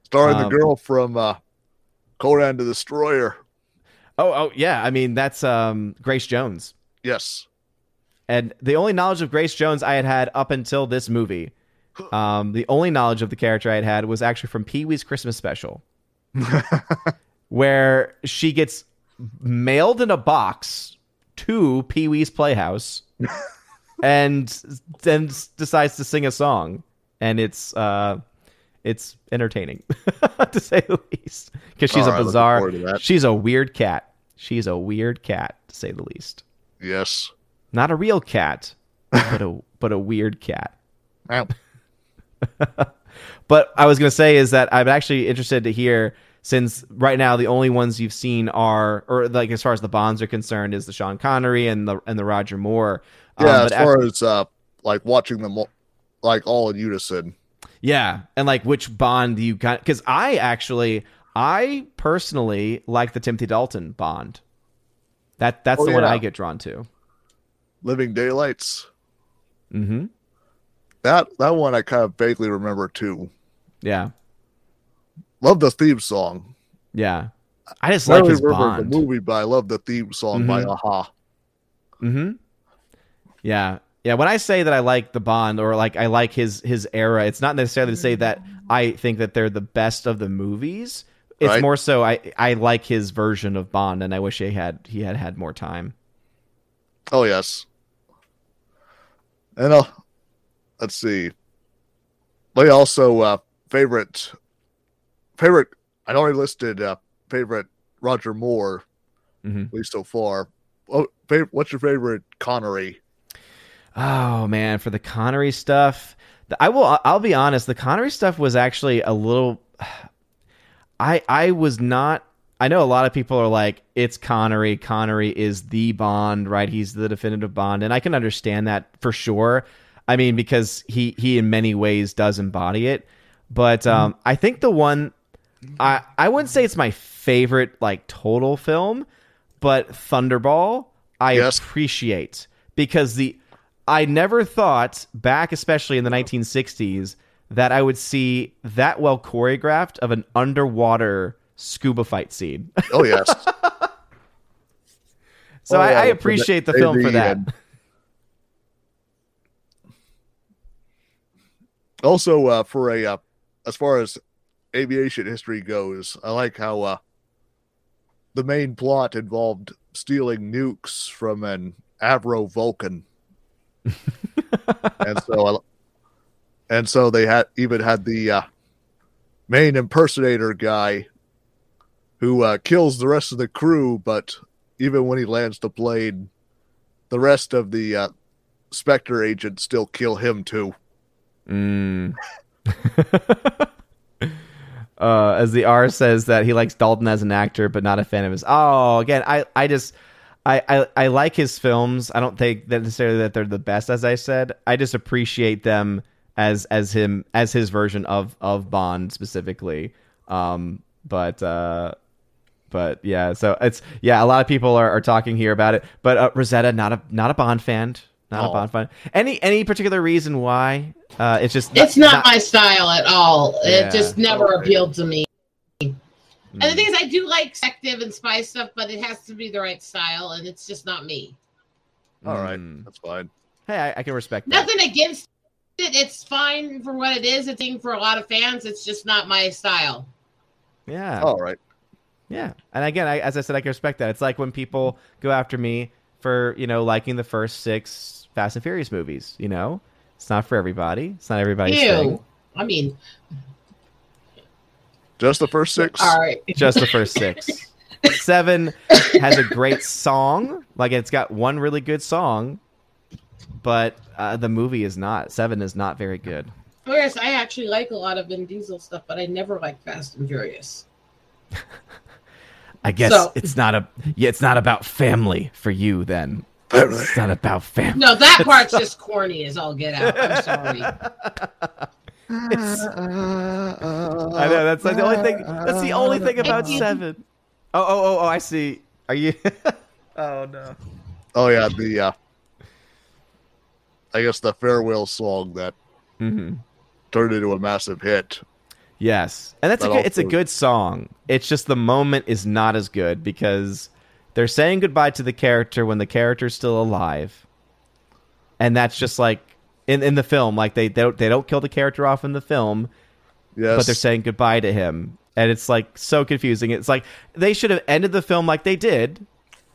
starring Um, the girl from uh, Conan the Destroyer. Oh, oh yeah. I mean, that's um, Grace Jones, Yes, and the only knowledge of Grace Jones I had had up until this movie. Um, the only knowledge of the character I had had was actually from Pee Wee's Christmas special. where she gets mailed in a box to Pee Wee's Playhouse and then decides to sing a song. And it's uh it's entertaining to say the least because she's a bizarre forward to that. she's a weird cat. She's a weird cat to say the least. yes. Not a real cat, but a but a weird cat. But I was going to say is that I'm actually interested to hear since right now the only ones you've seen are or like as far as the bonds are concerned is the Sean Connery and the and the Roger Moore. Um, Yeah, but as far as uh, like watching them like all in unison. yeah, and like which Bond do you got cuz I actually I personally like the Timothy Dalton Bond. That that's Oh, the one. I get drawn to. Living Daylights. Mhm. That that one I kind of vaguely remember too. Yeah. Love the theme song. Yeah. I just I like his Bond. the movie, but I love the theme song by a-ha. Mm-hmm. Yeah. Yeah. When I say that I like the Bond or like I like his his era, it's not necessarily to say that I think that they're the best of the movies. It's Right. more so I I like his version of Bond, and I wish he had he had had more time. Oh yes. And uh, let's see. They also uh, favorite favorite. I already listed uh, favorite Roger Moore Mhm. at least so far. Oh, what's your favorite Connery? Oh man, for the Connery stuff, I will. I'll be honest. The Connery stuff was actually a little. I I was not. I know a lot of people are like, it's Connery. Connery is the Bond, right? He's the definitive Bond, and I can understand that for sure. I mean, because he he in many ways does embody it. But um, I think the one I I wouldn't say it's my favorite like total film, but Thunderball I Yes. appreciate because the I never thought back, especially in the 1960s, that I would see that well choreographed of an underwater scuba fight scene. Oh yes. so Oh, I, I appreciate the for film for that. and- Also, uh, for a uh, as far as aviation history goes, I like how uh, the main plot involved stealing nukes from an Avro Vulcan, and so I, and so they had even had the uh, main impersonator guy who uh, kills the rest of the crew, but even when he lands the plane, the rest of the uh, Spectre agents still kill him too. Mm. uh, as the R says that he likes Dalton as an actor, but not a fan of his. Oh, again, I, I just, I, I, I like his films. I don't think that necessarily that they're the best, as I said. I just appreciate them as as him as his version of of Bond specifically. Um, but uh, but yeah, so it's yeah. A lot of people are, are talking here about it, but uh, Rosetta not a not a Bond fan. Not a Oh. Bond fan. Any any particular reason why? Uh, it's just It's not, my style at all. Yeah. It just never Okay. appealed to me. Mm. And the thing is, I do like active and spy stuff, but it has to be the right style, and it's just not me. All right, Mm. that's fine. Hey, I, I can respect that. Nothing against it. It's fine for what it is. It's thing for a lot of fans. It's just not my style. Yeah. All right. Yeah. And again, I, as I said, I can respect that. It's like when people go after me for, you know, liking the first six Fast and Furious movies, you know? It's not for everybody. It's not everybody's thing. I mean, Just the first six. all right. Just the first six. Seven has a great song. Like it's got one really good song, but uh, the movie is not. Seven is not very good. Whereas I actually like a lot of Vin Diesel stuff, but I never like Fast and Furious. I guess So- it's not a. Yeah, it's not about family for you then. Family. It's not about family. No, that part's just corny as all get out. I'm sorry. It's- I know that's like the only thing. That's the only thing about you. seven. Oh, oh, oh, oh! I see. Are you? oh no. Oh yeah, the uh, I guess the farewell song that hmm turned into a massive hit. Yes, and that's a But good, it's a good song. It's just the moment is not as good because they're saying goodbye to the character when the character's still alive, and that's just like in in the film. Like they they don't, they don't kill the character off in the film, Yes, but they're saying goodbye to him. And it's like so confusing. It's like they should have ended the film like they did.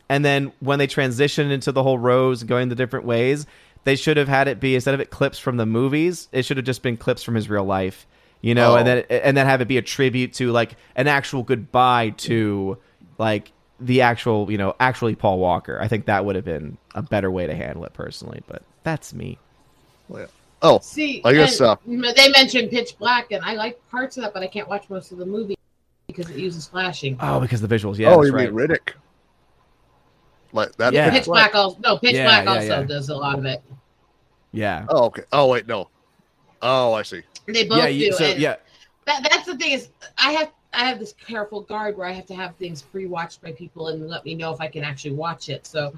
And then when they transitioned into the whole rose going the different ways they should have had it be instead of it clips from the movies it should have just been clips from his real life you know? Oh. and then and then have it be a tribute to like an actual goodbye to like the actual you know actually paul walker i think that would have been a better way to handle it personally but that's me oh See, I guess, uh, they mentioned Pitch Black, and I like parts of that, but I can't watch most of the movie because it uses flashing. oh because the visuals yeah oh, that's you right mean Riddick? Like that? Yeah. Pitch Black also no, Pitch Yeah, Black yeah, also yeah. does a lot of it. yeah Oh, okay. Oh, wait, no. Oh, I see. They both yeah you, do. so and yeah that, that's the thing is, I have I have this careful guard where I have to have things pre-watched by people and let me know if I can actually watch it. So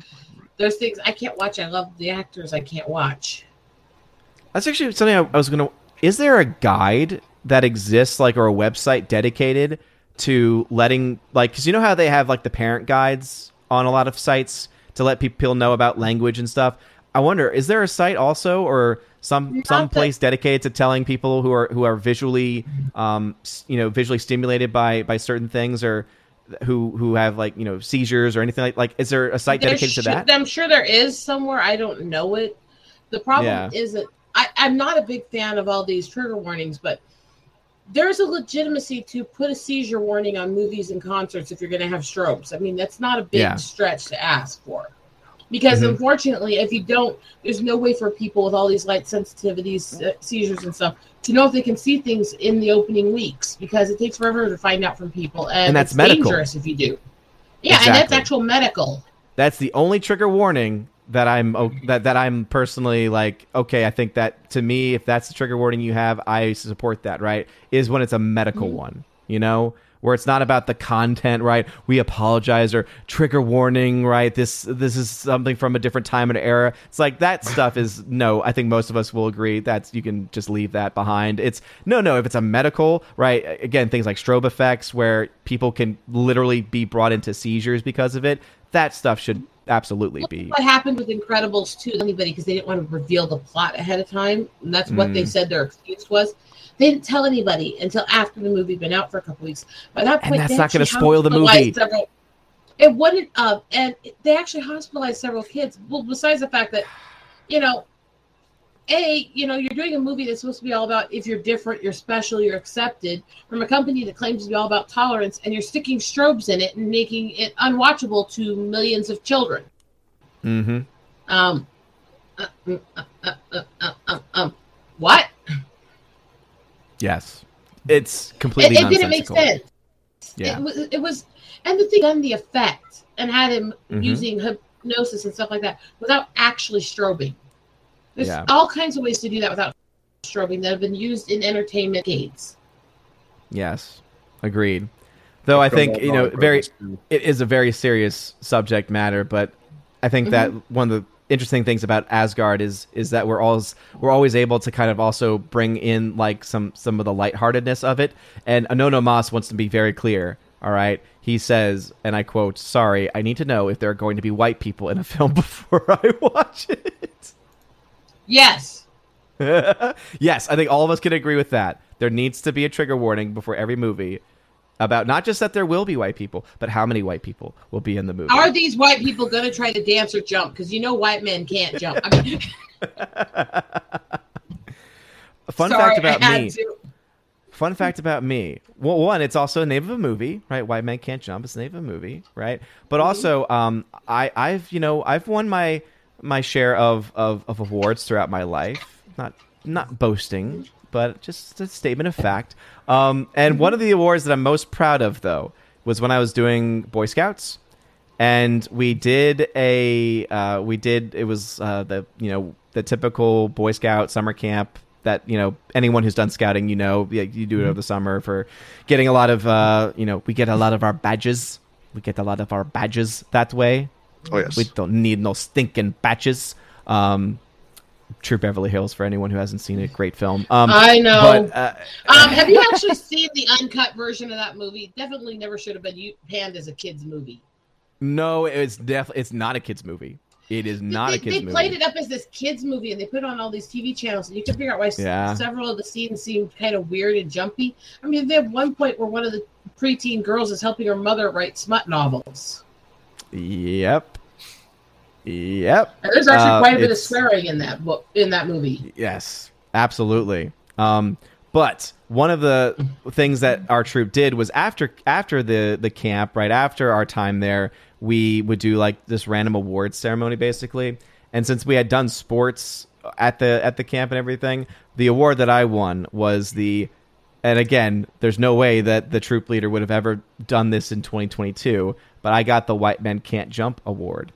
there's things I can't watch. I love the actors I can't watch. That's actually something I, I was gonna. Is there a guide that exists, like, or a website dedicated to letting, like, because you know how they have like the parent guides on a lot of sites to let people know about language and stuff. I wonder, is there a site also, or some some place dedicated to telling people who are who are visually, um, you know, visually stimulated by by certain things, or who who have like you know seizures or anything like like? Is there a site There dedicated to that? I'm sure there is somewhere. I don't know it. The problem Yeah. is that I, I'm not a big fan of all these trigger warnings, but there's a legitimacy to put a seizure warning on movies and concerts if you're going to have strobes. I mean, that's not a big Yeah. stretch to ask for. Because Mhm. unfortunately, if you don't, there's no way for people with all these light sensitivities, uh, seizures, and stuff to know if they can see things in the opening weeks because it takes forever to find out from people, and, And that's dangerous if you do. Yeah, and that's actual medical. That's the only trigger warning that I'm that that I'm personally like okay. I think that to me, if that's the trigger warning you have, I support that. Right? Is when it's a medical Mhm. one. You know. Where it's not about the content, right? We apologize or trigger warning, right? This this is something from a different time and era. It's like that stuff is no. I think most of us will agree that's you can just leave that behind. It's no, no. If it's a medical, right? Again, things like strobe effects, where people can literally be brought into seizures because of it. That stuff should absolutely be. What happened with Incredibles too? Anybody because they didn't want to reveal the plot ahead of time, and that's what they Mm. said their excuse was. They didn't tell anybody until after the movie had been out for a couple weeks. By that And point, that's they not gonna spoil the movie. Several, it wouldn't, uh, and they actually hospitalized several kids. Well, besides the fact that, you know, a, you know, you're doing a movie that's supposed to be all about if you're different, you're special, you're accepted from a company that claims to be all about tolerance, and you're sticking strobes in it and making it unwatchable to millions of children. Mm-hmm. Um, uh, uh, uh, uh, uh, uh, uh, um, what? Yes, it's completely. it didn't make sense. Yeah. It was, it was, and the thing on the effect and had him Mhm. using hypnosis and stuff like that without actually strobing. There's Yeah. all kinds of ways to do that without strobing that have been used in entertainment decades. Yes, agreed. Though I think you know, very it is a very serious subject matter, but I think that Mm-hmm. one of the interesting things about Asgard is is that we're always we're always able to kind of also bring in like some some of the lightheartedness of it. And Anono Moss wants to be very clear. All right, he says, and I quote: "Sorry, I need to know if there are going to be white people in a film before I watch it." Yes. yes, I think all of us can agree with that. There needs to be a trigger warning before every movie about not just that there will be white people, but how many white people will be in the movie. Are these white people going to try to dance or jump? Because you know white men can't jump. I mean, Fun sorry, fact about me. to. Fun fact about me. Well, one, it's also a name of a movie, right? White men Can't Jump. It's the name of a movie, right? But Mm-hmm. also, um, I, I've you know I've won my my share of, of, of awards throughout my life. Not not boasting, but just a statement of fact. Um, and one of the awards that I'm most proud of, though, was when I was doing Boy Scouts, and we did a uh, we did it was uh, the you know the typical Boy Scout summer camp that you know anyone who's done scouting you know you do it over the summer for getting a lot of uh, you know we get a lot of our badges. We get a lot of our badges that way. Oh yes. we don't need no stinking badges. Um, Troop Beverly Hills for anyone who hasn't seen it great film um, I know. but uh, um, have you actually seen the uncut version of that movie? Definitely never should have been panned as a kids movie. no it's definitely it's not a kids movie it is not they, a kids they movie They played it up as this kids movie and they put it on all these TV channels and you can figure out why Yeah. several of the scenes seem kind of weird and jumpy. I mean, they have one point where one of the preteen girls is helping her mother write smut novels. Yep. Yep. And there's actually Uh, quite a bit of swearing in that book in that movie. Yes. Absolutely. Um, but one of the things that our troop did was after after the the camp, right after our time there, we would do like this random awards ceremony, basically. And since we had done sports at the at the camp and everything, the award that I won was the. And again, there's no way that the troop leader would have ever done this in 2022, but I got the White Men Can't Jump award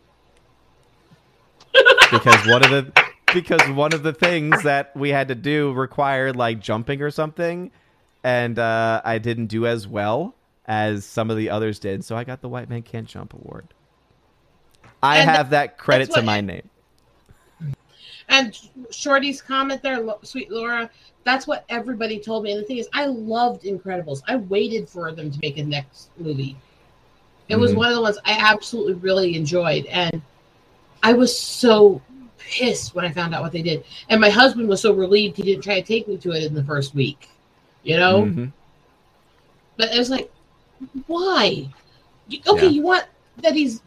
because one of the because one of the things that we had to do required like jumping or something, and uh, I didn't do as well as some of the others did, so I got the White Man Can't Jump award. I And have that credit to what- my name. And Shorty's comment there, sweet Laura, that's what everybody told me. And the thing is, I loved Incredibles. I waited for them to make a next movie. It was Mhm. one of the ones I absolutely really enjoyed. And I was so pissed when I found out what they did. And my husband was so relieved he didn't try to take me to it in the first week. You know? Mhm. But it was like, why? Okay, Yeah. you want that he's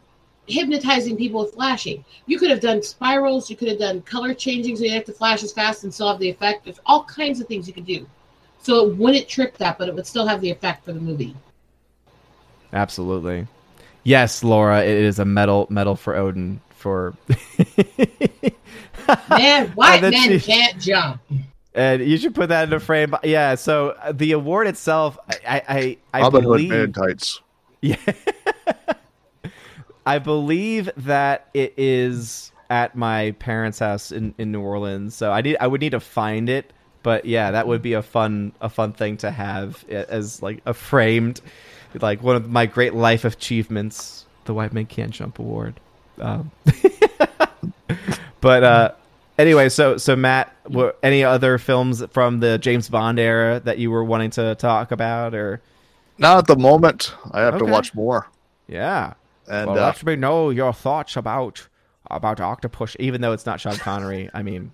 hypnotizing people with flashing. You could have done spirals. You could have done color changing so you have to flash as fast and still have the effect. There's all kinds of things you could do. So it wouldn't trip that, but it would still have the effect for the movie. Absolutely. Yes, Laura, it is a medal medal for Odin for. Man, white then men she- can't jump. and you should put that in a frame. Yeah. So uh, the award itself, I I I, I believe. man tights. Yeah. I believe that it is at my parents' house in, in New Orleans. So I need I would need to find it. But yeah, that would be a fun a fun thing to have as like a framed like one of my great life achievements, the White Man Can't Jump Award. Um, but uh anyway, so so Matt, were any other films from the James Bond era that you were wanting to talk about or Not at the moment. I have to watch more. yeah. And well, uh, let me know your thoughts about about Octopus, even though it's not Sean Connery. I mean,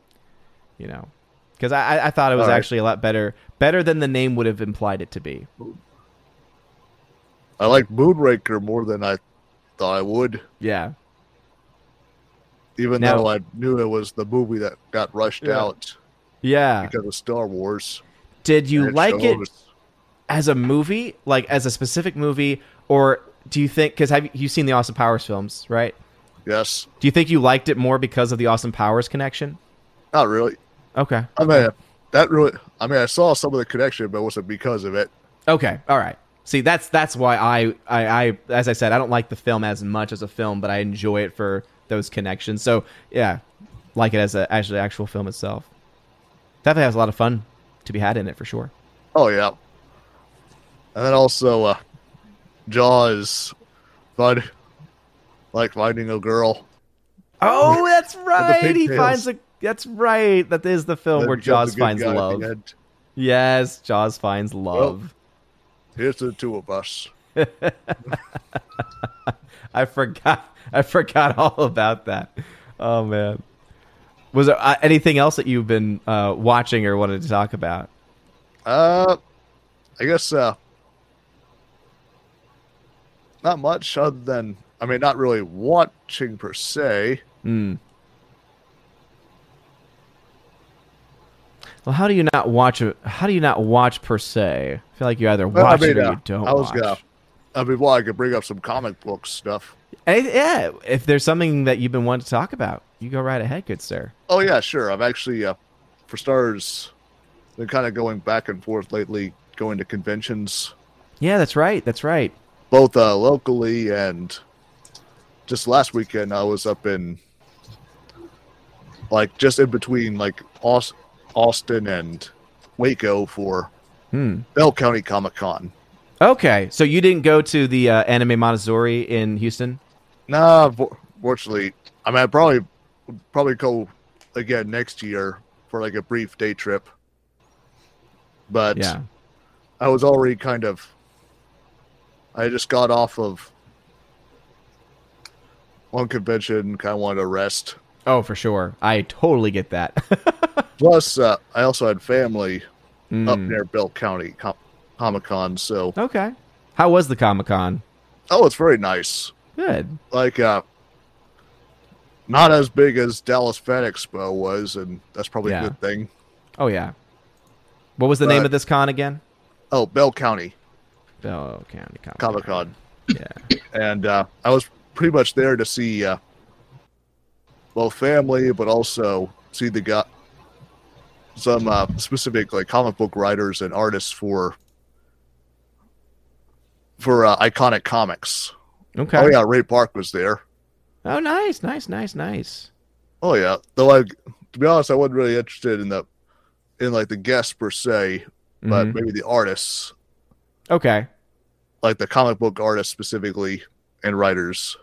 you know, because I, I- thought it was right. actually a lot better, better than the name would have implied it to be. I like Moonraker more than I thought I would, Yeah, even Now- though I knew it was the movie that got rushed Yeah. out yeah. because of Star Wars. Did you And like it shows. as a movie, like as a specific movie, or do you think? Because have you you've seen the Austin Powers films, right? Yes, Do you think you liked it more because of the Austin Powers connection? not really. Okay. I mean, that really. I mean, I saw some of the connection, but it wasn't because of it. Okay, all right. See, that's that's why I, I, I, as I said, I don't like the film as much as a film, but I enjoy it for those connections. So yeah, like it as a actually actual film itself. Definitely has a lot of fun to be had in it for sure. Oh yeah, and then also uh, Jaws, fun, like finding a girl. Oh, that's right. He finds a. That's right. That is the film where Jaws finds guy at the love. Yes, Jaws finds love. Here's the two of us. I forgot. I forgot all about that. Oh man. Was there uh, anything else that you've been uh, watching or wanted to talk about? Uh, I guess uh, not much other than I mean, not really watching per se. Hmm. Well, how do you not watch? How do you not watch per se? I feel like you either Well, watch I it mean, or uh, you don't I was watch. gonna. I mean, well, I could bring up some comic book stuff. And, yeah, if there's something that you've been wanting to talk about, you go right ahead, good sir. Oh yeah, sure. I've actually, uh, for starters, been kind of going back and forth lately, going to conventions, Yeah, that's right. That's right. both uh, locally and just last weekend. I was up in, like, just in between like Aus- Austin and Waco for Hmm. Bell County Comic Con. Okay, so you didn't go to the uh, Anime Matsuri in Houston? Nah, vo- fortunately, I mean, I probably probably go again next year for like a brief day trip. But Yeah. I was already kind of. I just got off of one convention, and kind of wanted to rest. Oh, for sure. I totally get that. Plus, uh, I also had family up Hmm. near Bell County Comic Con, so Okay. How was the Comic Con? oh, it's very nice. Good. Like, uh, not as big as Dallas Fan Expo was, and that's probably Yeah. a good thing. Oh yeah. What was the name of this con again? Oh, Bell County Bell County Comic Comic Con, Yeah. and uh, I was pretty much there to see uh, both family, but also see the guy, some uh, specific like comic book writers and artists for for uh, iconic comics. Okay. Oh yeah, Ray Park was there. Oh, nice, nice, nice, nice. Oh yeah, though I, to be honest, I wasn't really interested in the in like the guests per se, but Mhm. maybe the artists, Okay. like the comic book artists specifically and writers.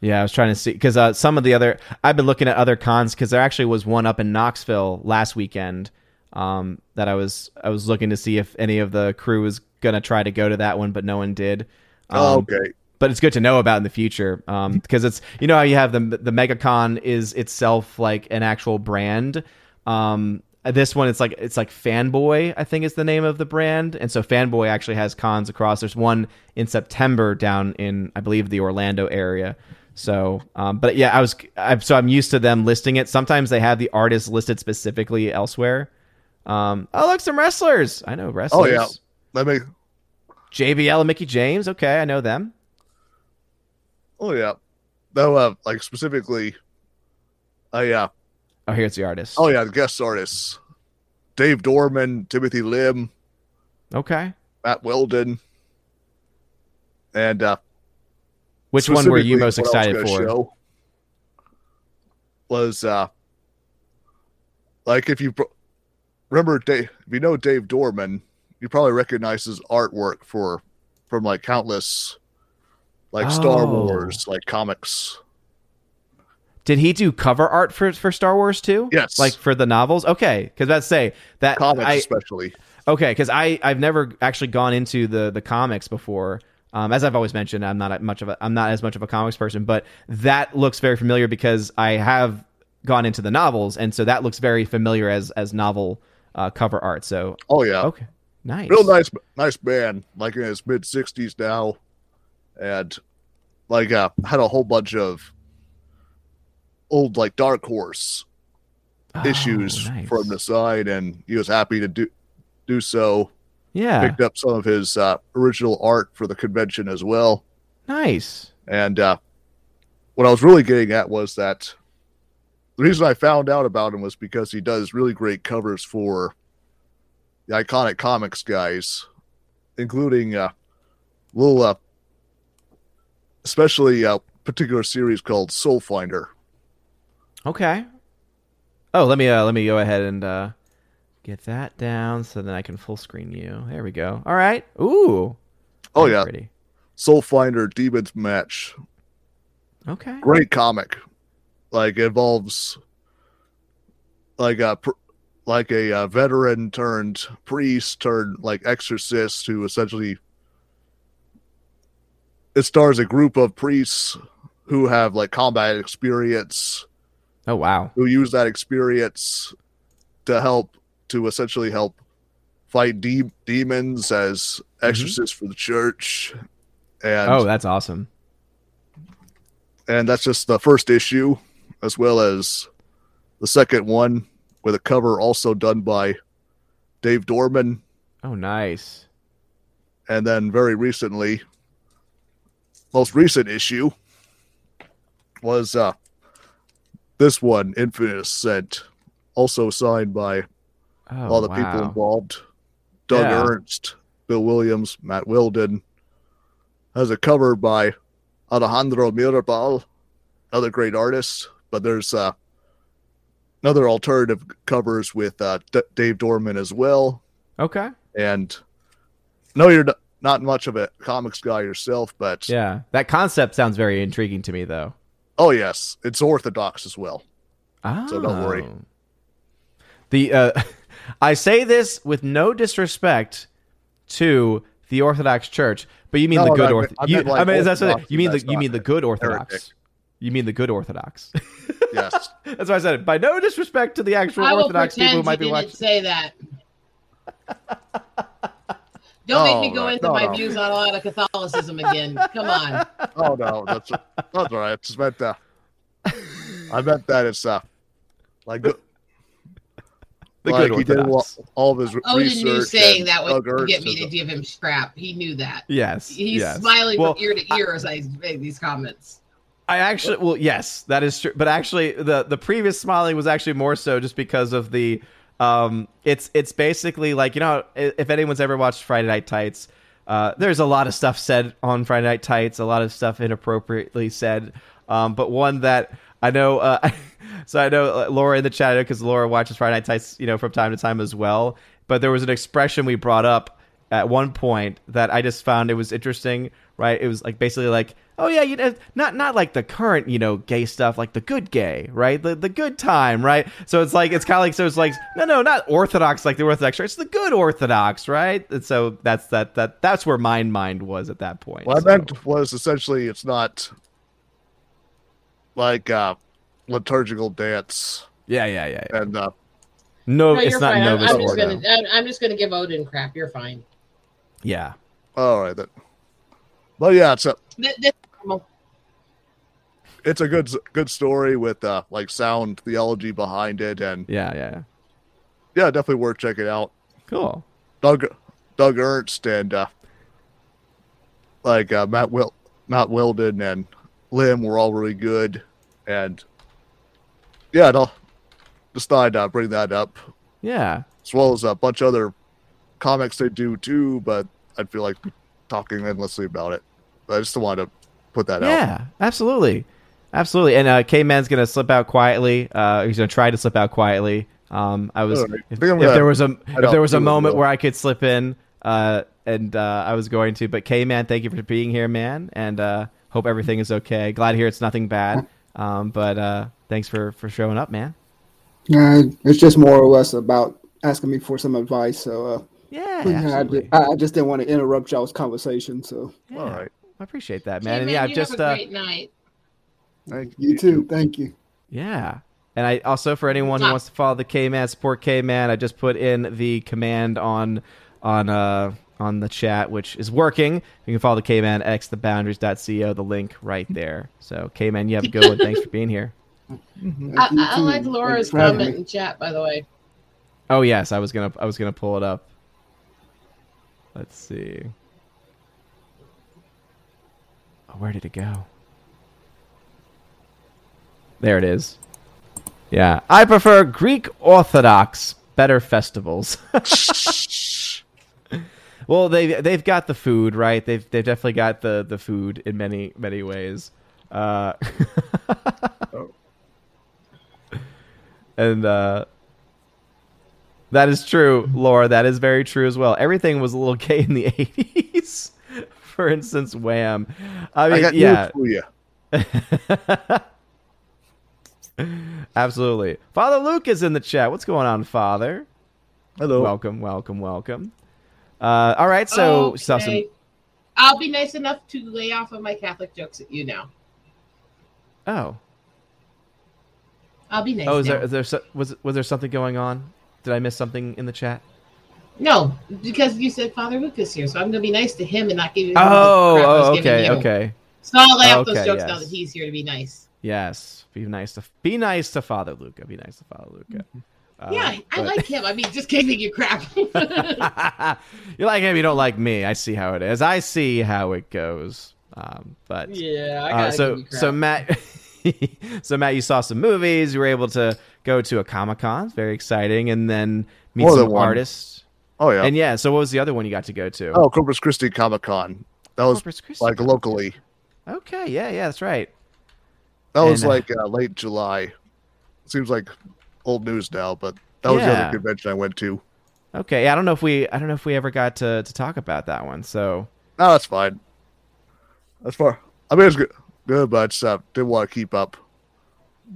Yeah, I was trying to see because uh, some of the other I've been looking at other cons because there actually was one up in Knoxville last weekend um, that I was I was looking to see if any of the crew was gonna try to go to that one, but no one did. oh, Um, okay. but it's good to know about in the future because it's you know how you have the the MegaCon is itself like an actual brand. Um, this one it's like it's like Fanboy I think is the name of the brand, and so Fanboy actually has cons across. There's one in September down in I believe the Orlando area. So, um, but yeah, I was I, so I'm used to them listing it. Sometimes they have the artists listed specifically elsewhere. Um, oh look, some wrestlers. I know wrestlers. Oh yeah. Let me. JBL and Mickie James. Okay, I know them. Oh yeah. though, uh, like specifically, uh, yeah, Oh, here's the artist. oh yeah, the guest artists, Dave Dorman, Timothy Lim, okay. Matt Weldon, and uh, Which one were you most I excited for? show Was uh, like if you remember Dave, if you know Dave Dorman, you probably recognize his artwork for from like countless like Star Oh. Wars like comics. Did he do cover art for for Star Wars too? Yes. Like for the novels? Okay, because let's say that Comics I especially. okay because I I've never actually gone into the the comics before. Um, as I've always mentioned, I'm not much of a I'm not as much of a comics person, but that looks very familiar because I have gone into the novels, and so that looks very familiar as as novel uh, cover art. So Oh yeah. okay, nice, real nice nice man like in his mid 60s now and like uh had a whole bunch of old like dark horse Oh, issues nice. from the side and he was happy to do do so yeah, picked up some of his uh, original art for the convention as well nice. and uh what i was really getting at was that the reason i found out about him was because he does really great covers for the iconic comics guys including uh little uh especially a particular series called soul finder Okay. Oh, let me uh, let me go ahead and uh, get that down so then I can full screen you. There we go. All right. Ooh. oh Very yeah Pretty. soul finder demons match Okay. great comic like it involves like a like a uh, veteran turned priest turned like exorcist who essentially it stars a group of priests who have like combat experience Oh wow. who use that experience to help to essentially help fight de- demons as exorcists for the church and Oh, that's awesome. and that's just the first issue, as well as the second one with a cover also done by Dave Dorman, Oh, nice. and then very recently, most recent issue was uh this one, Infinite Ascent, also signed by Oh, all the wow. people involved. Doug Yeah. Ernst, Bill Williams, Matt Wilden. Has a cover by Alejandro Mirabal, another great artist. But there's uh, another alternative covers with uh, D- Dave Dorman as well. Okay. And no, you're not, much of a comics guy yourself, but Yeah. That concept sounds very intriguing to me, though. oh yes, it's orthodox as well. Oh. So don't worry. The uh, I say this with no disrespect to the Orthodox Church, but you mean No, the good I Orthodox. I meant, like, I mean, that's what, you mean the you mean the good Orthodox. heretic. You mean the good Orthodox. Yes. That's why I said it. By no disrespect to the actual I will Orthodox people pretend who you might be didn't watching. say that. Don't make Oh, me go right. into No, my no. views on a lot of Catholicism again. Come on. oh no, that's that's all right. I just meant that. I meant that it's uh, like The like good he did all, Orthodox. all of his Odin research. knew saying and that Doug would Ernst get me is to a- give him scrap. He knew that. Yes. He's yes. smiling Well, from ear to ear as I make these comments. I actually, well, yes, that is true. But actually, the the previous smiling was actually more so just because of the, um, it's it's basically like you know if anyone's ever watched Friday Night Tights, uh, there's a lot of stuff said on Friday Night Tights, a lot of stuff inappropriately said, um, but one that I know, uh, so I know uh, Laura in the chat because Laura watches Friday Night Tights, you know, from time to time as well. But there was an expression we brought up at one point that I just found it was interesting, right? It was like basically like, oh yeah, you know, not not like the current, you know, gay stuff, like the good gay, right? The the good time, right? So it's like it's kind of like so it's like no no not orthodox like the orthodox church, it's the good orthodox, right? And so that's that that that's where my mind was at that point. What I meant was essentially it's not like uh liturgical dance yeah yeah yeah, yeah. and uh No, No, it's not fine. I'm, I'm just Ordo. gonna I'm, I'm just gonna give Odin crap. You're fine. Yeah. all right then. But yeah, it's a Th- this- it's a good good story with uh like sound theology behind it and Yeah, yeah, yeah. yeah, definitely worth checking out. Cool. Doug Doug Ernst and uh like uh Matt Wil Matt Wilden and Limb were all really good, and yeah, no, just thought I'd uh, bring that up Yeah. as well as a bunch of other comics they do too. But I'd feel like talking endlessly about it. But I just wanted to put that out. Yeah, absolutely, absolutely. And uh, K Man's gonna slip out quietly. Uh, he's gonna try to slip out quietly. Um, I was All right. if, I think I'm if gonna there was a if there was a moment well. where I could slip in, uh, and uh, I was going to. But K Man, thank you for being here, man, and uh, hope everything is okay. Glad to hear it's nothing bad. Um, but uh, thanks for for showing up, man. Uh, it's just more or less about asking me for some advice. So uh, Yeah, yeah, I, just, I I just didn't want to interrupt y'all's conversation. So Yeah, All right. I appreciate that, Hey, man. and yeah, I've just have a uh, great night. Thank you too. Thank you. Yeah. And I also for anyone who wants to follow the K Man support K Man, I just put in the command on on uh on the chat, which is working. You can follow the K Man X the boundaries.co, the link right there. So K Man, you have a good one. Thanks for being here. I, You I too. like Laura's comment me. in chat, by the way. Oh yes, I was gonna I was gonna pull it up. Let's see. Oh, where did it go? There it is. Yeah, I prefer Greek Orthodox better festivals. well, they they've got the food right. They've they've definitely got the the food in many many ways. Uh, and uh, that is true, Laura. That is very true as well. Everything was a little gay in the eighties. For instance, Wham. I I mean, got yeah, news for you. absolutely. Father Luke is in the chat. What's going on, Father? Hello. Welcome, welcome, welcome. Uh, all right, so saw some- I'll be nice enough to lay off of my Catholic jokes at you now. oh, I'll be nice. oh, is now. there, is there was was there something going on? Did I miss something in the chat? No, because you said Father Lucas here, so I'm gonna be nice to him and not give you. Oh, the crap I was oh, giving okay, you. okay. So I'll lay off those jokes yes. now that he's here to be nice. Yes, be nice to be nice to Father Luca. Be nice to Father Luca. Uh, yeah, I but- like him. I mean, just giving you crap. you like him, you don't like me. I see how it is. I see how it goes. Um, but yeah, I uh, so give you crap. so Matt, so Matt, you saw some movies. You were able to go to a comic con. Very exciting, and then meet More some artists. Oh yeah. And yeah, so what was the other one you got to go to? oh, Corpus Christi Comic Con. That was like locally. Okay, yeah, yeah, that's right. That was And, uh, like uh, late July. Seems like old news now, but that was the Yeah. other convention I went to. Okay, I don't know if we, I don't know if we ever got to to talk about that one. So No, that's fine. That's far. I mean, it's good, good but I just uh, didn't want to keep up.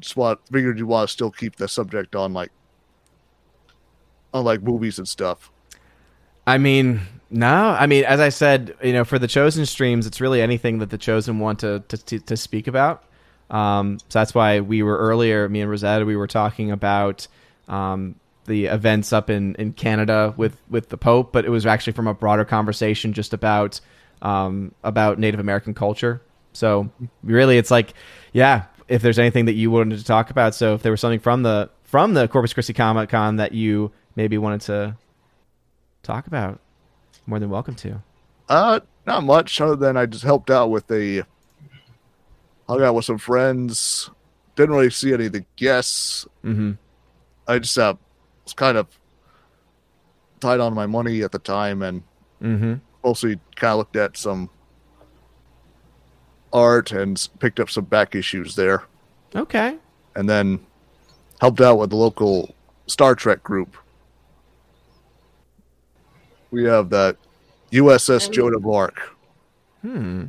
Just want figured you want to still keep the subject on like on like movies and stuff. I mean, no. I mean, as I said, you know, for the chosen streams, it's really anything that the chosen want to to, to, speak about. Um, so that's why we were earlier, me and Rosetta, we were talking about um, the events up in, in Canada with, with the Pope, but it was actually from a broader conversation just about um, about Native American culture. So really, it's like, yeah, if there's anything that you wanted to talk about, so if there was something from the from the Corpus Christi Comic Con that you maybe wanted to talk about, more than welcome to. Uh, not much other than I just helped out with the hung out with some friends. Didn't really see any of the guests. Mm-hmm. I just uh, was kind of tied on my money at the time and Mm-hmm. mostly kind of looked at some art and picked up some back issues there. Okay. and then helped out with the local Star Trek group. We have that USS Joan of Arc Hmm.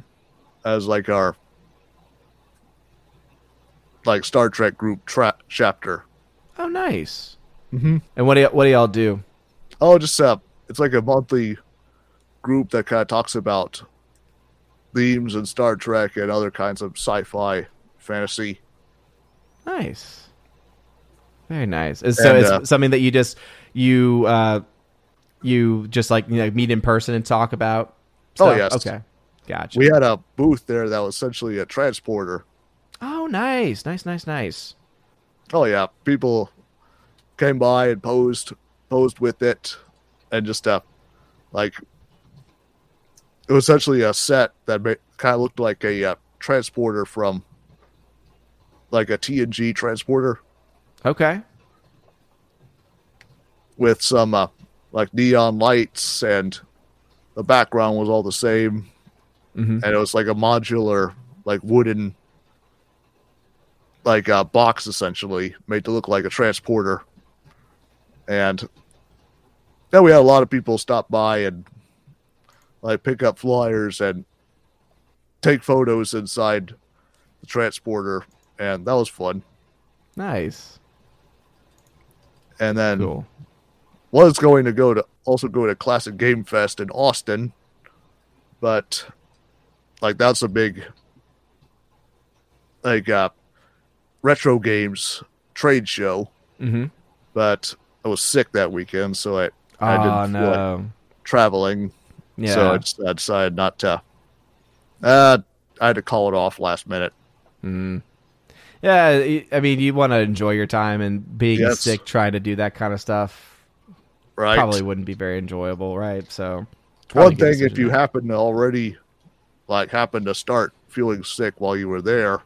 as like our like Star Trek group tra- chapter. Oh, nice. Mm-hmm. And what do y- what do y'all do? Oh, just uh, it's like a monthly group that kind of talks about themes and Star Trek and other kinds of sci-fi, fantasy. Nice. Very nice. And so And, it's uh, something that you just you uh you just like you know meet in person and talk about. Oh, stuff? yes. Okay. Gotcha. We had a booth there that was essentially a transporter. oh, nice, nice, nice, nice. Oh yeah, people came by and posed posed with it, and just uh, like it was essentially a set that kind of looked like a uh, transporter from like a TNG transporter Okay. with some uh, like neon lights and the background was all the same. Hmm and it was like a modular like wooden like a box essentially made to look like a transporter. And then we had a lot of people stop by and like pick up flyers and take photos inside the transporter. And that was fun. Nice. and then Cool. Was going to go to also go to Classic Game Fest in Austin, but like that's a big like uh retro games trade show. hmm But I was sick that weekend, so I I Oh didn't like no. traveling. Yeah. So I, just, I decided not to. Uh, I had to call it off last minute. Mm. Yeah, I mean, you want to enjoy your time, and being Yes. sick trying to do that kind of stuff Right. probably wouldn't be very enjoyable, right? So, It's one thing if you there. happen to already like happen to start feeling sick while you were there.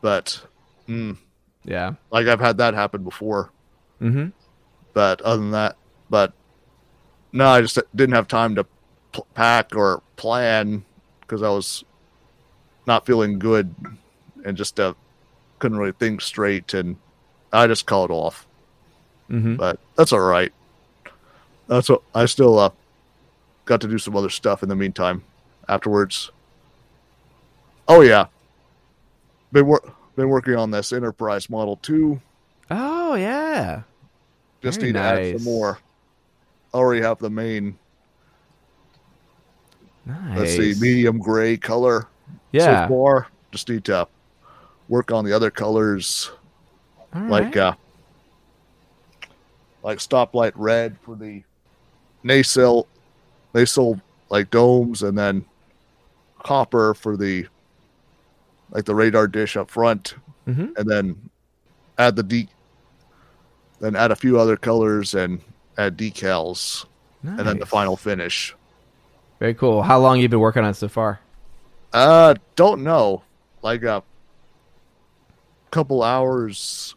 But mm, yeah. like I've had that happen before. hmm But other than that, but no, I just didn't have time to p- pack or plan because I was not feeling good and just uh, couldn't really think straight, and I just called off. Hmm But that's all right. That's what I still uh, got to do some other stuff in the meantime afterwards. Oh yeah, been wor- been working on this Enterprise Model too. Oh yeah. Just Very need to add some more. I already have the main. Nice. Let's see, medium gray color Yeah. so far. Just need to work on the other colors, All like right. uh, like stoplight red for the nacelle, nacelle like domes, and then copper for the like the radar dish up front, Mhm. and then add the de- then add a few other colors and add decals, and then the final finish. Very cool. How long you been working on it so far? Uh, don't know. Like a couple hours,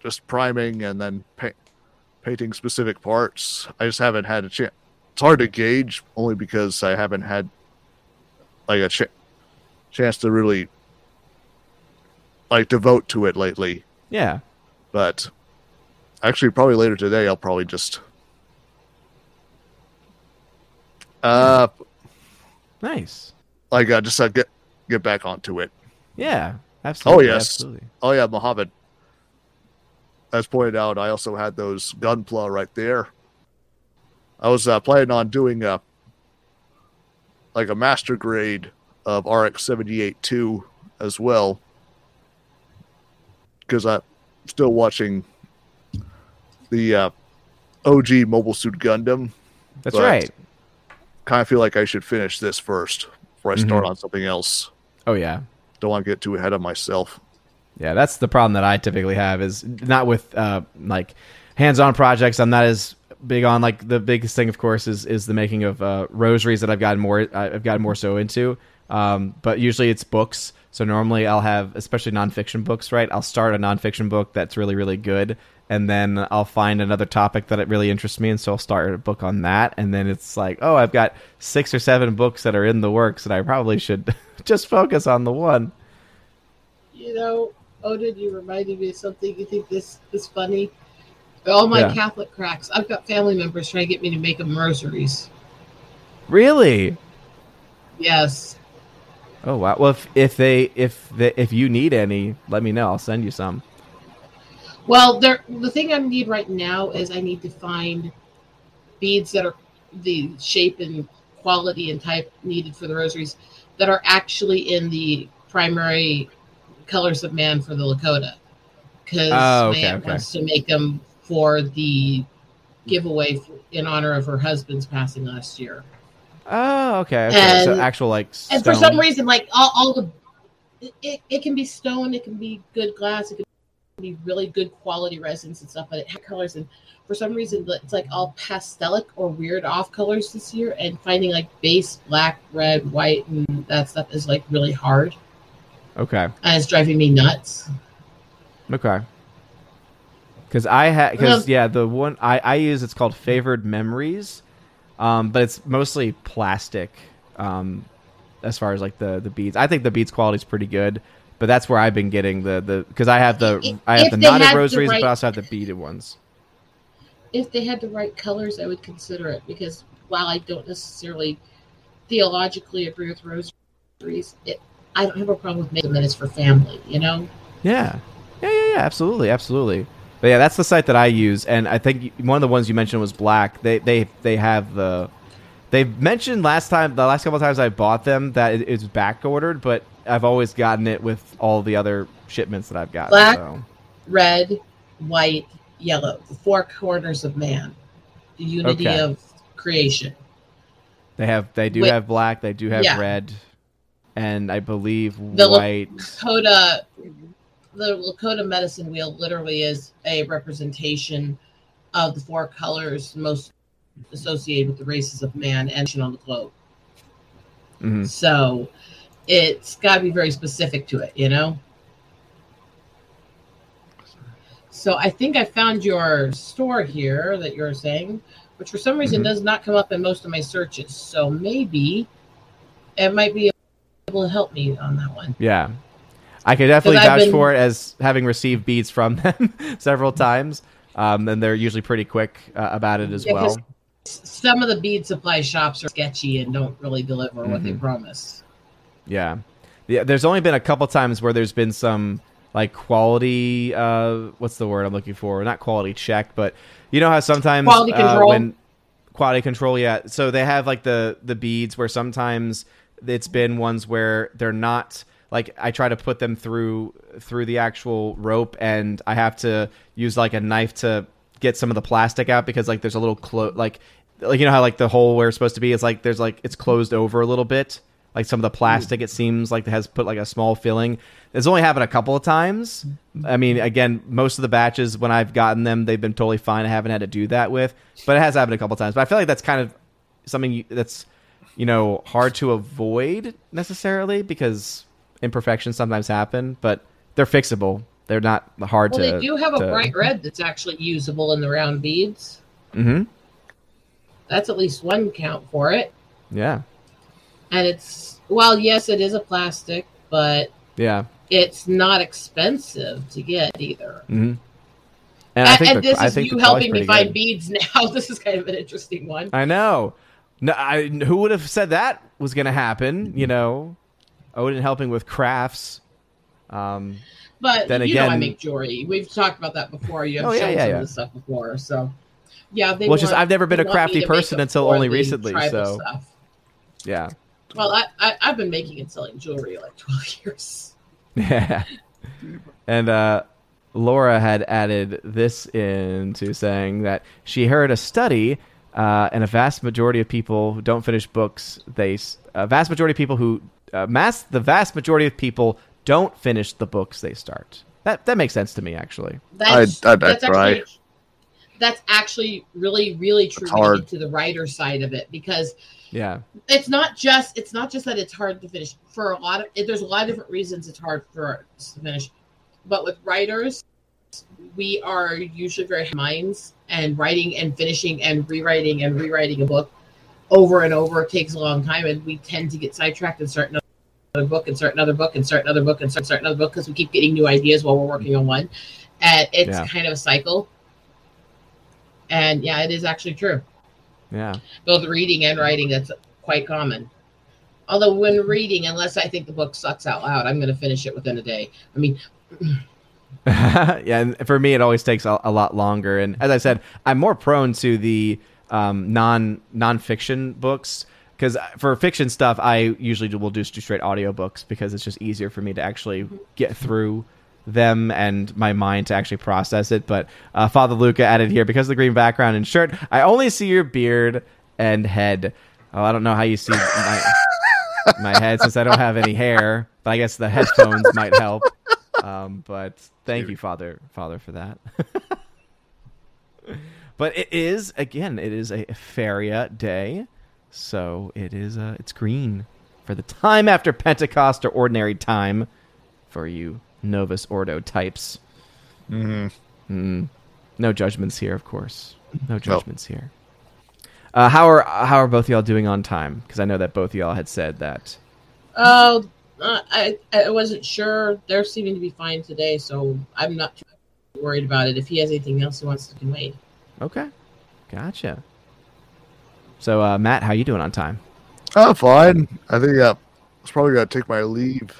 just priming and then pa- painting specific parts. I just haven't had a chance. It's hard to gauge only because I haven't had like a ch- chance to really like devote to it lately. Yeah. But actually, probably later today, I'll probably just uh Nice. like uh, just uh, get get back onto it. Yeah. Absolutely. Oh yes. Absolutely. Oh yeah, Mohammed. As pointed out, I also had those gunpla right there. I was uh, planning on doing a like a master grade of RX seventy eight two as well, because I'm still watching the uh, OG Mobile Suit Gundam. That's right. Kind of feel like I should finish this first before I start Mhm. on something else. Oh yeah. Don't want to get too ahead of myself. Yeah, that's the problem that I typically have is not with uh, like hands-on projects. I'm not as big on like the biggest thing, of course, is is the making of uh, rosaries that I've gotten more I've gotten more so into. Um, but usually it's books. So normally I'll have, especially nonfiction books, right? I'll start a nonfiction book that's really really good, and then I'll find another topic that it really interests me, and so I'll start a book on that. And then it's like, oh, I've got six or seven books that are in the works, and I probably should just focus on the one. You know, Odin, you reminded me of something. You think this is funny? All my Yeah. Catholic cracks. I've got family members trying to get me to make them rosaries. Really? Yes. Oh wow! Well, if, if they if they, if you need any, let me know. I'll send you some. Well, there. The thing I need right now is I need to find beads that are the shape and quality and type needed for the rosaries that are actually in the primary colors of man for the Lakota. Because Oh, okay, okay. wants to make them for the giveaway in honor of her husband's passing last year. Oh, okay. okay. so actual like. And for some reason, like all, all the, it, it can be stone, it can be good glass, it can be really good quality resins and stuff, but it had colors and for some reason it's like all pastelic or weird off colors this year and finding like base black, red, white and that stuff is like really hard. Okay. And it's driving me nuts. Okay. Because I had, because yeah, the one I I use it's called Favored Memories, um, but it's mostly plastic. Um, as far as like the the beads, I think the beads quality is pretty good, but that's where I've been getting the the because I have the If- I have the knotted had the rosaries, right- but I also have the beaded ones. If they had the right colors, I would consider it because while I don't necessarily theologically agree with rosaries, it, I don't have a problem with making it's for family, you know? Yeah, yeah, yeah, yeah, absolutely, absolutely. But yeah, that's the site that I use, and I think one of the ones you mentioned was Black. They they they have the. They mentioned last time, the last couple of times I bought them, that it, it's back ordered, but I've always gotten it with all the other shipments that I've got. Black? So. Red, white, yellow, the four corners of man, the unity Okay. of creation. They have they do have black, they do have Yeah. red, and I believe The white. Lakota, the Lakota medicine wheel literally is a representation of the four colors most associated with the races of man and on the globe. Mhm. So it's got to be very specific to it, you know? So I think I found your store here that you're saying, which for some reason Mhm. does not come up in most of my searches. So maybe it might be able to help me on that one. Yeah. I could definitely vouch been- for it as having received beads from them several times. Um, and they're usually pretty quick uh, about it as Yeah, well. Some of the bead supply shops are sketchy and don't really deliver what they Mhm. promise. Yeah. Yeah, there's only been a couple times where there's been some like quality uh what's the word I'm looking for? Not quality check, but you know how sometimes Quality uh, control. when quality control, yeah. So they have like the the beads where sometimes it's been ones where they're not like I try to put them through through the actual rope and I have to use like a knife to get some of the plastic out because like there's a little clo- like like you know how like the hole where it's supposed to be is like there's like it's closed over a little bit? Like some of the plastic it seems like it has put like a small filling. It's only happened a couple of times. I mean again most of the batches when i've gotten them they've been totally fine. I haven't had to do that with but it has happened a couple of times. But i feel like that's kind of something you, that's you know hard to avoid necessarily because imperfections sometimes happen but they're fixable they're not hard Well, to they do have a bright red that's actually usable in the round beads. Mhm. That's at least one count for it. yeah And it's, well, yes, it is a plastic, but yeah it's not expensive to get either. hmm and And, i think and the, this is you helping me find good. beads now. This is kind of an interesting one. I know. No, I, who would have said that was going to happen? You know, Odin helping with crafts. Um, But Then you know I make jewelry. We've talked about that before. You have Oh, yeah, shown yeah, some yeah. of this stuff before. So, yeah. They Well, it's just I've never been a crafty person until only recently, so- stuff. yeah, Well, I, I, I've been making and selling jewelry like 12 years. yeah. and uh, Laura had added this into saying that she heard a study, uh, and a vast majority of people who don't finish books, they a vast majority of people who uh, mass the vast majority of people don't finish the books they start. That that makes sense to me actually. That's, I bet that's right. that's actually really, really true It's when you hard. to the writer side of it because Yeah. it's not just it's not just that it's hard to finish for a lot of it, there's a lot of different reasons it's hard for us to finish but with writers we are usually very minds and writing and finishing and rewriting and rewriting a book over and over takes a long time and we tend to get sidetracked and start another book and start another book and start another book and start, start another book because we keep getting new ideas while we're working on one. And it's Yeah. kind of a cycle. And yeah it is actually true. Yeah. both reading and writing that's quite common. Although when reading unless i think the book sucks out loud i'm going to finish it within a day. I mean yeah, and for me, it always takes a, a lot longer. And as I said, I'm more prone to the um, non nonfiction books because for fiction stuff, I usually will do straight audiobooks because it's just easier for me to actually get through them and my mind to actually process it. But uh, Father Luca added here because of the green background and shirt, I only see your beard and head. Oh, I don't know how you see my, my head since I don't have any hair, but I guess the headphones might help. Um, but thank you, Father, Father, for that. but it is again, it is a Feria day, so it is uh, it's green for the time after Pentecost or ordinary time for you Novus Ordo types. hmm Mm. No judgments here, of course. No judgments here. Uh, how are how are both y'all doing on time? Because I know that both y'all had said that. Oh, uh, I I wasn't sure. They're seeming to be fine today, so I'm not too worried about it. If he has anything else he wants to can wait. Okay, gotcha. So, uh, Matt, how you doing on time? Oh, fine. I think uh, I was probably gonna take my leave.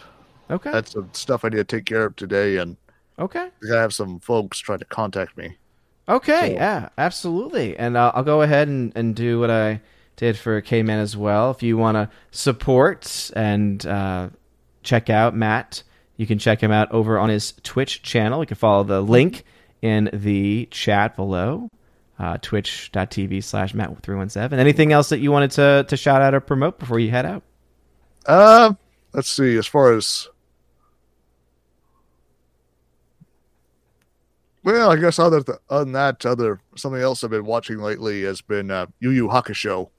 Okay, that's some stuff I need to take care of today, and okay, I have some folks trying to contact me. okay. So- Yeah, absolutely. And uh, I'll go ahead and, and do what I did for K Man as well. If you want to support and uh, check out Matt, you can check him out over on his Twitch channel. You can follow the link in the chat below. Uh, twitch.tv slash matt317 anything else that you wanted to, to shout out or promote before you head out Uh, let's see. As far as well, I guess other th- other than that, other something else I've been watching lately has been uh, Yu Yu Hakusho.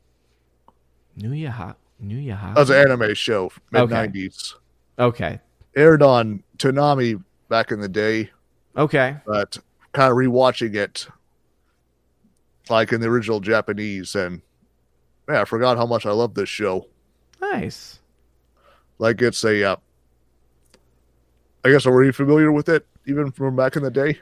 Nuya ha- Nuya ha- That was an anime show, mid nineties. Okay Aired on Toonami back in the day, okay but kind of rewatching it, like in the original Japanese, and man, I forgot how much I love this show. nice Like it's a, uh, I guess, were you familiar with it even from back in the day?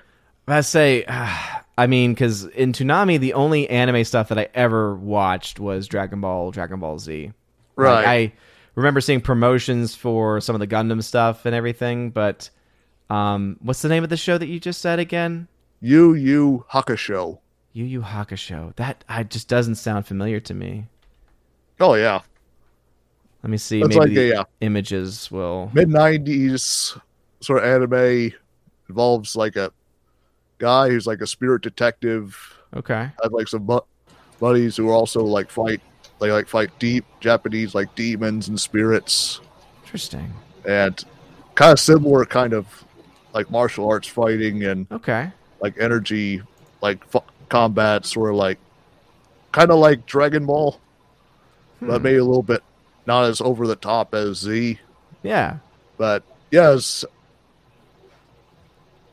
I say, I mean, because in Toonami, the only anime stuff that I ever watched was Dragon Ball, Dragon Ball Z. Like, I remember seeing promotions for some of the Gundam stuff and everything, but um, what's the name of the show that you just said again? Yu Yu Hakusho. Yu Yu Hakusho. That I just doesn't sound familiar to me. Oh yeah, Let me see. It's Maybe like the a, uh, images will. mid nineties sort of anime involves like a guy who's like a spirit detective. Okay. Had like some bu- buddies who are also like fight, they like fight deep Japanese like demons and spirits, Interesting. and kind of similar kind of like martial arts fighting and Okay. like energy like f- combat sort of like kind of like Dragon Ball, but Hmm. maybe a little bit not as over the top as Z. Yeah. But yeah, it's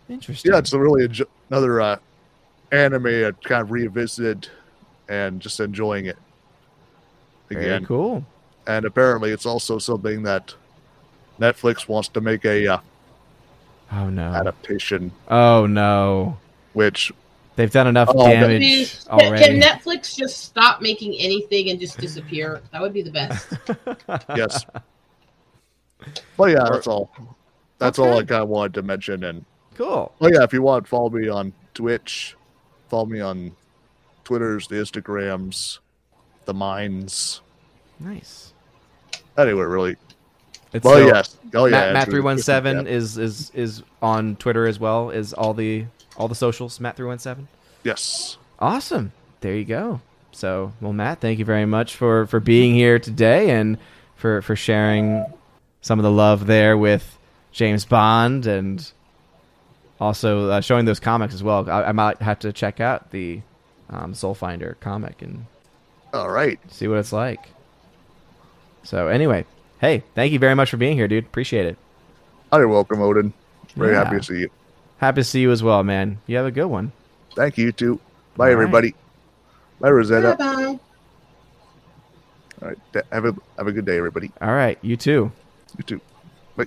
Interesting. yeah, it's a really enjo- another uh, anime I kind of revisited and just enjoying it Very cool. And apparently, it's also something that Netflix wants to make a uh, Oh no. adaptation, Oh no. which They've done enough Oh, damage Please, can, already. can Netflix just stop making anything and just disappear? That would be the best. yes. But yeah, that's all. That's all I kind of wanted to mention. And cool. oh yeah, if you want, follow me on Twitch, follow me on Twitter's, the Instagrams, the Minds. Nice. Anyway, really. It's Well, so- yes. Oh yeah. Matt, Matt three one seven is is is on Twitter as well. Is all the all the socials Matt three one seven. Yes. Awesome. There you go. So, well, Matt, thank you very much for for being here today and for for sharing some of the love there with James Bond and also uh, showing those comics as well. I, I might have to check out the um, Soul Finder comic and All right. see what it's like. So, anyway, hey, thank you very much for being here, dude. Appreciate it. Oh, you're welcome, Odin. Very Yeah. happy to see you. Happy to see you as well, man. You have a good one. Thank you too. Bye, All right. everybody. Bye, Rosetta. bye bye. All right. Have a have a good day, everybody. All right, you too. You too. Bye.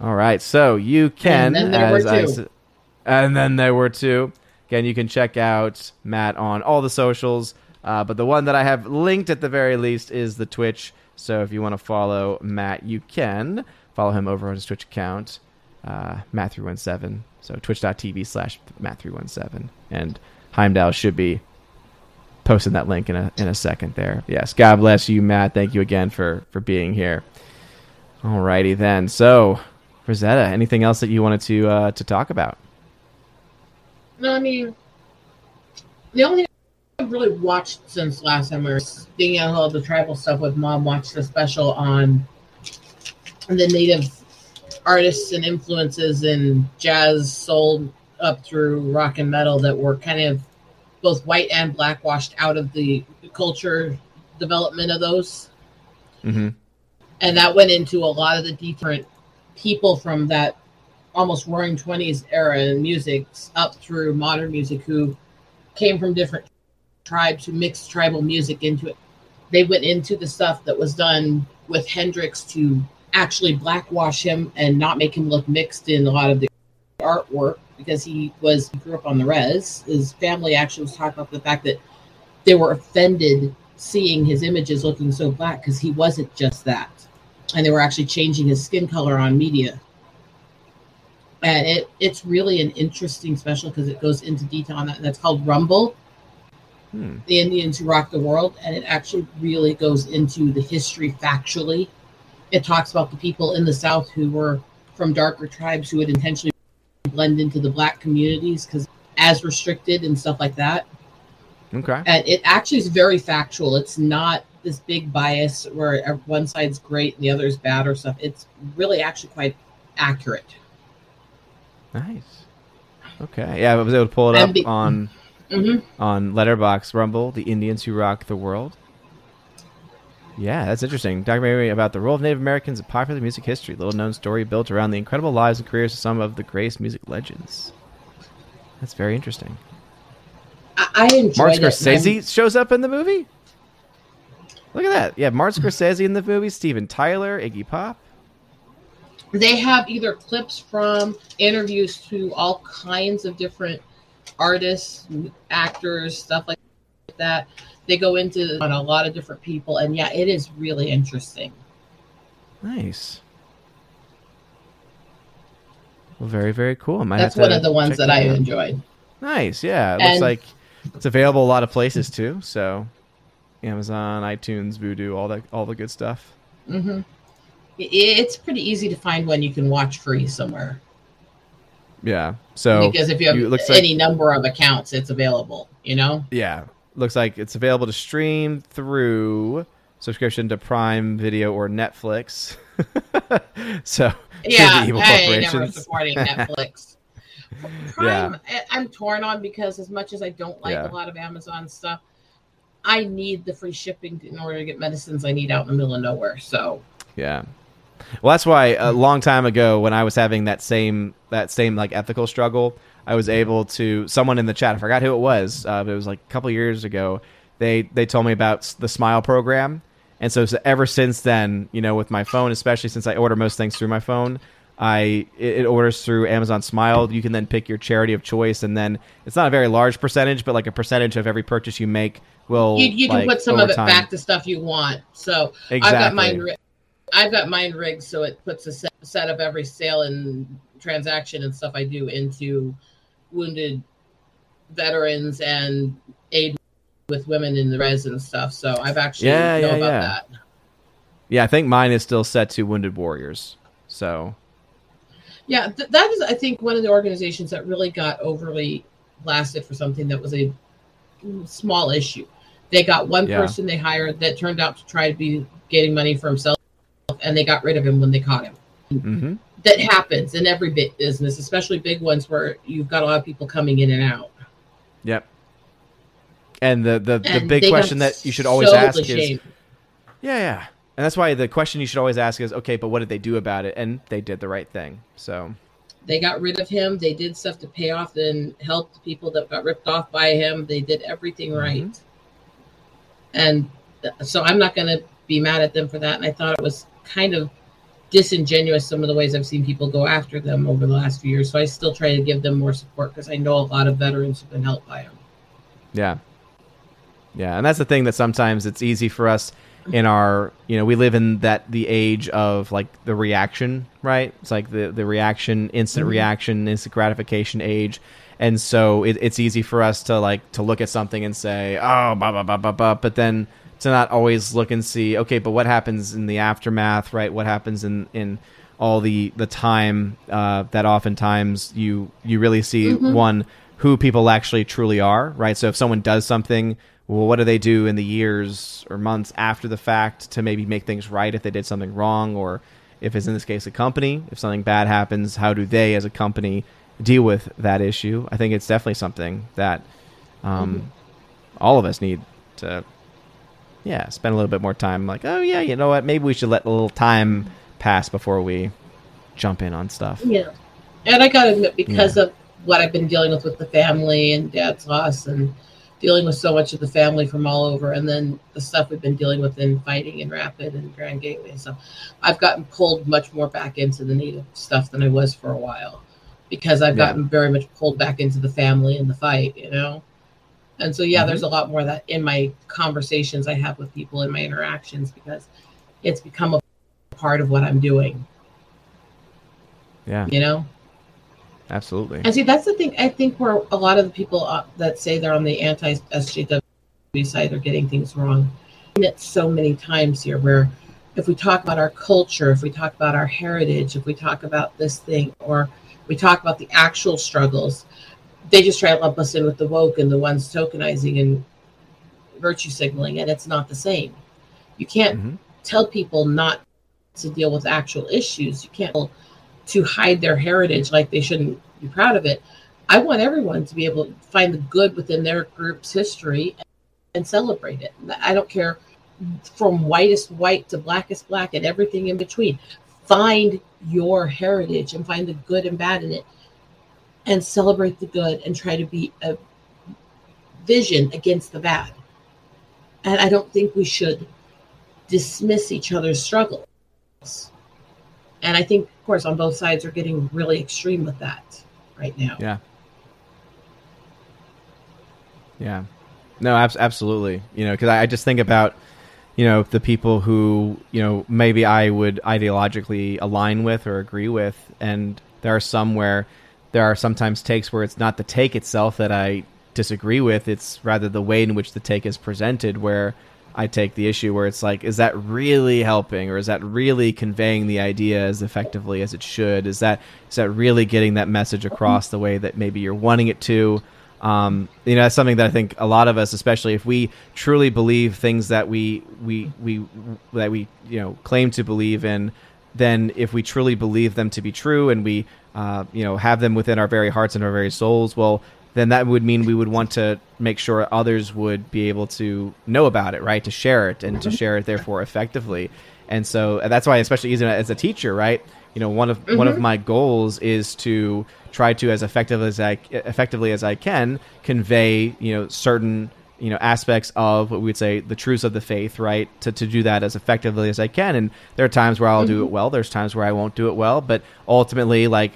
All right, so you can, then there as I two. s- and then there were two. Again, you can check out Matt on all the socials, uh, but the one that I have linked at the very least is the Twitch. So if you want to follow Matt, you can follow him over on his Twitch account, uh, Matt317. So twitch.tv slash Matt317. And Heimdall should be posting that link in a, in a second there. Yes, God bless you, Matt. Thank you again for, for being here. Alrighty then. So, Rosetta, anything else that you wanted to uh, to talk about? No, I mean, the only thing I've really watched since last summer were digging out all the tribal stuff with mom, watched the special on the native artists and influences in jazz, soul, up through rock and metal that were kind of both white and black washed out of the culture development of those. hmm And that went into a lot of the different people from that almost roaring 20s era in music up through modern music who came from different tribes who mixed tribal music into it. They went into the stuff that was done with Hendrix to actually blackwash him and not make him look mixed in a lot of the artwork because he was he grew up on the res. His family actually was talking about the fact that they were offended seeing his images looking so black because he wasn't just that. And they were actually changing his skin color on media. And it it's really an interesting special because it goes into detail on that. And that's called Rumble Hmm. the Indians who rock the world, and it actually really goes into the history factually. It talks about the people in the South who were from darker tribes who would intentionally blend into the black communities because as restricted and stuff like that. Okay. And it actually is very factual. It's not this big bias where one side's great and the other is bad or stuff. It's really actually quite accurate. Nice. Okay. Yeah, I was able to pull it up be- on hmm on Letterboxd Rumble, the Indians who rock the world. Yeah, that's interesting. Documentary about the role of Native Americans in popular music history. Little known story built around the incredible lives and careers of some of the greatest music legends. That's very interesting. I, I enjoyed it. I'm- Scorsese shows up in the movie. Look at that. Yeah, Martin Scorsese in the movie. Steven Tyler, Iggy Pop. They have either clips from interviews to all kinds of different artists, actors, stuff like that. They go into on a lot of different people, and yeah, it is really interesting. Nice. Well, very very cool. Might That's one of the ones that I enjoyed. Nice. Yeah. It looks like it's available a lot of places too. So Amazon, iTunes, Vudu, all that all the good stuff. hmm It's pretty easy to find one you can watch free somewhere Yeah. So because if you have you- looks like- any number of accounts, it's available. You know, yeah, looks like it's available to stream through subscription to Prime Video or Netflix. so yeah. evil I never supporting Netflix. Prime, I- I'm torn on because as much as I don't like Yeah. a lot of Amazon stuff, I need the free shipping in order to get medicines I need out in the middle of nowhere. So Yeah. Well, that's why a long time ago when I was having that same that same like ethical struggle, I was able to someone in the chat, I forgot who it was, uh, but it was like a couple years ago. They they told me about the Smile program, and so, so ever since then, you know, with my phone, especially since I order most things through my phone, I it, it orders through Amazon Smile. You can then pick your charity of choice, and then it's not a very large percentage, but like a percentage of every purchase you make will you, you can like, put some of it time- back to stuff you want. So Exactly. I've got mine. I've got mine rigged so it puts a set, set of every sale and transaction and stuff I do into wounded veterans and aid with women in the res and stuff. So I've actually Yeah, know yeah, about yeah. that. Yeah, I think mine is still set to Wounded Warriors. So Yeah, th- that is, I think, one of the organizations that really got overly blasted for something that was a small issue. They got one Yeah. person they hired that turned out to try to be getting money for himself, and they got rid of him when they caught him. hmm That happens in every big business, especially big ones where you've got a lot of people coming in and out. Yep. And the the, the big question that you should always so ask is yeah yeah, and that's why the question you should always ask is okay, but what did they do about it? And they did the right thing. So They got rid of him. They did stuff to pay off and help the people that got ripped off by him. They did everything Mm-hmm. right. And th- so I'm not going to be mad at them for that. And I thought it was kind of disingenuous some of the ways I've seen people go after them over the last few years. So I still try to give them more support because I know a lot of veterans have been helped by them. yeah, yeah, and that's the thing that sometimes it's easy for us in our you know we live in that the age of like the reaction right it's like the the reaction instant Mhm. reaction instant gratification age and so it, it's easy for us to like to look at something and say oh blah blah blah blah blah but then to not always look and see okay but what happens in the aftermath right what happens in in all the the time uh, that oftentimes you you really see Mhm. one who people actually truly are right so if someone does something well what do they do in the years or months after the fact to maybe make things right if they did something wrong or if it's in this case a company, if something bad happens, how do they as a company deal with that issue? I think it's definitely something that um, mm-hmm. all of us need to, yeah, spend a little bit more time. Like, oh yeah, you know what? Maybe we should let a little time pass before we jump in on stuff. Yeah, and I gotta admit, because yeah. of what I've been dealing with with the family and dad's loss and dealing with so much of the family from all over, and then the stuff we've been dealing with in fighting in Rapid and Grand Gateway. So I've gotten pulled much more back into the native stuff than I was for a while because I've yeah. gotten very much pulled back into the family and the fight, you know? And so, yeah, mm-hmm. there's a lot more that in my conversations I have with people in my interactions because it's become a part of what I'm doing. Yeah. You know? Absolutely. And see, that's the thing. I think where a lot of the people uh, that say they're on the anti SJW side are getting things wrong. And it's so many times here where if we talk about our culture, if we talk about our heritage, if we talk about this thing, or we talk about the actual struggles, they just try to lump us in with the woke and the ones tokenizing and virtue signaling, and it's not the same. You can't mm-hmm. tell people not to deal with actual issues. You can't to hide their heritage like they shouldn't be proud of it. I want everyone to be able to find the good within their group's history and celebrate it. I don't care from whitest white to blackest black and everything in between. Find your heritage and find the good and bad in it and celebrate the good and try to be a vision against the bad. And I don't think we should dismiss each other's struggles. And I think, of course, on both sides are getting really extreme with that right now. Yeah. Yeah. No, ab- absolutely. You know, because I, I just think about, you know, the people who, you know, maybe I would ideologically align with or agree with. And there are some where there are sometimes takes where it's not the take itself that I disagree with, it's rather the way in which the take is presented where I take the issue where it's like, is that really helping, or is that really conveying the idea as effectively as it should? Is that is that really getting that message across the way that maybe you're wanting it to? Um, you know, that's something that I think a lot of us, especially if we truly believe things that we we we that we you know claim to believe in, then if we truly believe them to be true and we uh, you know have them within our very hearts and our very souls, well, then that would mean we would want to make sure others would be able to know about it, right? To share it and to mm-hmm. share it therefore effectively. And so and that's why, especially even as a teacher, right? You know, one of mm-hmm. one of mm-hmm. my goals is to try to as effective as I effectively as I can convey, you know, certain you know aspects of what we would say the truths of the faith right to, to do that as effectively as i can and there are times where i'll mm-hmm. do it well there's times where i won't do it well but ultimately like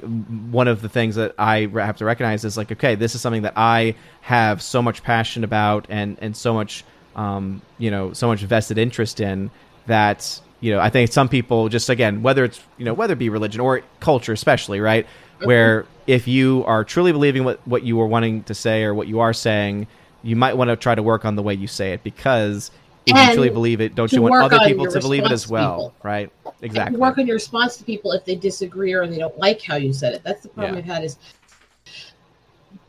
one of the things that i have to recognize is like okay this is something that i have so much passion about and and so much um, you know so much vested interest in that you know i think some people just again whether it's you know whether it be religion or culture especially right mm-hmm. where if you are truly believing what what you are wanting to say or what you are saying you might want to try to work on the way you say it because if and you truly believe it, don't you want other people to believe it as well? Right? Exactly. work on your response to people if they disagree or they don't like how you said it. That's the problem yeah. I've had is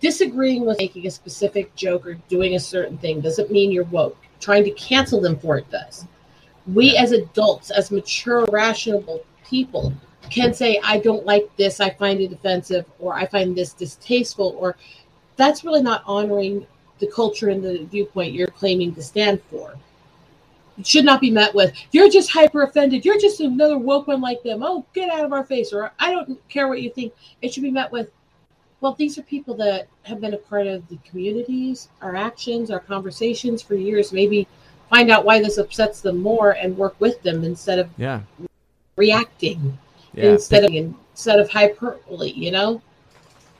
disagreeing with making a specific joke or doing a certain thing doesn't mean you're woke. Trying to cancel them for it does. We yeah. as adults, as mature, rational people, can say, I don't like this, I find it offensive, or I find this distasteful, or that's really not honoring the culture and the viewpoint you're claiming to stand for. It should not be met with, you're just hyper offended. You're just another woke one like them. Oh, get out of our face. Or I don't care what you think. It should be met with, well, these are people that have been a part of the communities, our actions, our conversations for years. Maybe find out why this upsets them more and work with them instead of yeah. reacting yeah. instead of instead of hyperbole, you know?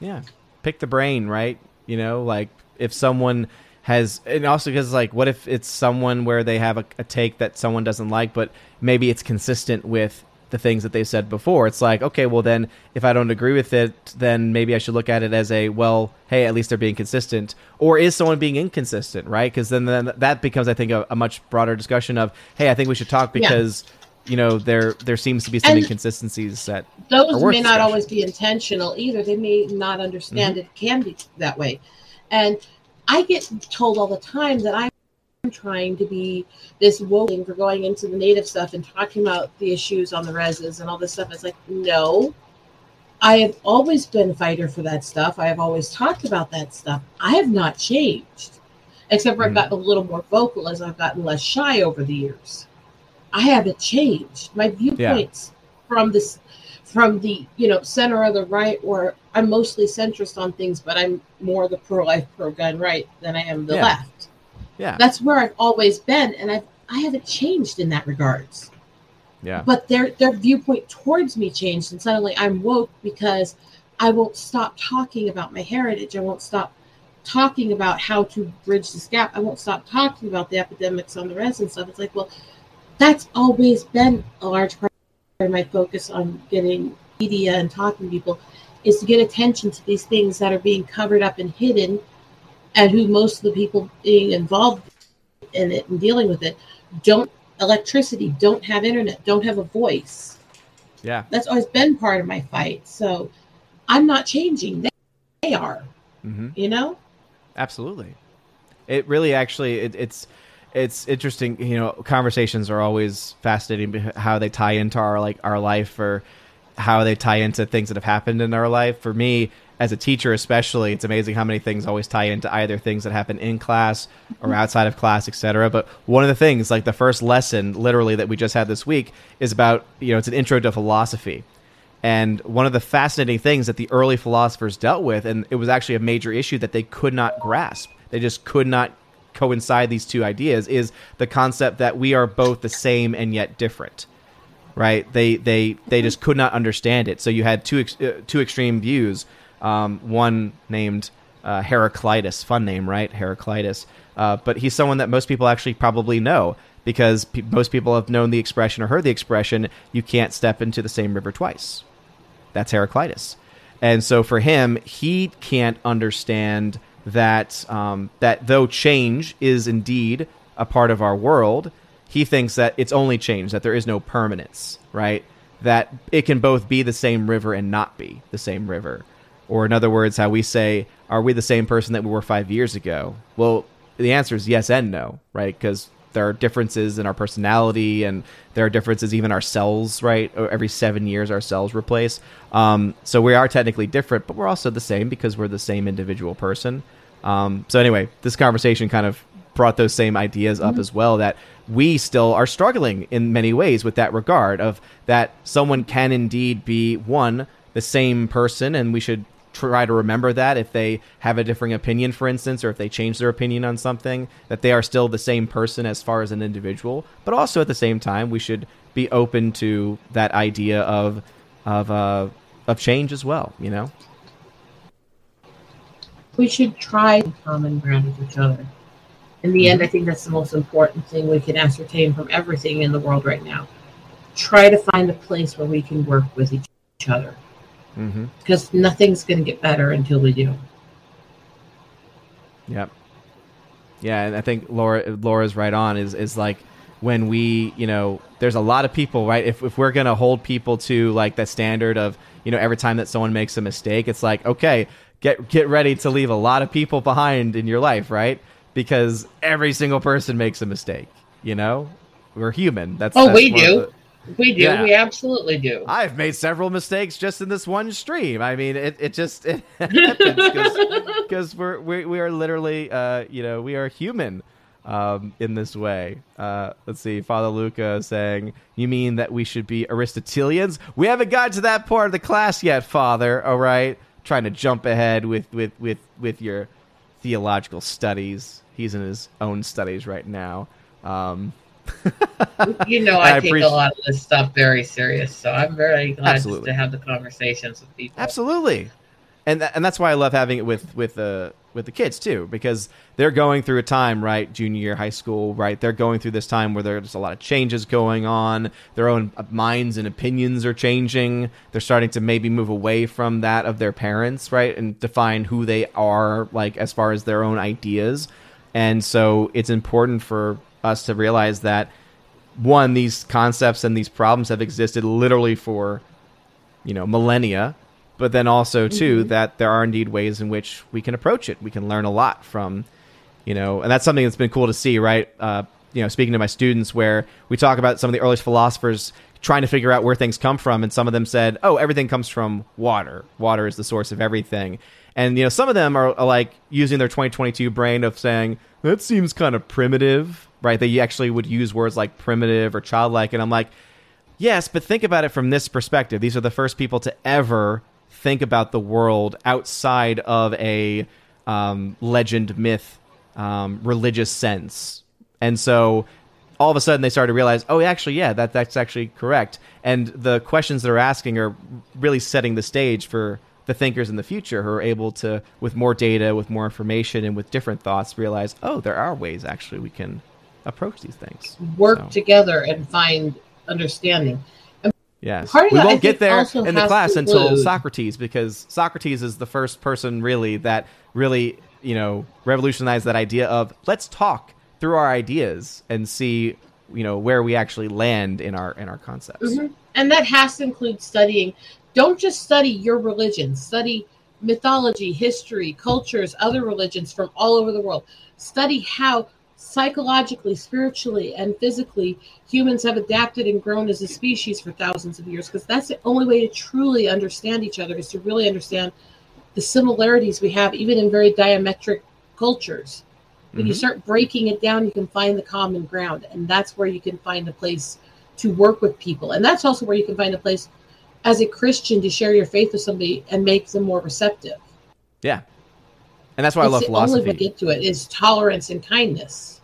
Yeah. Pick the brain, right? You know, like if someone has and also because like what if it's someone where they have a, a, take that someone doesn't like but maybe it's consistent with the things that they said before. It's like okay well then if i don't agree with it then maybe i should look at it as a well hey at least they're being consistent. Or is someone being inconsistent right? Because then, then that becomes i think a, a, much broader discussion of hey i think we should talk because yeah. you know there there seems to be some and inconsistencies that those may not always be intentional either. They may not understand mm-hmm. it can be that way and I get told all the time that I'm trying to be this woke for going into the native stuff and talking about the issues on the reses and all this stuff. It's like, no. I have always been a fighter for that stuff. I have always talked about that stuff. I have not changed, except for I've Mhm. gotten a little more vocal as I've gotten less shy over the years. I haven't changed. My viewpoints from this, from the you know center of the right, or I'm mostly centrist on things, but I'm more the pro-life, pro-gun right than I am the Yeah. left Yeah. that's where I've always been, and I've I haven't changed in that regards. Yeah. But their their viewpoint towards me changed, and suddenly I'm woke because I won't stop talking about my heritage. I won't stop talking about how to bridge this gap. I won't stop talking about the epidemics on the res and stuff. It's like, well, that's always been a large part my focus on getting media and talking to people is to get attention to these things that are being covered up and hidden and who most of the people being involved in it and dealing with it don't electricity don't have internet don't have a voice Yeah. that's always been part of my fight so i'm not changing they, they are Mm-hmm. you know Absolutely. It really actually it, it's it's interesting. You know, conversations are always fascinating. How they tie into our like our life, or how they tie into things that have happened in our life. For me, as a teacher, especially, it's amazing how many things always tie into either things that happen in class or mm-hmm. outside of class, etc. But one of the things, like the first lesson, literally that we just had this week, is about you know it's an intro to philosophy. And one of the fascinating things that the early philosophers dealt with, and it was actually a major issue that they could not grasp, they just could not coincide these two ideas, is the concept that we are both the same and yet different. Right? They they they just could not understand it. So you had two ex- uh, two extreme views. Um, one named uh, Heraclitus, fun name, right? Heraclitus. Uh, but he's someone that most people actually probably know because pe- most people have known the expression or heard the expression, "You can't step into the same river twice." That's Heraclitus. And so for him, he can't understand that um, that though change is indeed a part of our world, he thinks that it's only change, that there is no permanence, right? That it can both be the same river and not be the same river. Or in other words, how we say, are we the same person that we were five years ago? Well, the answer is yes and no, right? Because there are differences in our personality and there are differences even our cells right? Every seven years our cells replace. Um, so we are technically different but we're also the same because we're the same individual person. Um, so anyway this conversation kind of brought those same ideas up as well that we still are struggling in many ways with that regard of that someone can indeed be one the same person and we should try to remember that if they have a differing opinion for instance or if they change their opinion on something that they are still the same person as far as an individual. But also at the same time we should be open to that idea of of uh of change as well you know? We should try common ground with each other. In the end i think that's the most important thing we can ascertain from everything in the world right now. Try to find a place where we can work with each other mm-hmm. because nothing's going to get better until we do Yep. Yeah, and I think Laura Laura's right on is is like when we, you know, there's a lot of people, right? If if we're going to hold people to like that standard of, you know, every time that someone makes a mistake, it's like, okay, get get ready to leave a lot of people behind in your life, right? Because every single person makes a mistake, you know? We're human. That's Oh, that's we do. the- we do Yeah. we absolutely do I've made several mistakes just in this one stream. I mean, it, it just it happens because we're we, we are literally uh you know we are human um in this way. Uh let's see, Father Luca saying, "You mean that we should be Aristotelians? We haven't gotten to that part of the class yet, Father. All right, trying to jump ahead with with with with your theological studies. He's in his own studies right now. Um you know I I, take appreciate- a lot of this stuff very serious, so I'm very glad to have the conversations with people. Absolutely, and tha- and that's why I love having it with with the with the kids too, because they're going through a time, right, junior year high school, right. They're going through this time where there's a lot of changes going on. Their own uh, minds and opinions are changing. They're starting to maybe move away from that of their parents, right, and define who they are, like as far as their own ideas. And so it's important for us to realize that one, these concepts and these problems have existed literally for you know millennia but then also too that there are indeed ways in which we can approach it we can learn a lot from you know, and that's something that's been cool to see, right? Uh, you know, speaking to my students, where we talk about some of the earliest philosophers trying to figure out where things come from, and some of them said, "Oh, everything comes from water. Water is the source of everything." And you know, some of them are, are like using their 2022 brain of saying that seems kind of primitive, right? They actually would use words like primitive or childlike, and I'm like, yes, but think about it from this perspective. These are the first people to ever think about the world outside of a um, legend, myth, um, religious sense, and so all of a sudden they started to realize, oh, actually, yeah, that that's actually correct. And the questions they're asking are really setting the stage for the thinkers in the future who are able to, with more data, with more information, and with different thoughts, realize, oh, there are ways actually we can approach these things. Work So, together and find understanding. Yes, we won't get there in the class until Socrates, because Socrates is the first person really that really you know revolutionized that idea of let's talk through our ideas and see you know where we actually land in our in our concepts. Mhm. And that has to include studying. Don't just study your religion, study mythology, history, cultures, other religions from all over the world. Study how psychologically, spiritually, and physically humans have adapted and grown as a species for thousands of years because that's the only way to truly understand each other is to really understand the similarities we have even in very diametric cultures. When you Mhm. start breaking it down, you can find the common ground, and that's where you can find a place to work with people. And that's also where you can find a place as a Christian to share your faith with somebody and make them more receptive. Yeah, and that's why I It's love the philosophy. only way to get to it is tolerance and kindness.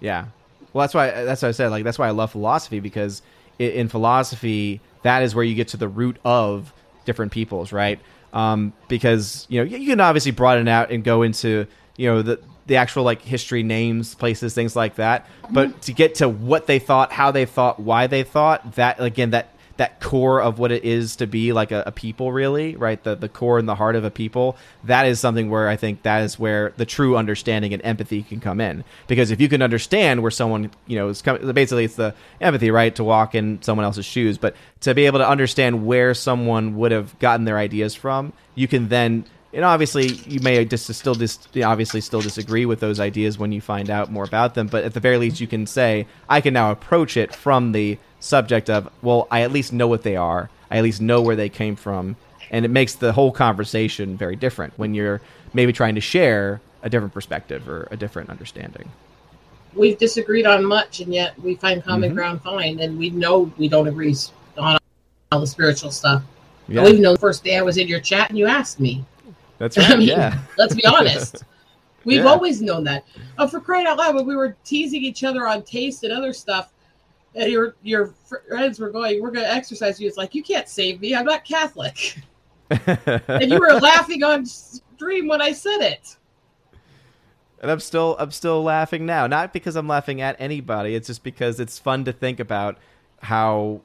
Yeah. Well, that's why that's what I said. Like that's why I love philosophy because i in philosophy that is where you get to the root of different peoples, right? Um, because you know you you can obviously broaden out and go into you know the the actual like history, names, places, things like that. But to get to what they thought, how they thought, why they thought, that again that that core of what it is to be like a, a people really right? The the core and the heart of a people. That is something where i think that is where the true understanding and empathy can come in. Because if you can understand where someone you know is coming basically it's the empathy right to walk in someone else's shoes. But to be able to understand where someone would have gotten their ideas from you can then and obviously you may just still dis- obviously still disagree with those ideas when you find out more about them. But at the very least you can say i can now approach it from the subject of well i at least know what they are i at least know where they came from and it makes the whole conversation very different when you're maybe trying to share a different perspective or a different understanding We've disagreed on much, and yet we find common Mhm. ground fine, and we know we don't agree on all the spiritual stuff. yeah We've known the first day I was in your chat and you asked me. that's I right mean, yeah let's be honest. We've Yeah. always known that. Oh, for crying out loud, when we were teasing each other on taste and other stuff, and your your friends were going, "We're going to exercise you." It's like you can't save me. I'm not Catholic, and you were laughing on stream when I said it. and I'm still I'm still laughing now. Not because I'm laughing at anybody. It's just because it's fun to think about how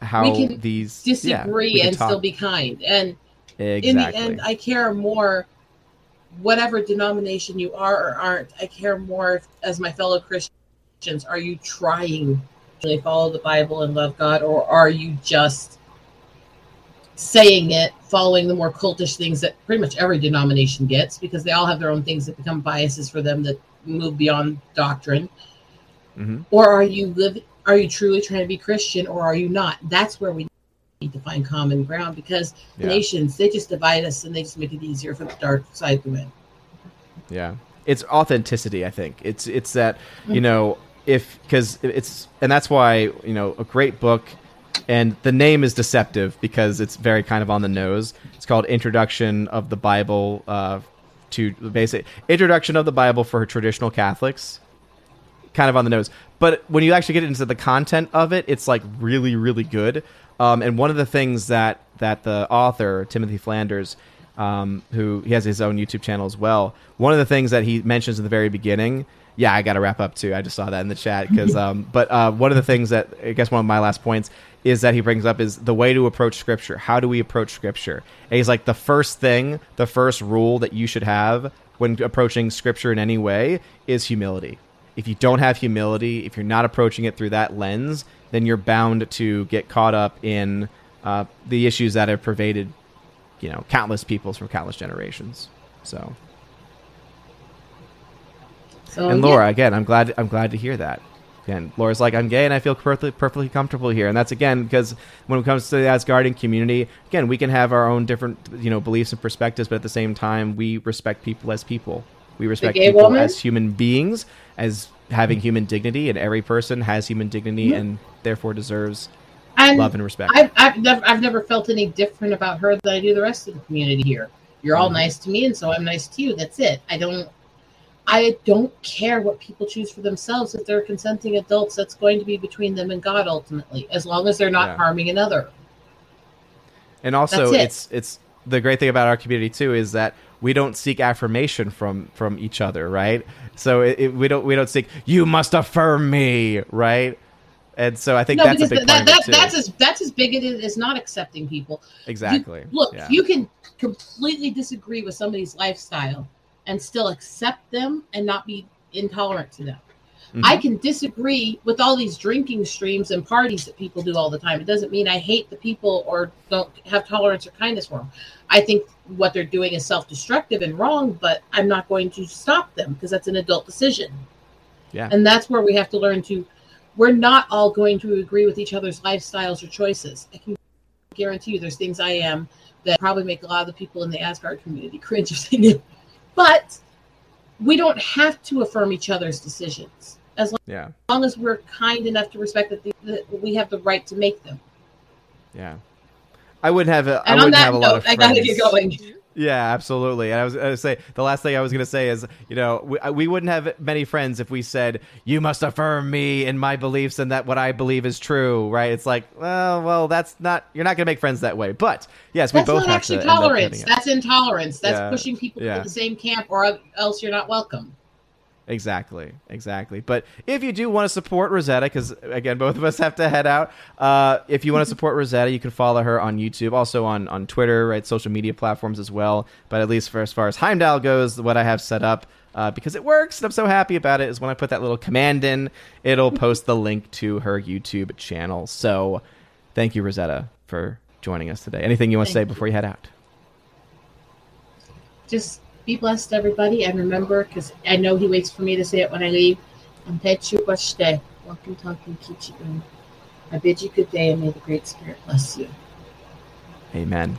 how We can these yeah, Disagree can and talk- still be kind. And exactly. in the end, I care more. Whatever denomination you are or aren't, I care more if, as my fellow Christians. Are you trying to really follow the Bible and love God, or are you just saying it, following the more cultish things that pretty much every denomination gets, because they all have their own things that become biases for them that move beyond doctrine? Mhm. Or are you live? Are you truly trying to be Christian, or are you not? That's where we need to find common ground because Yeah. nations they just divide us and they just make it easier for the dark side to win. Yeah, it's authenticity. I think it's it's that Mm-hmm. you know if because it's and that's why you know a great book and the name is deceptive because it's very kind of on the nose. It's called Introduction of the Bible uh, to the basic Introduction of the Bible for traditional Catholics. Kind of on the nose, but when you actually get into the content of it, it's like really really good. Um, and one of the things that that the author Timothy Flanders um, who he has his own YouTube channel as well. One of the things that he mentions in the very beginning, yeah, I got to wrap up too. I just saw that in the chat because, um, but uh, one of the things that I guess one of my last points is that he brings up is the way to approach Scripture. How do we approach Scripture? And he's like the first thing, the first rule that you should have when approaching Scripture in any way is humility. If you don't have humility, if you're not approaching it through that lens, then you're bound to get caught up in uh, the issues that have pervaded you know countless peoples from countless generations so So and yeah. Laura, again, I'm glad I'm glad to hear that. Again, Laura's like, I'm gay and I feel perfectly perfectly comfortable here, and that's again because when it comes to the Asgardian community, again, we can have our own different you know beliefs and perspectives, but at the same time, we respect people as people. We respect people woman? as human beings, as having human dignity, and every person has human dignity Mhm. and therefore deserves and love and respect. I've, I've never I've never felt any different about her than I do the rest of the community here. You're all Mhm. nice to me, and so I'm nice to you. That's it. I don't I don't care what people choose for themselves. If they're consenting adults, that's going to be between them and God ultimately, as long as they're not Yeah. harming another. And also, it. it's it's the great thing about our community too is that we don't seek affirmation from from each other, right? So it, it, we don't we don't seek you must affirm me, right? And so I think no, that's a big that, that, that's as that's as bigoted as not accepting people. exactly. You, look, yeah. you can completely disagree with somebody's lifestyle and still accept them and not be intolerant to them. Mhm. I can disagree with all these drinking streams and parties that people do all the time. It doesn't mean I hate the people or don't have tolerance or kindness for them. I think what they're doing is self-destructive and wrong, but I'm not going to stop them because that's an adult decision. Yeah. And that's where we have to learn to we're not all going to agree with each other's lifestyles or choices. I can guarantee you there's things I am that probably make a lot of the people in the Asgard community cringe of saying it. But we don't have to affirm each other's decisions as yeah. long as we're kind enough to respect that, the, that we have the right to make them. Yeah. I wouldn't have a, I on wouldn't that have a lot of I gotta friends. get going. Yeah, absolutely. And I was going to say the last thing I was going to say is, you know, we, uh, we wouldn't have many friends if we said you must affirm me in my beliefs and that what I believe is true, right? It's like, well, well, that's not. You're not going to make friends that way. But yes, we That's both not have actually to tolerance. That's intolerance. That's Yeah, pushing people yeah. to the same camp, or else you're not welcome. Exactly, exactly. But if you do want to support Rosetta, because again, both of us have to head out. Uh, if you want to support Rosetta, you can follow her on YouTube, also on on Twitter, right, social media platforms as well. But at least for as far as Heimdall goes, what I have set up. Uh, because it works, and I'm so happy about it. Is when I put that little command in, it'll post the link to her YouTube channel. So, thank you, Rosetta, for joining us today. Anything you want to say before you head out? Just be blessed, everybody, and remember, because I know he waits for me to say it when I leave. And Pechu Bashte, walking, talking, Kichibun. I bid you good day, and may the Great Spirit bless you. Amen.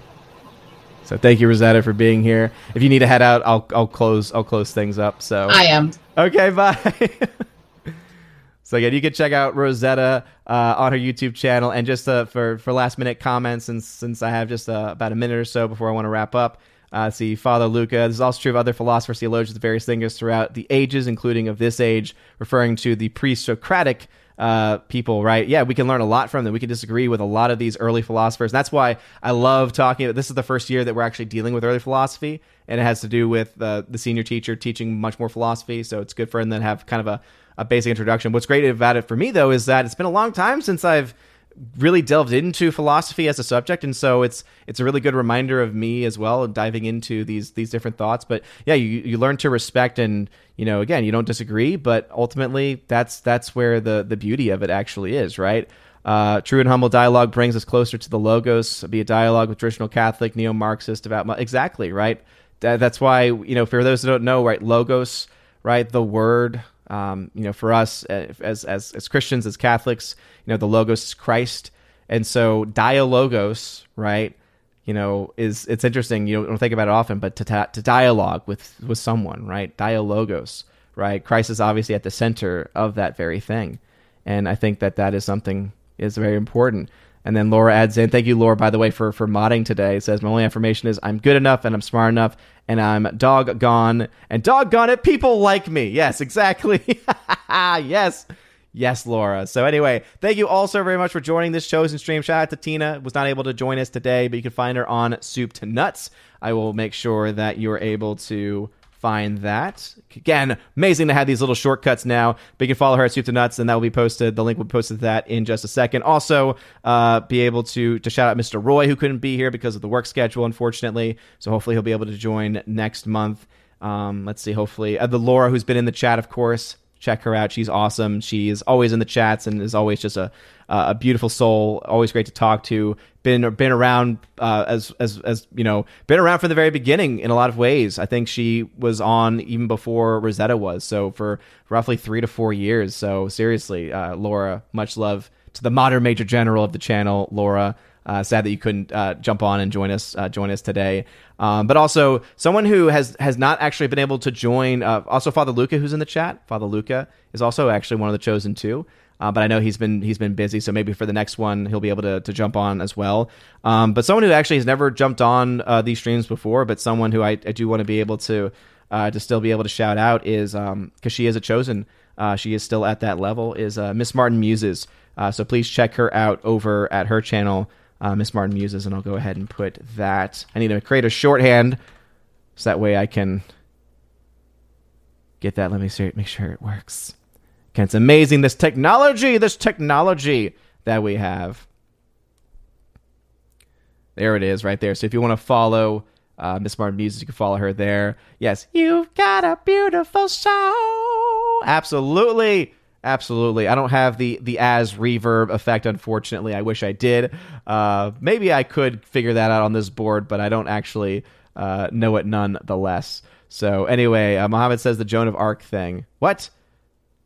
So thank you, Rosetta, for being here. If you need to head out, I'll I'll close I'll close things up. So I am. okay, bye. so again, you can check out Rosetta uh, on her YouTube channel, and just uh, for for last minute comments, and since I have just uh, about a minute or so before I want to wrap up. Uh, see, Father Luca. This is also true of other philosophers, theologians, various thinkers throughout the ages, including of this age, referring to the pre-Socratic uh, people, right? Yeah, we can learn a lot from them. We can disagree with a lot of these early philosophers. That's why I love talking about this is the first year that we're actually dealing with early philosophy, and it has to do with uh, the senior teacher teaching much more philosophy. So it's good for them to have kind of a, a basic introduction. What's great about it for me, though, is that it's been a long time since I've really delved into philosophy as a subject and so it's it's a really good reminder of me as well diving into these these different thoughts. But yeah you you learn to respect and you know again you don't disagree but ultimately that's that's where the the beauty of it actually is right? Uh, true and humble dialogue brings us closer to the logos be a dialogue with traditional catholic neo-marxist about exactly right? That, that's why you know for those who don't know right logos right the word um, you know, for us uh, as as as Christians, as Catholics, you know, the logos is Christ, and so dialogos, right? You know, is it's interesting. You don't think about it often, but to to dialogue with with someone, right? Dialogos, right? Christ is obviously at the center of that very thing, and I think that that is something is very important. And then Laura adds in, thank you, Laura, by the way, for, for modding today. It says, my only affirmation is I'm good enough and I'm smart enough and I'm doggone and doggone it, people like me. Yes, exactly. yes. Yes, Laura. So anyway, thank you all so very much for joining this chosen stream. Shout out to Tina. Was not able to join us today, but you can find her on Soup to Nuts. I will make sure that you're able to find that. Again, amazing to have these little shortcuts now. But you can follow her at Soup to Nuts, and that will be posted. The link will be posted to that in just a second. Also, uh, be able to to shout out Mr. Roy, who couldn't be here because of the work schedule, unfortunately. So hopefully he'll be able to join next month. Um, let's see. Hopefully, uh, the Laura, who's been in the chat, of course. check her out. She's awesome. She's always in the chats and is always just a a beautiful soul. Always great to talk to. Been been around uh, as as as you know, been around from the very beginning in a lot of ways. I think she was on even before Rosetta was. So for roughly three to four years. So seriously, uh, Laura, much love to the modern major general of the channel, Laura. Uh, sad that you couldn't uh, jump on and join us uh, join us today. Um, but also someone who has has not actually been able to join. Uh, also, Father Luca, who's in the chat. Father Luca is also actually one of the chosen two. Uh, but I know he's been he's been busy, so maybe for the next one he'll be able to, to jump on as well. Um, but someone who actually has never jumped on uh, these streams before, but someone who I, I do want to be able to to still be able to shout out is because um, she is a chosen. she is still at that level. Is Miss Martin Muses. so please check her out over at her channel uh, Miss Martin Muses, and I'll go ahead and put that. I need to create a shorthand so that way I can get that. Let me see, make sure it works. Okay, it's amazing this technology, this technology that we have. There it is, right there. So if you want to follow uh, Miss Martin Muses, you can follow her there. Yes, you've got a beautiful soul. Absolutely. Absolutely. I don't have the the as reverb effect, unfortunately. I wish I did. Uh, maybe I could figure that out on this board, but I don't actually uh, know it nonetheless. So anyway, uh, Mohammed says the Joan of Arc thing. What?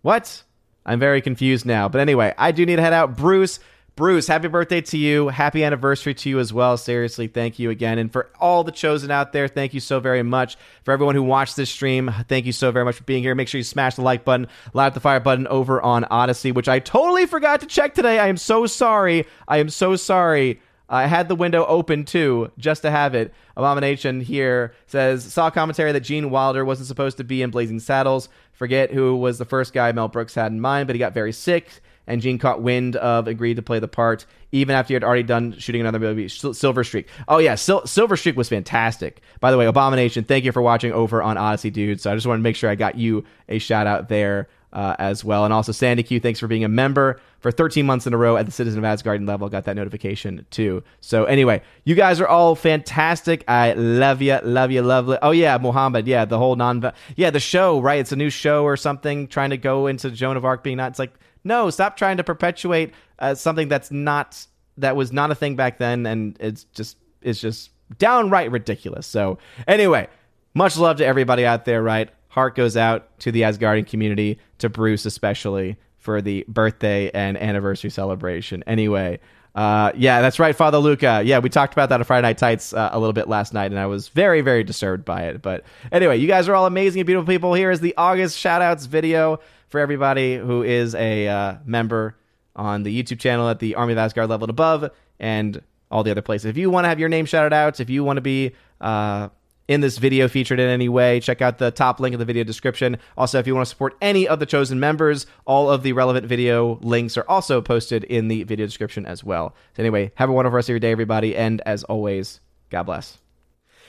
What? I'm very confused now. But anyway, I do need to head out. Bruce, Bruce, happy birthday to you. Happy anniversary to you as well. Seriously, thank you again. And for all the chosen out there, thank you so very much. For everyone who watched this stream, thank you so very much for being here. Make sure you smash the like button, light the fire button over on Odysee, which I totally forgot to check today. I am so sorry. I am so sorry. I had the window open too, just to have it. Abomination here says saw commentary that Gene Wilder wasn't supposed to be in Blazing Saddles. Forget who was the first guy Mel Brooks had in mind, but he got very sick and Gene caught wind of, agreed to play the part, even after he had already done shooting another movie, Silver Streak. Oh yeah, Sil- Silver Streak was fantastic. By the way, Abomination, thank you for watching over on Odysee, dude. So I just want to make sure I got you a shout out there uh, as well, and also Sandy Q, thanks for being a member for 13 months in a row at the Citizen of Asgarden level. Got that notification too. So anyway, you guys are all fantastic. I love you, love you, love. Oh yeah, Muhammad. Yeah, the whole non. Yeah, the show. Right, it's a new show or something. Trying to go into Joan of Arc being not. It's like no, stop trying to perpetuate uh, something that's not that was not a thing back then, and it's just it's just downright ridiculous. So anyway, much love to everybody out there. Right, heart goes out to the Asgardian community, to Bruce especially for the birthday and anniversary celebration. Anyway. Uh, yeah, that's right, Father Luca. Yeah, we talked about that on Friday Night Tights uh, a little bit last night, and I was very, very disturbed by it. But anyway, you guys are all amazing and beautiful people. Here is the August shoutouts video for everybody who is a uh, member on the YouTube channel at the Army of Asgard level and above, and all the other places. If you want to have your name shouted out, if you want to be uh, in this video featured in any way, check out the top link in the video description. Also, if you want to support any of the chosen members, all of the relevant video links are also posted in the video description as well. So, anyway, have a wonderful rest of your day, everybody, and as always, God bless.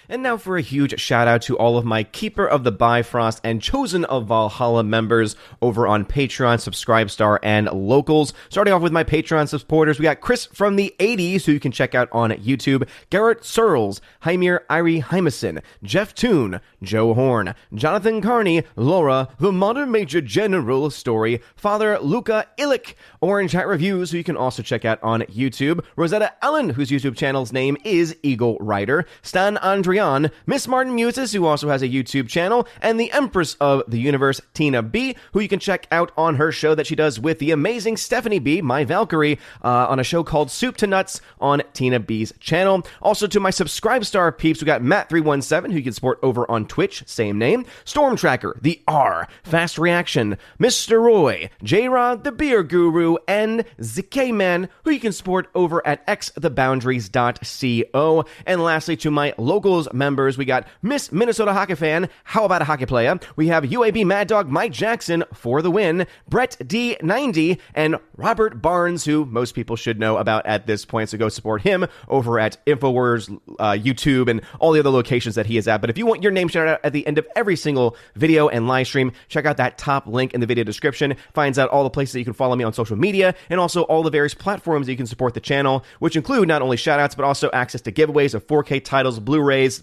And now for a huge shout out to all of my Keeper of the Bifrost and Chosen of Valhalla members over on Patreon, Subscribestar, and Locals. Starting off with my Patreon supporters, we got Chris from the 80s, who you can check out on YouTube, Garrett Searles, Hymir Irie Hymason, Jeff Toon, Joe Horn, Jonathan Carney, Laura, The Modern Major General Story, Father Luca Illick, Orange Hat Reviews, who you can also check out on YouTube, Rosetta Allen, whose YouTube channel's name is Eagle Rider, Stan Andrian, Miss Martin Muses, who also has a YouTube channel, and the Empress of the Universe, Tina B, who you can check out on her show that she does with the amazing Stephanie B, my Valkyrie, uh, on a show called Soup to Nuts on Tina B's channel. Also to my Subscribe Star peeps, we got Matt317, who you can support over on Twitch, same name, Storm Tracker, the R, Fast Reaction, Mr. Roy, J Rod, the Beer Guru, and ZK Man, who you can support over at xtheboundaries.co. And lastly, to my locals members, we got Miss Minnesota Hockey Fan, How About a Hockey Player? We have UAB Mad Dog Mike Jackson for the win, Brett D90, and Robert Barnes, who most people should know about at this point. So go support him over at InfoWars, uh, YouTube, and all the other locations that he is at. But if you want your name shouted out at the end of every single video and live stream, check out that top link in the video description. Finds out all the places that you can follow me on social media and also all the various platforms that you can support the channel, which include not only shoutouts, but also access to giveaways of 4K titles, Blu rays,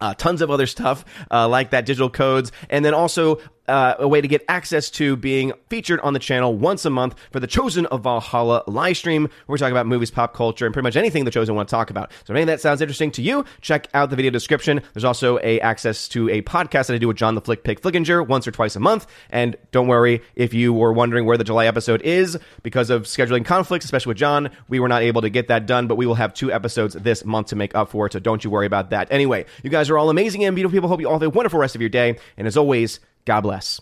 uh, tons of other stuff uh, like that, digital codes, and then also uh, a way to get access to being featured on the channel once a month for the Chosen of Valhalla live stream, where we're talking about movies, pop culture, and pretty much anything the Chosen want to talk about. So if any of that sounds interesting to you, check out the video description. There's also a access to a podcast that I do with John the Flick Pick Flickinger once or twice a month. And don't worry if you were wondering where the July episode is because of scheduling conflicts, especially with John. We were not able to get that done, but we will have two episodes this month to make up for it. So don't you worry about that. Anyway, you guys are all amazing and beautiful people. Hope you all have a wonderful rest of your day. And as always, God bless.